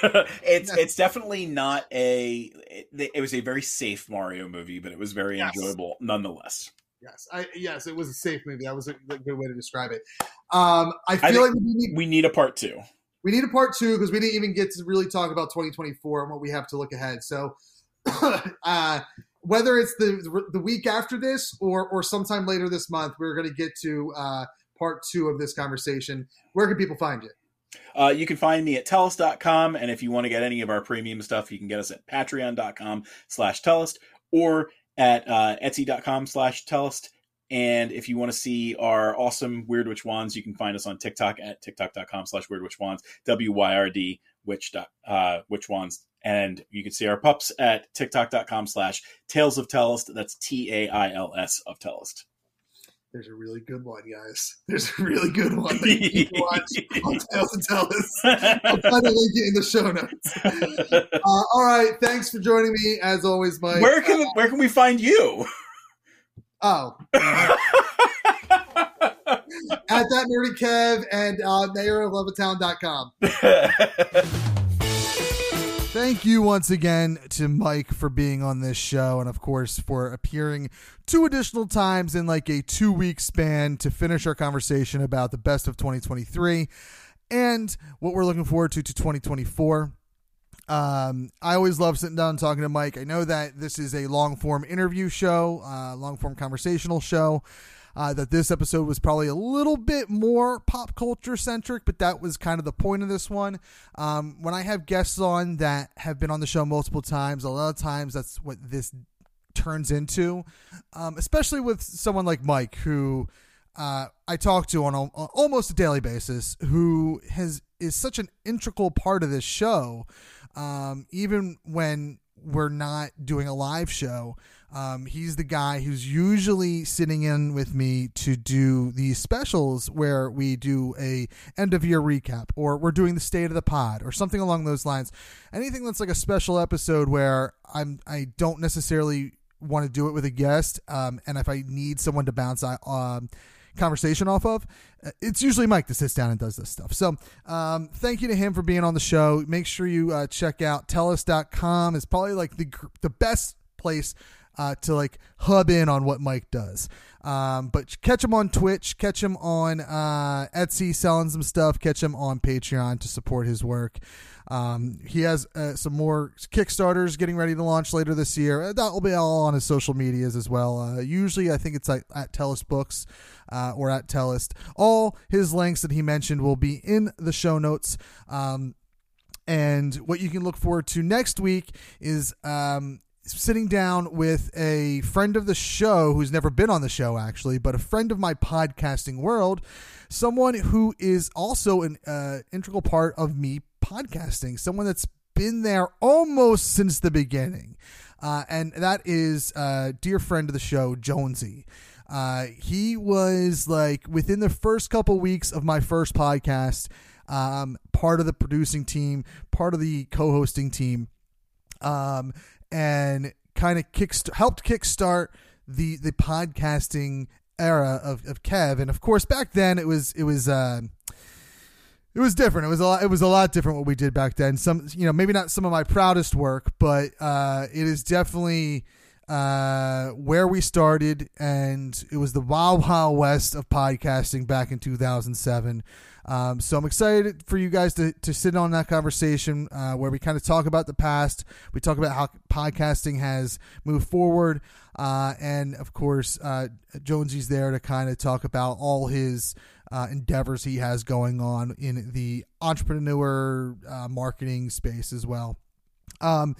it's Yeah. it's definitely not a. It, it was a very safe Mario movie, but it was very Yes. enjoyable nonetheless. yes, I yes, it was a safe movie. That was a, good way to describe it. Um, I feel think- like we need We need a part two. we need a part two because we didn't even get to really talk about 2024 and what we have to look ahead. So, uh, whether it's the the week after this or or sometime later this month, we're going to get to uh, part two of this conversation. Where can people find you? Uh, you can find me at tellest.com, and if you want to get any of our premium stuff, you can get us at patreon.com slash tellest or at uh, etsy.com slash tellest. And if you want to see our awesome Wyrd Witch Wands, you can find us on TikTok at tiktok.com slash Wyrd Witch Wands, W-Y-R-D, witch, uh, witch wands. And you can see our pups at tiktok.com slash Tales of Tellest. That's T-A-I-L-S of Tellest. There's a really good one, guys. There's a really good one that you to watch on Tales and Tell Us. I'll try to link in the show notes. Uh, all right, thanks for joining me as always, Mike. where can where can we find you? Oh, at that nerdy Kev and uh, mayor of levittown.com. Thank you once again to Mike for being on this show and, of course, for appearing two additional times in like a two week span to finish our conversation about the best of 2023 and what we're looking forward to to 2024. Um, I always love sitting down and talking to Mike. I know that this is a long form interview show, uh, long form conversational show. Uh, that this episode was probably a little bit more pop culture centric, but that was kind of the point of this one. Um, when I have guests on that have been on the show multiple times, a lot of times that's what this turns into, um, especially with someone like Mike, who uh, I talk to on, a, on almost a daily basis, who has is such an integral part of this show, um, even when we're not doing a live show. Um, he's the guy who's usually sitting in with me to do these specials where we do a end of year recap or we're doing the state of the pod or something along those lines. Anything that's like a special episode where I'm I don't necessarily want to do it with a guest, um, and if I need someone to bounce um, conversation off of, uh, it's usually Mike that sits down and does this stuff. So um, thank you to him for being on the show. Make sure you uh, check out tellest.com. It's probably like the the best place uh, to like hub in on what Mike does. Um, but catch him on Twitch, catch him on uh, Etsy selling some stuff, catch him on Patreon to support his work. Um, he has uh, some more Kickstarters getting ready to launch later this year. Uh, That will be all on his social medias as well. Uh, usually, I think it's like at Tellest Books uh, or at Tellest. All his links that he mentioned will be in the show notes. Um, And what you can look forward to next week is um, sitting down with a friend of the show who's never been on the show, actually, but a friend of my podcasting world, someone who is also an uh, integral part of me podcasting, someone that's been there almost since the beginning. Uh, and that is uh, dear friend of the show, Jonesy. Uh, he was like within the first couple weeks of my first podcast, um, part of the producing team, part of the co-hosting team, um, and kind of kick helped kickstart the the podcasting era of, of Kev. And of course, back then it was it was. Uh, it was different. It was a lot. It was a lot different what we did back then. Some, you know, maybe not some of my proudest work, but uh, it is definitely uh, where we started, and it was the wild, wild west of podcasting back in 2007. Um, so I'm excited for you guys to, to sit on that conversation uh, where we kind of talk about the past. We talk about how podcasting has moved forward. Uh, and of course, uh, Jonesy's there to kind of talk about all his uh, endeavors he has going on in the entrepreneur uh, marketing space as well. Um,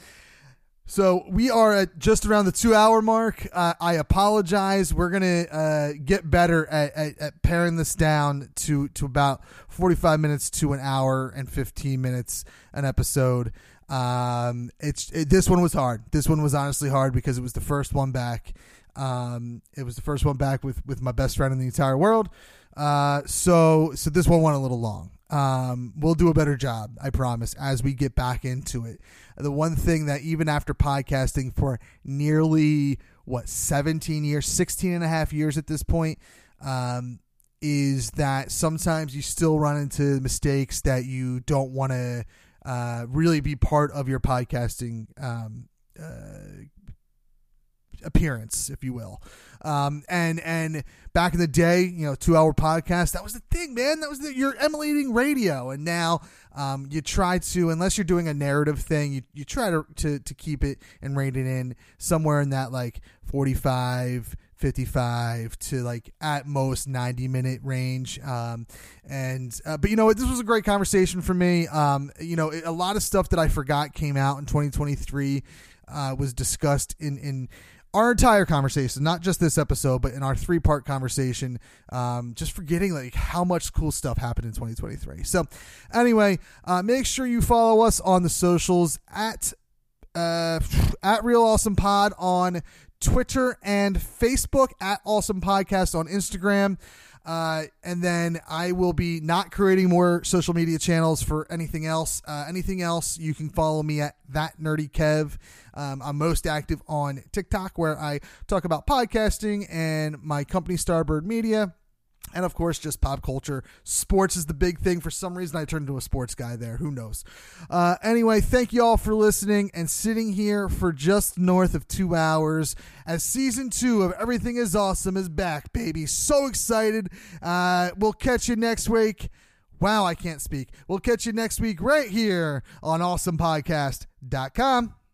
so we are at just around the two hour mark. Uh, I apologize. We're gonna uh, get better at, at, at, paring this down to to about forty five minutes to an hour and fifteen minutes an episode. Um, it's it, this one was hard. This one was honestly hard because it was the first one back. Um, it was the first one back with with my best friend in the entire world. Uh, so so this one went a little long. Um, we'll do a better job, I promise, as we get back into it. The one thing that even after podcasting for nearly what 17 years, 16 and a half years at this point, um, is that sometimes you still run into mistakes that you don't want to uh, really be part of your podcasting um, uh, appearance, if you will. Um, and and back in the day, you know, two hour podcast, that was the thing, man. That was the, you're emulating radio, and now um, you try to, unless you're doing a narrative thing, you, you try to, to to keep it and rate it in somewhere in that like 45. 55 to like at most 90 minute range um and uh, but you know this was a great conversation for me um you know a lot of stuff that i forgot came out in 2023 uh was discussed in in our entire conversation, not just this episode, but in our three part conversation, um, just forgetting like how much cool stuff happened in 2023. So, anyway, uh, make sure you follow us on the socials at uh, at Real Awesome Pod on Twitter and Facebook, at Awesome Podcast on Instagram. Uh, and then I will be not creating more social media channels for anything else. Uh, anything else, you can follow me at that nerdy Kev. Um, I'm most active on TikTok, where I talk about podcasting and my company Starbird Media and of course just pop culture. Sports is the big thing. For some reason i turned into a sports guy there. Who knows? Uh, anyway thank you all for listening and sitting here for just north of two hours. As season two of everything is awesome is back baby. So excited. Uh, we'll catch you next week. Wow i can't speak. We'll catch you next week right here on awesomepodcast.com